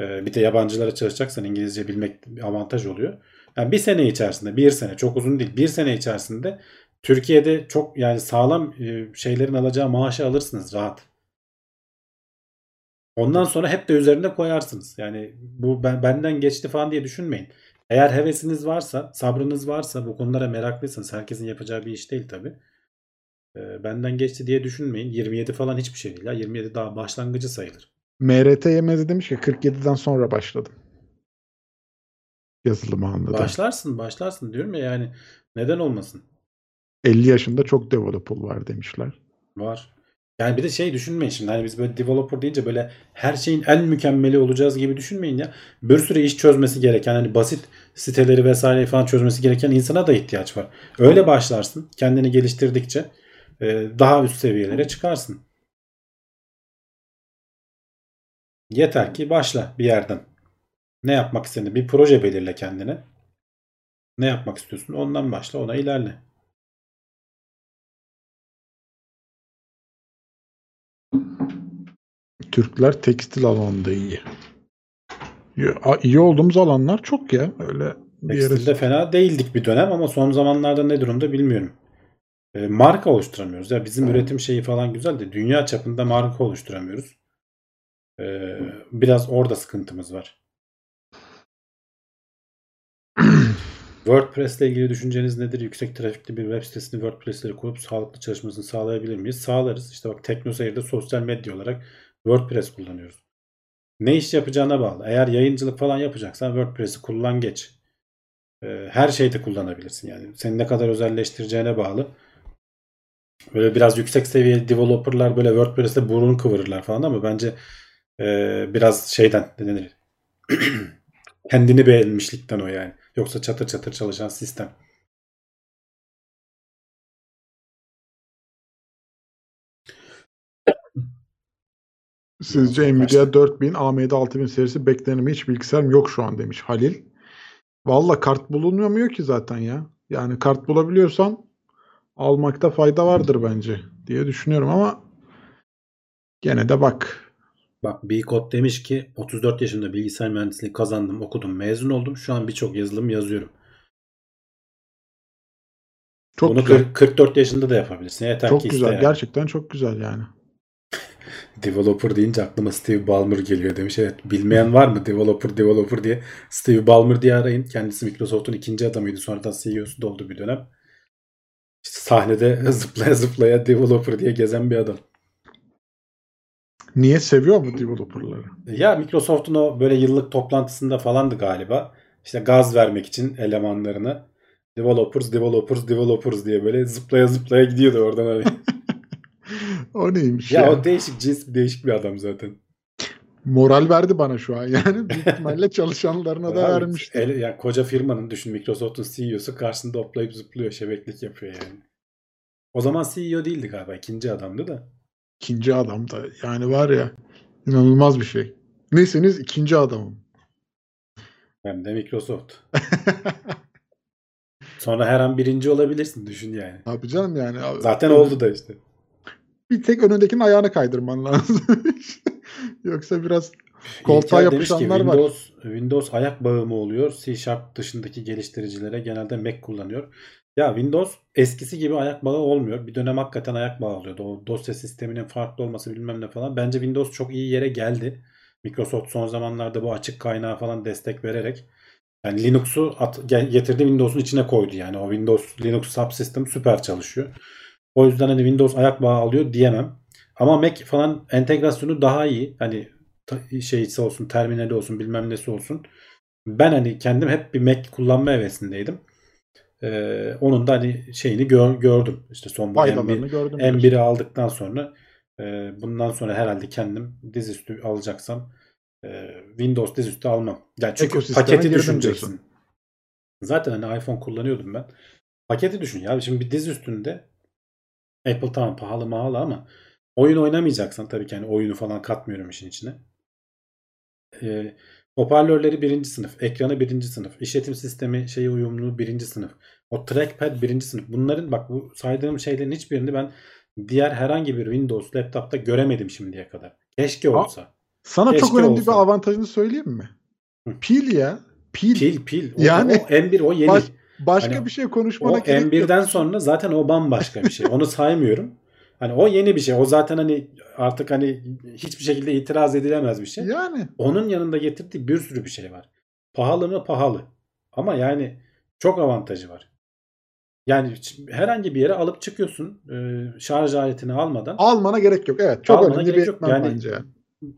Ee, bir de yabancılara çalışacaksan İngilizce bilmek avantaj oluyor. Yani bir sene içerisinde, bir sene çok uzun değil, bir sene içerisinde Türkiye'de çok yani sağlam e, şeylerin alacağı maaşı alırsınız rahat. Ondan sonra hep de üzerine koyarsınız. Yani bu ben, benden geçti falan diye düşünmeyin. Eğer hevesiniz varsa, sabrınız varsa, bu konulara meraklıysanız herkesin yapacağı bir iş değil tabi. benden geçti diye düşünmeyin. 27 falan hiçbir şey değil. Ya. 27 daha başlangıcı sayılır. MRT yemezi demiş ki 47'den sonra başladım. Yazılım anında. Başlarsın, başlarsın diyorum ya yani neden olmasın? 50 yaşında çok developer var demişler. Var. Yani bir de şey düşünmeyin şimdi hani biz böyle developer deyince böyle her şeyin en mükemmeli olacağız gibi düşünmeyin ya. Bir sürü iş çözmesi gereken hani basit siteleri vesaire falan çözmesi gereken insana da ihtiyaç var. Öyle başlarsın kendini geliştirdikçe daha üst seviyelere çıkarsın. Yeter ki başla bir yerden. Ne yapmak istediğini bir proje belirle kendine. Ne yapmak istiyorsun ondan başla ona ilerle. Türkler tekstil alanında iyi. İyi olduğumuz alanlar çok ya. Öyle bir yere Tekstilde fena değildik bir dönem ama son zamanlarda ne durumda bilmiyorum. E, marka oluşturamıyoruz. Ya bizim üretim şeyi falan güzel de dünya çapında marka oluşturamıyoruz. E, biraz orada sıkıntımız var. WordPress ile ilgili düşünceniz nedir? Yüksek trafikli bir web sitesini WordPress'leri kurup sağlıklı çalışmasını sağlayabilir miyiz? Sağlarız. İşte bak TeknoSeyir'de sosyal medya olarak WordPress kullanıyoruz. Ne iş yapacağına bağlı. Eğer yayıncılık falan yapacaksan WordPress'i kullan geç. Ee, her şeyde kullanabilirsin yani. Seni ne kadar özelleştireceğine bağlı. Böyle biraz yüksek seviye developerlar böyle WordPress'te burun kıvırırlar falan ama bence e, biraz şeyden ne denir? Kendini beğenmişlikten o yani. Yoksa çatır çatır çalışan sistem. Sizce. Nvidia 4000, AMD 6000 serisi beklenir mi? Hiç bilgisayarım yok şu an demiş Halil. Valla kart bulunmuyor ki zaten ya. Yani kart bulabiliyorsan almakta fayda vardır bence diye düşünüyorum ama gene de bak. Bak Bcode demiş ki 34 yaşında bilgisayar mühendisliği kazandım, okudum, mezun oldum. Şu an birçok yazılım yazıyorum. Çok Bunu güzel. 40 44 yaşında da yapabilirsin. Yeter Çok ki güzel. yani. Gerçekten çok güzel yani. Developer deyince aklıma Steve Ballmer geliyor demiş. Evet bilmeyen var mı developer developer diye Steve Ballmer diye arayın. Kendisi Microsoft'un ikinci adamıydı. Sonradan CEO'su da oldu bir dönem. Sahnede zıplaya zıplaya developer diye gezen bir adam. Niye seviyor mu developerları? Ya Microsoft'un o böyle yıllık toplantısında falandı galiba. İşte gaz vermek için elemanlarına developers, developers, developers diye böyle zıplaya zıplaya gidiyordu oradan o neymiş ya ya? o değişik cins değişik bir adam zaten. Moral verdi bana şu an. Yani büyük ihtimalle çalışanlarına da Abi, vermişti. el- yani koca firmanın düşün Microsoft'un CEO'su karşısında hoplayıp zıplıyor, şebeklik yapıyor yani. O zaman CEO değildi galiba, ikinci adamdı da. İkinci adam da yani var ya inanılmaz bir şey. Neyseniz ikinci adamım. Hem de Microsoft. Sonra her an birinci olabilirsin düşün yani. Abi canım yani. abi- Zaten oldu da işte. Bir tek önündekinin ayağını kaydırman lazım. Yoksa biraz koltuğa İlker demiş ki, yapışanlar var. Windows, Windows ayak bağı mı oluyor? C Sharp dışındaki geliştiricilere genelde Mac kullanıyor. Ya Windows eskisi gibi ayak bağı olmuyor. Bir dönem hakikaten ayak bağı oluyordu. O dosya sisteminin farklı olması bilmem ne falan. Bence Windows çok iyi yere geldi. Microsoft son zamanlarda bu açık kaynağı falan destek vererek yani Linux'u at- getirdi Windows'un içine koydu yani. O Windows Linux subsystem süper çalışıyor. O yüzden hani Windows ayak bağı alıyor diyemem. Ama Mac falan entegrasyonu daha iyi. Hani şeysi olsun, terminali olsun, bilmem nesi olsun. Ben hani kendim hep bir Mac kullanma hevesindeydim. Ee, onun da hani şeyini gör- gördüm. İşte son bu Faydalarını M1, gördüm. M1'i aldıktan sonra e, bundan sonra herhalde kendim dizüstü alacaksam e, Windows dizüstü almam. Yani çünkü Ekosisteme paketi düşüneceksin. diyorsun. Zaten hani iPhone kullanıyordum ben. Paketi düşün ya. Şimdi bir diz üstünde Apple tamam pahalı mahalı ama oyun oynamayacaksan tabii ki hani oyunu falan katmıyorum işin içine. Ee, hoparlörleri birinci sınıf, ekranı birinci sınıf, işletim sistemi şeyi uyumlu birinci sınıf. O trackpad birinci sınıf. Bunların bak bu saydığım şeylerin hiçbirini ben diğer herhangi bir Windows laptopta göremedim şimdiye kadar. Keşke olsa. Sana çok Keşke önemli olsa. bir avantajını söyleyeyim mi? Hı. Pil ya. Pil. Pil pil. O, Yani o M1 o yeni. baş- Başka Hani bir şey O konuşmana gerek yok. M1'den sonra zaten o bambaşka bir şey. Onu saymıyorum. Hani o yeni bir şey. O zaten hani artık hani hiçbir şekilde itiraz edilemez bir şey. Yani Onun yanında getirdiği bir sürü bir şey var. Pahalı mı? Pahalı. Ama yani çok avantajı var. Yani herhangi bir yere alıp çıkıyorsun e, şarj aletini almadan. almana gerek yok. Evet. Çok önemli gerek bir yok. Yani bence. Yani.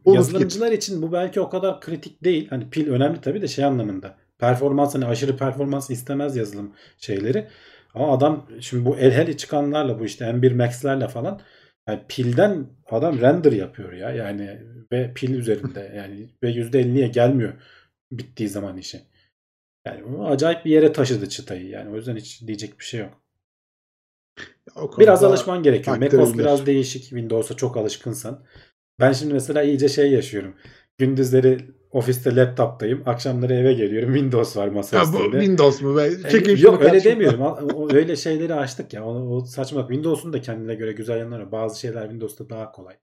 Yazılımcılar için bu belki o kadar kritik değil. Hani pil önemli tabii de şey anlamında. Performans hani aşırı performans istemez yazılım şeyleri. Ama adam şimdi bu el hele çıkanlarla bu işte M1 Max'lerle falan yani pilden adam render yapıyor ya. Yani ve pil üzerinde yani ve %50'ye gelmiyor bittiği zaman işi. Yani acayip bir yere taşıdı çıtayı. Yani o yüzden hiç diyecek bir şey yok. Biraz alışman gerekiyor. macOS biraz değişik. Windows'a çok alışkınsan. Ben şimdi mesela iyice şey yaşıyorum. Gündüzleri ofiste laptoptayım. Akşamları eve geliyorum. Windows var masa Ya bu üstünde. Windows mu be? E, Çekin şunu Yok öyle demiyorum. Öyle şeyleri açtık ya. O, o saçmalık. Windows'un da kendine göre güzel yanları var. Bazı şeyler Windows'ta daha kolay.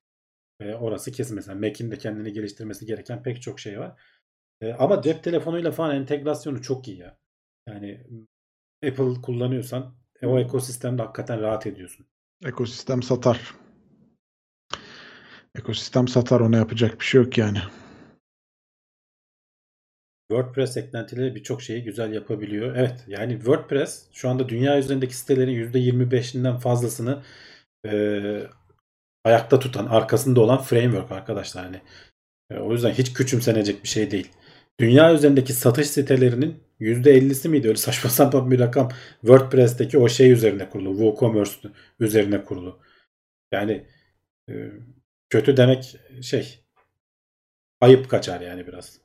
E, orası kesin mesela. Mac'in de kendini geliştirmesi gereken pek çok şey var. E, ama cep telefonuyla falan entegrasyonu çok iyi ya. Yani Apple kullanıyorsan e, o ekosistemde hakikaten rahat ediyorsun. Ekosistem satar. Ekosistem satar ona yapacak bir şey yok yani. WordPress eklentileri birçok şeyi güzel yapabiliyor. Evet yani WordPress şu anda dünya üzerindeki sitelerin %25'inden fazlasını e, ayakta tutan, arkasında olan framework arkadaşlar. Hani, e, o yüzden hiç küçümsenecek bir şey değil. Dünya üzerindeki satış sitelerinin %50'si miydi? Öyle saçma sapan bir rakam. WordPress'teki o şey üzerine kurulu. WooCommerce üzerine kurulu. Yani e, kötü demek şey ayıp kaçar yani biraz.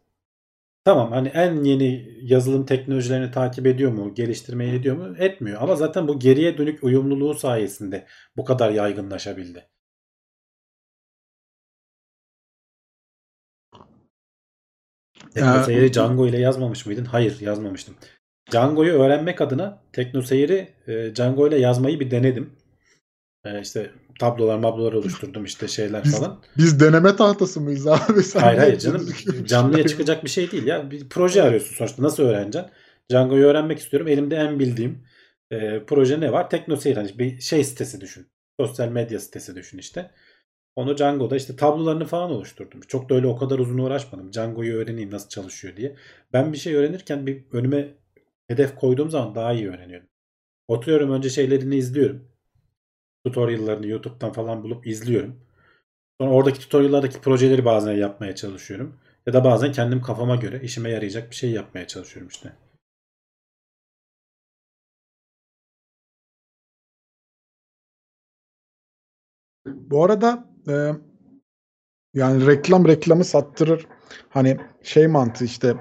Tamam hani en yeni yazılım teknolojilerini takip ediyor mu? Geliştirmeyi ediyor mu? Etmiyor. Ama zaten bu geriye dönük uyumluluğu sayesinde bu kadar yaygınlaşabildi. TeknoSeyir'i Django ile yazmamış mıydın? Hayır yazmamıştım. Django'yu öğrenmek adına e, Django ile yazmayı bir denedim. E, işte tablolar mablolar oluşturdum işte şeyler Biz- falan. Biz deneme tahtası mıyız abi? Sen Hayır hayır canım canlıya çıkacak bir şey değil ya. Bir proje arıyorsun sonuçta nasıl öğreneceksin? Django'yu öğrenmek istiyorum. Elimde en bildiğim E, proje ne var? TeknoSeyir hani bir şey sitesi düşün. Sosyal medya sitesi düşün işte. Onu Django'da işte tablolarını falan oluşturdum. Çok da öyle o kadar uzun uğraşmadım. Django'yu öğreneyim nasıl çalışıyor diye. Ben bir şey öğrenirken bir önüme hedef koyduğum zaman daha iyi öğreniyorum. Oturuyorum önce şeylerini izliyorum. Tutorial'larını YouTube'dan falan bulup izliyorum. Sonra oradaki tutorial'lardaki projeleri bazen yapmaya çalışıyorum. Ya da bazen kendim kafama göre işime yarayacak bir şey yapmaya çalışıyorum işte. Bu arada e, yani reklam reklamı sattırır. Hani şey mantığı işte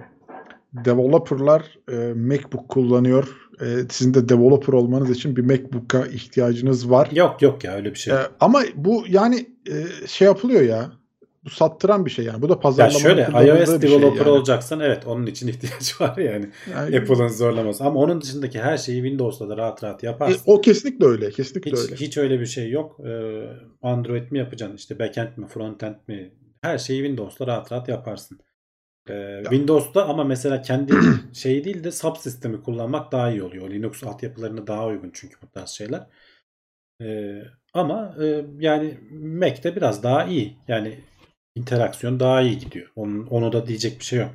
developerlar e, MacBook kullanıyor. E, sizin de developer olmanız için bir MacBook'a ihtiyacınız var. Yok yok ya öyle bir şey. E, ama bu yani e, şey yapılıyor ya. Bu sattıran bir şey yani. Bu da Ya pazarlamada şöyle iOS şey developer yani. olacaksan evet onun için ihtiyaç var yani. Yani, Apple'ın zorlaması. Ama onun dışındaki her şeyi Windows'ta da rahat rahat e, yaparsın. o kesinlikle öyle. Kesinlikle Hiç, öyle. hiç öyle bir şey yok. Ee, Android mi yapacaksın? işte backend mi, frontend mi? Her şeyi Windows'ta rahat rahat yaparsın. Ee, Windows'ta ama mesela kendi şeyi değil de subsistemi kullanmak daha iyi oluyor. Linux altyapılarına daha uygun çünkü bu tarz şeyler. Ee, ama e, yani Mac'te biraz daha iyi. Yani interaksiyon daha iyi gidiyor. Onun, onu da diyecek bir şey yok.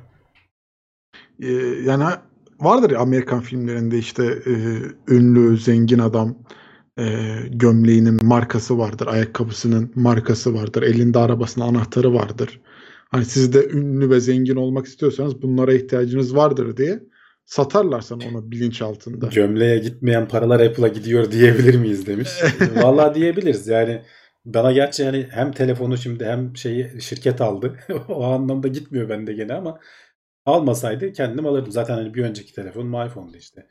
Ee, yani vardır ya Amerikan filmlerinde işte e, ünlü zengin adam e, gömleğinin markası vardır, ayakkabısının markası vardır, elinde arabasının anahtarı vardır. Hani siz de ünlü ve zengin olmak istiyorsanız bunlara ihtiyacınız vardır diye satarlar sana onu bilinç altında. Gömleğe gitmeyen paralar Apple'a gidiyor diyebilir miyiz demiş. Vallahi diyebiliriz. Yani bana gerçi yani hem telefonu şimdi hem şeyi şirket aldı. o anlamda gitmiyor bende gene ama almasaydı kendim alırdım. Zaten hani bir önceki telefonum iPhone'du işte.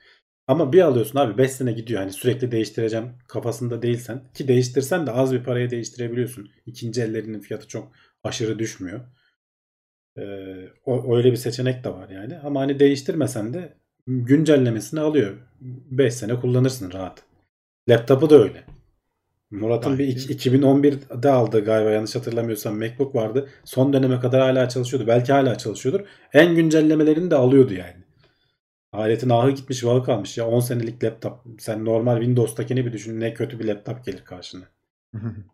Ama bir alıyorsun abi 5 sene gidiyor. Hani sürekli değiştireceğim kafasında değilsen ki değiştirsen de az bir paraya değiştirebiliyorsun. İkinci ellerinin fiyatı çok aşırı düşmüyor. Ee, o, öyle bir seçenek de var yani. Ama hani değiştirmesen de güncellemesini alıyor. 5 sene kullanırsın rahat. Laptopu da öyle. Murat'ın bir Gayet iki- 2011'de aldığı galiba yanlış hatırlamıyorsam MacBook vardı. Son döneme kadar hala çalışıyordu. Belki hala çalışıyordur. En güncellemelerini de alıyordu yani. Aletin ahı gitmiş vahı kalmış ya 10 senelik laptop. Sen normal Windows'takini bir düşün ne kötü bir laptop gelir karşına.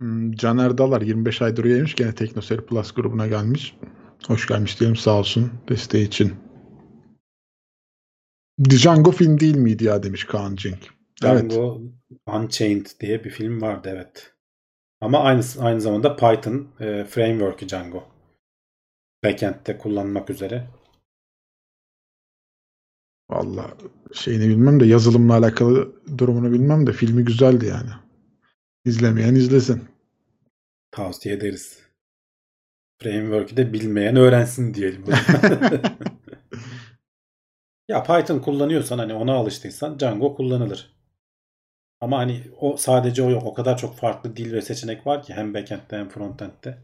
Hmm, Caner Dalar 25 aydır üyeymiş. Gene Teknoseri Plus grubuna gelmiş. Hoş gelmiş diyelim sağ olsun desteği için. Django film değil miydi ya demiş Kaan Cenk. Evet. Django Unchained diye bir film vardı evet. Ama aynı aynı zamanda Python e, framework'ü Django. Backend'de kullanmak üzere. Valla şeyini bilmem de yazılımla alakalı durumunu bilmem de filmi güzeldi yani. İzlemeyen izlesin. Tavsiye ederiz. Framework'ü de bilmeyen öğrensin diyelim. ya Python kullanıyorsan hani ona alıştıysan Django kullanılır. Ama hani o sadece o yok. O kadar çok farklı dil ve seçenek var ki hem backend'de hem frontend'de.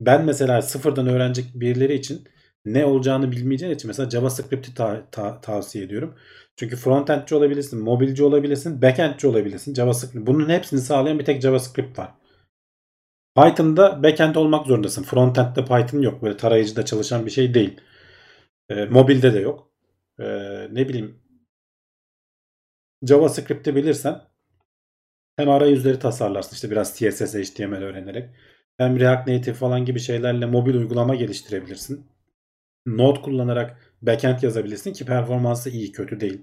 Ben mesela sıfırdan öğrenecek birileri için ne olacağını bilmeyeceğin için mesela JavaScript'i ta- ta- tavsiye ediyorum. Çünkü frontendci olabilirsin, mobilci olabilirsin, backendci olabilirsin. JavaScript. Bunun hepsini sağlayan bir tek JavaScript var. Python'da backend olmak zorundasın. Frontend'de Python yok. Böyle tarayıcıda çalışan bir şey değil. Ee, mobilde de yok. Ee, ne bileyim JavaScript'i bilirsen hem arayüzleri tasarlarsın işte biraz CSS, HTML öğrenerek. Hem React Native falan gibi şeylerle mobil uygulama geliştirebilirsin. Node kullanarak backend yazabilirsin ki performansı iyi, kötü değil.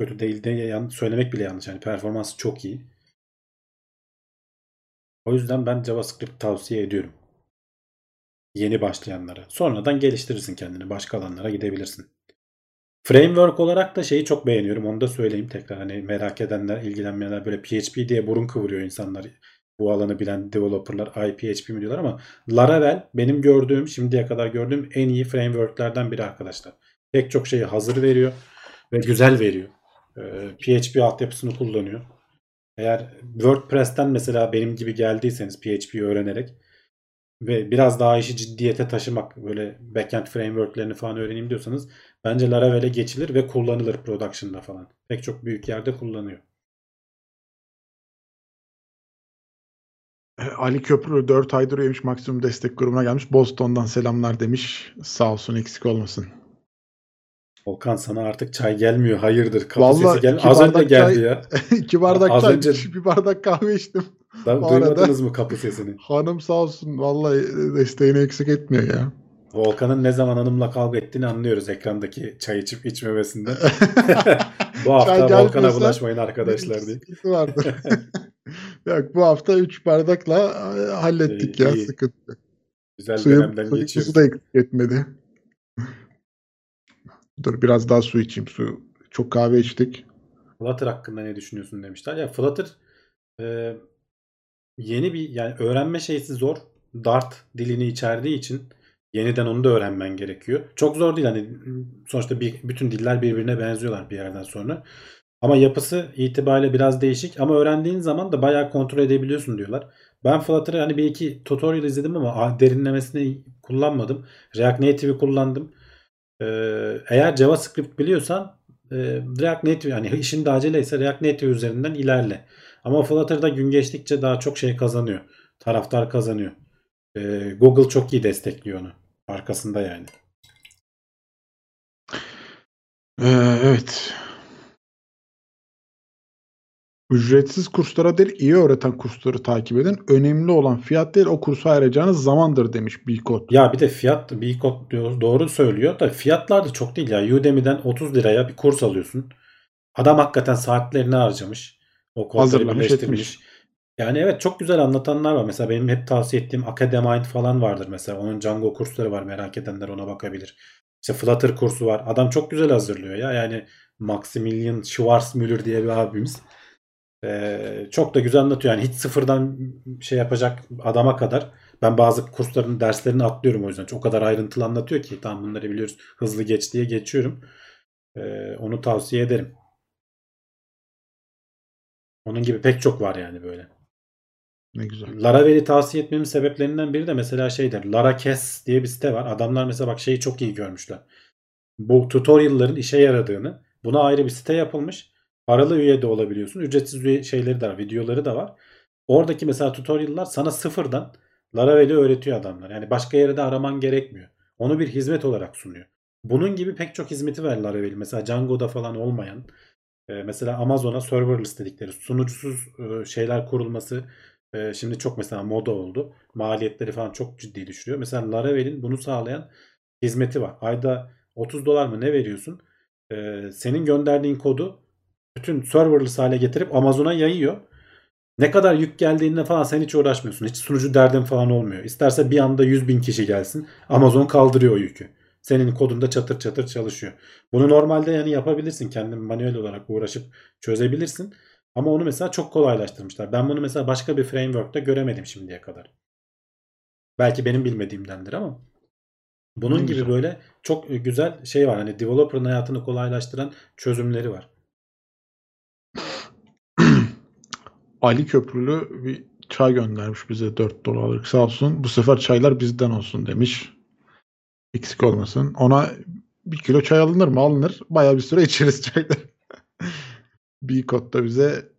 Kötü değil de yan- söylemek bile yanlış. Yani performansı çok iyi. O yüzden ben JavaScript tavsiye ediyorum. Yeni başlayanlara. Sonradan geliştirirsin kendini. Başka alanlara gidebilirsin. Framework olarak da şeyi çok beğeniyorum. Onu da söyleyeyim tekrar. Hani merak edenler, ilgilenmeyenler böyle PHP diye burun kıvırıyor insanlar. Bu alanı bilen developerlar ay PHP mi diyorlar ama Laravel benim gördüğüm, şimdiye kadar gördüğüm en iyi frameworklerden biri arkadaşlar. Pek çok şeyi hazır veriyor ve güzel veriyor. Ee, PHP altyapısını kullanıyor. Eğer WordPress'ten mesela benim gibi geldiyseniz PHP'yi öğrenerek ve biraz daha işi ciddiyete taşımak böyle backend frameworklerini falan öğreneyim diyorsanız bence Laravel'e geçilir ve kullanılır production'da falan. Pek çok büyük yerde kullanıyor. Ali Köprü 4 aydır üyemiş maksimum destek grubuna gelmiş. Boston'dan selamlar demiş. Sağ olsun eksik olmasın. Volkan sana artık çay gelmiyor. Hayırdır? Kapı sesi Vallahi gelmiyor. iki Az önce geldi çay- ya. İki bardak Az çay, önce- bir bardak kahve içtim. Arada- Duymadınız mı kapı sesini? Hanım sağ olsun vallahi desteğini eksik etmiyor ya. Volkan'ın ne zaman hanımla kavga ettiğini anlıyoruz ekrandaki çay içip içmemesinden. Bu hafta Volkan'a bulaşmayın arkadaşlar diye. Yok bu hafta 3 bardakla e, hallettik İyi, ya iyi. sıkıntı. Güzel Suyum, dönemden geçiyoruz. su da eksik etmedi. Dur biraz daha su içeyim. Su çok kahve içtik. Flutter hakkında ne düşünüyorsun demişler. Ya Flutter e, yeni bir yani öğrenme şeysi zor. Dart dilini içerdiği için yeniden onu da öğrenmen gerekiyor. Çok zor değil hani sonuçta bir, bütün diller birbirine benziyorlar bir yerden sonra. Ama yapısı itibariyle biraz değişik ama öğrendiğin zaman da bayağı kontrol edebiliyorsun diyorlar. Ben Flutter'ı hani bir iki tutorial izledim ama derinlemesine kullanmadım. React Native'i kullandım. Ee, eğer JavaScript biliyorsan e, React Native yani işin de aceleyse React Native üzerinden ilerle. Ama Flutter'da gün geçtikçe daha çok şey kazanıyor. Taraftar kazanıyor. Ee, Google çok iyi destekliyor onu. Arkasında yani. Ee, evet. Ücretsiz kurslara değil iyi öğreten kursları takip edin. Önemli olan fiyat değil o kursu ayıracağınız zamandır demiş Bikot. Ya bir de fiyat bir kod diyor, doğru söylüyor da fiyatlar da çok değil ya. Udemy'den 30 liraya bir kurs alıyorsun. Adam hakikaten saatlerini harcamış. O Hazırlamış, birleştirmiş. etmiş. Yani evet çok güzel anlatanlar var. Mesela benim hep tavsiye ettiğim Academind falan vardır mesela. Onun Django kursları var. Merak edenler ona bakabilir. İşte Flutter kursu var. Adam çok güzel hazırlıyor ya. Yani Maximilian Schwarzmüller diye bir abimiz. Ee, çok da güzel anlatıyor. Yani hiç sıfırdan şey yapacak adama kadar. Ben bazı kursların derslerini atlıyorum o yüzden. O kadar ayrıntılı anlatıyor ki. Tamam bunları biliyoruz. Hızlı geç diye geçiyorum. Ee, onu tavsiye ederim. Onun gibi pek çok var yani böyle. Ne güzel. Laravel'i tavsiye etmemin sebeplerinden biri de mesela şeydir. Larakes diye bir site var. Adamlar mesela bak şeyi çok iyi görmüşler. Bu tutorial'ların işe yaradığını. Buna ayrı bir site yapılmış. Paralı üye de olabiliyorsun. Ücretsiz üye şeyleri de var. Videoları da var. Oradaki mesela tutorial'lar sana sıfırdan Laravel'i öğretiyor adamlar. Yani başka yere de araman gerekmiyor. Onu bir hizmet olarak sunuyor. Bunun gibi pek çok hizmeti var Laravel. Mesela Django'da falan olmayan. e, Mesela Amazon'a serverless dedikleri sunucusuz e, şeyler kurulması e, şimdi çok mesela moda oldu. Maliyetleri falan çok ciddi düşürüyor. Mesela Laravel'in bunu sağlayan hizmeti var. Ayda 30 dolar mı ne veriyorsun? Senin gönderdiğin kodu bütün serverless hale getirip Amazon'a yayıyor. Ne kadar yük geldiğinde falan sen hiç uğraşmıyorsun. Hiç sunucu derdin falan olmuyor. İsterse bir anda 100 bin kişi gelsin. Amazon kaldırıyor o yükü. Senin kodunda çatır çatır çalışıyor. Bunu normalde yani yapabilirsin. Kendin manuel olarak uğraşıp çözebilirsin. Ama onu mesela çok kolaylaştırmışlar. Ben bunu mesela başka bir framework'ta göremedim şimdiye kadar. Belki benim bilmediğimdendir ama bunun Ne gibi güzel. böyle çok güzel şey var. Hani developer'ın hayatını kolaylaştıran çözümleri var. Ali Köprülü bir çay göndermiş bize 4 dolarlık sağ olsun. Bu sefer çaylar bizden olsun demiş. Eksik olmasın. Ona bir kilo çay alınır mı? Alınır. Bayağı bir süre içeriz çaylar. Bikot da bize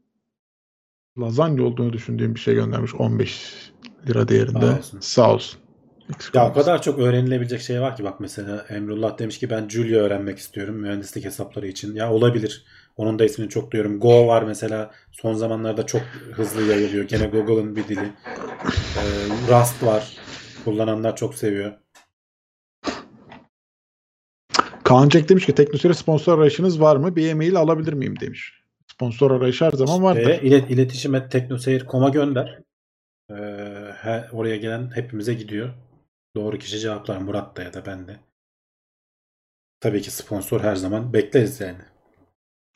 lazanya olduğunu düşündüğüm bir şey göndermiş. 15 lira değerinde. Sağ olsun. Sağ olsun. Eksik Ya o kadar çok öğrenilebilecek şey var ki bak mesela Emrullah demiş ki ben Julia öğrenmek istiyorum mühendislik hesapları için. Ya olabilir. Onun da ismini çok duyuyorum. Go var mesela son zamanlarda çok hızlı yayılıyor. Gene Google'ın bir dili. Ee, Rust var. Kullananlar çok seviyor. Kaan Cek demiş ki Teknoseyir'e sponsor arayışınız var mı? Bir e-mail alabilir miyim demiş. Sponsor arayışı her zaman vardır. E, ilet, iletişim et teknoseyir.com'a gönder. Ee, he- oraya gelen hepimize gidiyor. Doğru kişi cevaplar. Murat da ya da ben de. Tabii ki sponsor her zaman bekleriz yani.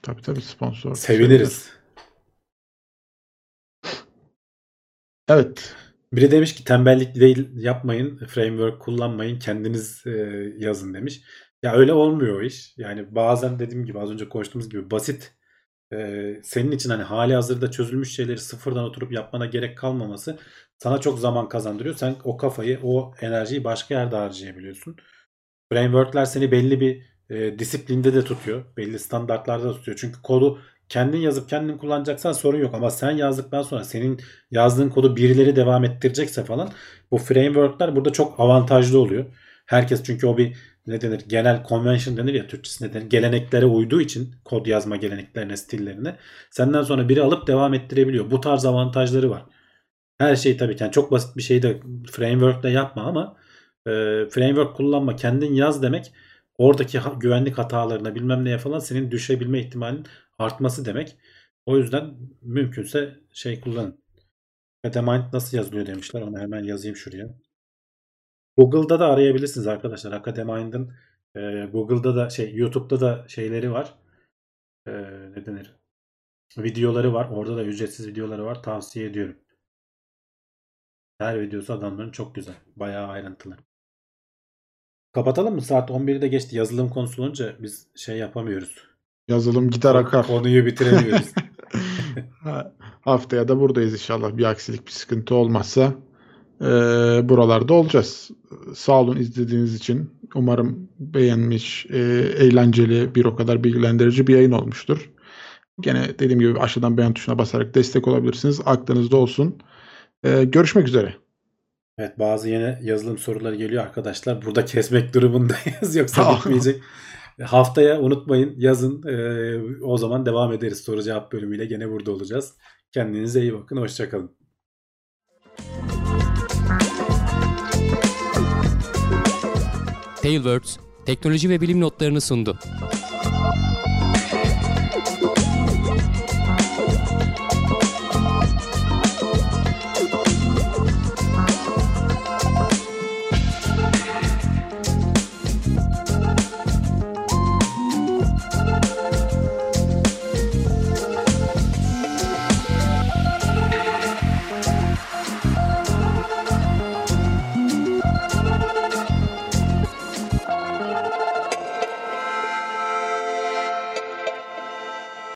Tabii tabii sponsor. Seviniriz. Evet. Biri demiş ki tembellik değil yapmayın, framework kullanmayın, kendiniz e, yazın demiş. Ya öyle olmuyor o iş. Yani bazen dediğim gibi az önce konuştuğumuz gibi basit e, senin için hani hali hazırda çözülmüş şeyleri sıfırdan oturup yapmana gerek kalmaması sana çok zaman kazandırıyor. Sen o kafayı, o enerjiyi başka yerde harcayabiliyorsun. Framework'ler seni belli bir e, disiplinde de tutuyor. Belli standartlarda da tutuyor. Çünkü kodu kendin yazıp kendin kullanacaksan sorun yok. Ama sen yazdıktan sonra senin yazdığın kodu birileri devam ettirecekse falan bu framework'ler burada çok avantajlı oluyor. Herkes çünkü o bir ne denir genel convention denir ya Türkçesinde denir. Geleneklere uyduğu için kod yazma geleneklerine, stillerine senden sonra biri alıp devam ettirebiliyor. Bu tarz avantajları var. Her şey tabii ki yani çok basit bir şey de framework'le yapma ama e, framework kullanma kendin yaz demek oradaki güvenlik hatalarına bilmem neye falan senin düşebilme ihtimalin artması demek. O yüzden mümkünse şey kullanın. Metamind nasıl yazılıyor demişler. Onu hemen yazayım şuraya. Google'da da arayabilirsiniz arkadaşlar. Academind'ın e, Google'da da şey YouTube'da da şeyleri var. E, ne denir? Videoları var. Orada da ücretsiz videoları var. Tavsiye ediyorum. Her videosu adamların çok güzel. Bayağı ayrıntılı. Kapatalım mı? Saat 11'i de geçti. Yazılım konusu olunca biz şey yapamıyoruz. Yazılım gider akar. Konuyu bitiremiyoruz. Ha, Haftaya da buradayız inşallah. Bir aksilik, bir sıkıntı olmazsa e, buralarda olacağız. Sağ olun izlediğiniz için. Umarım beğenmiş, e, eğlenceli, bir o kadar bilgilendirici bir yayın olmuştur. Gene dediğim gibi aşağıdan beğen tuşuna basarak destek olabilirsiniz. Aklınızda olsun. E, görüşmek üzere. Evet bazı yeni yazılım soruları geliyor arkadaşlar. Burada kesmek durumundayız yoksa bitmeyecek. Haftaya unutmayın yazın. Ee, o zaman devam ederiz soru cevap bölümüyle. Gene burada olacağız. Kendinize iyi bakın. Hoşçakalın. Tailwords teknoloji ve bilim notlarını sundu.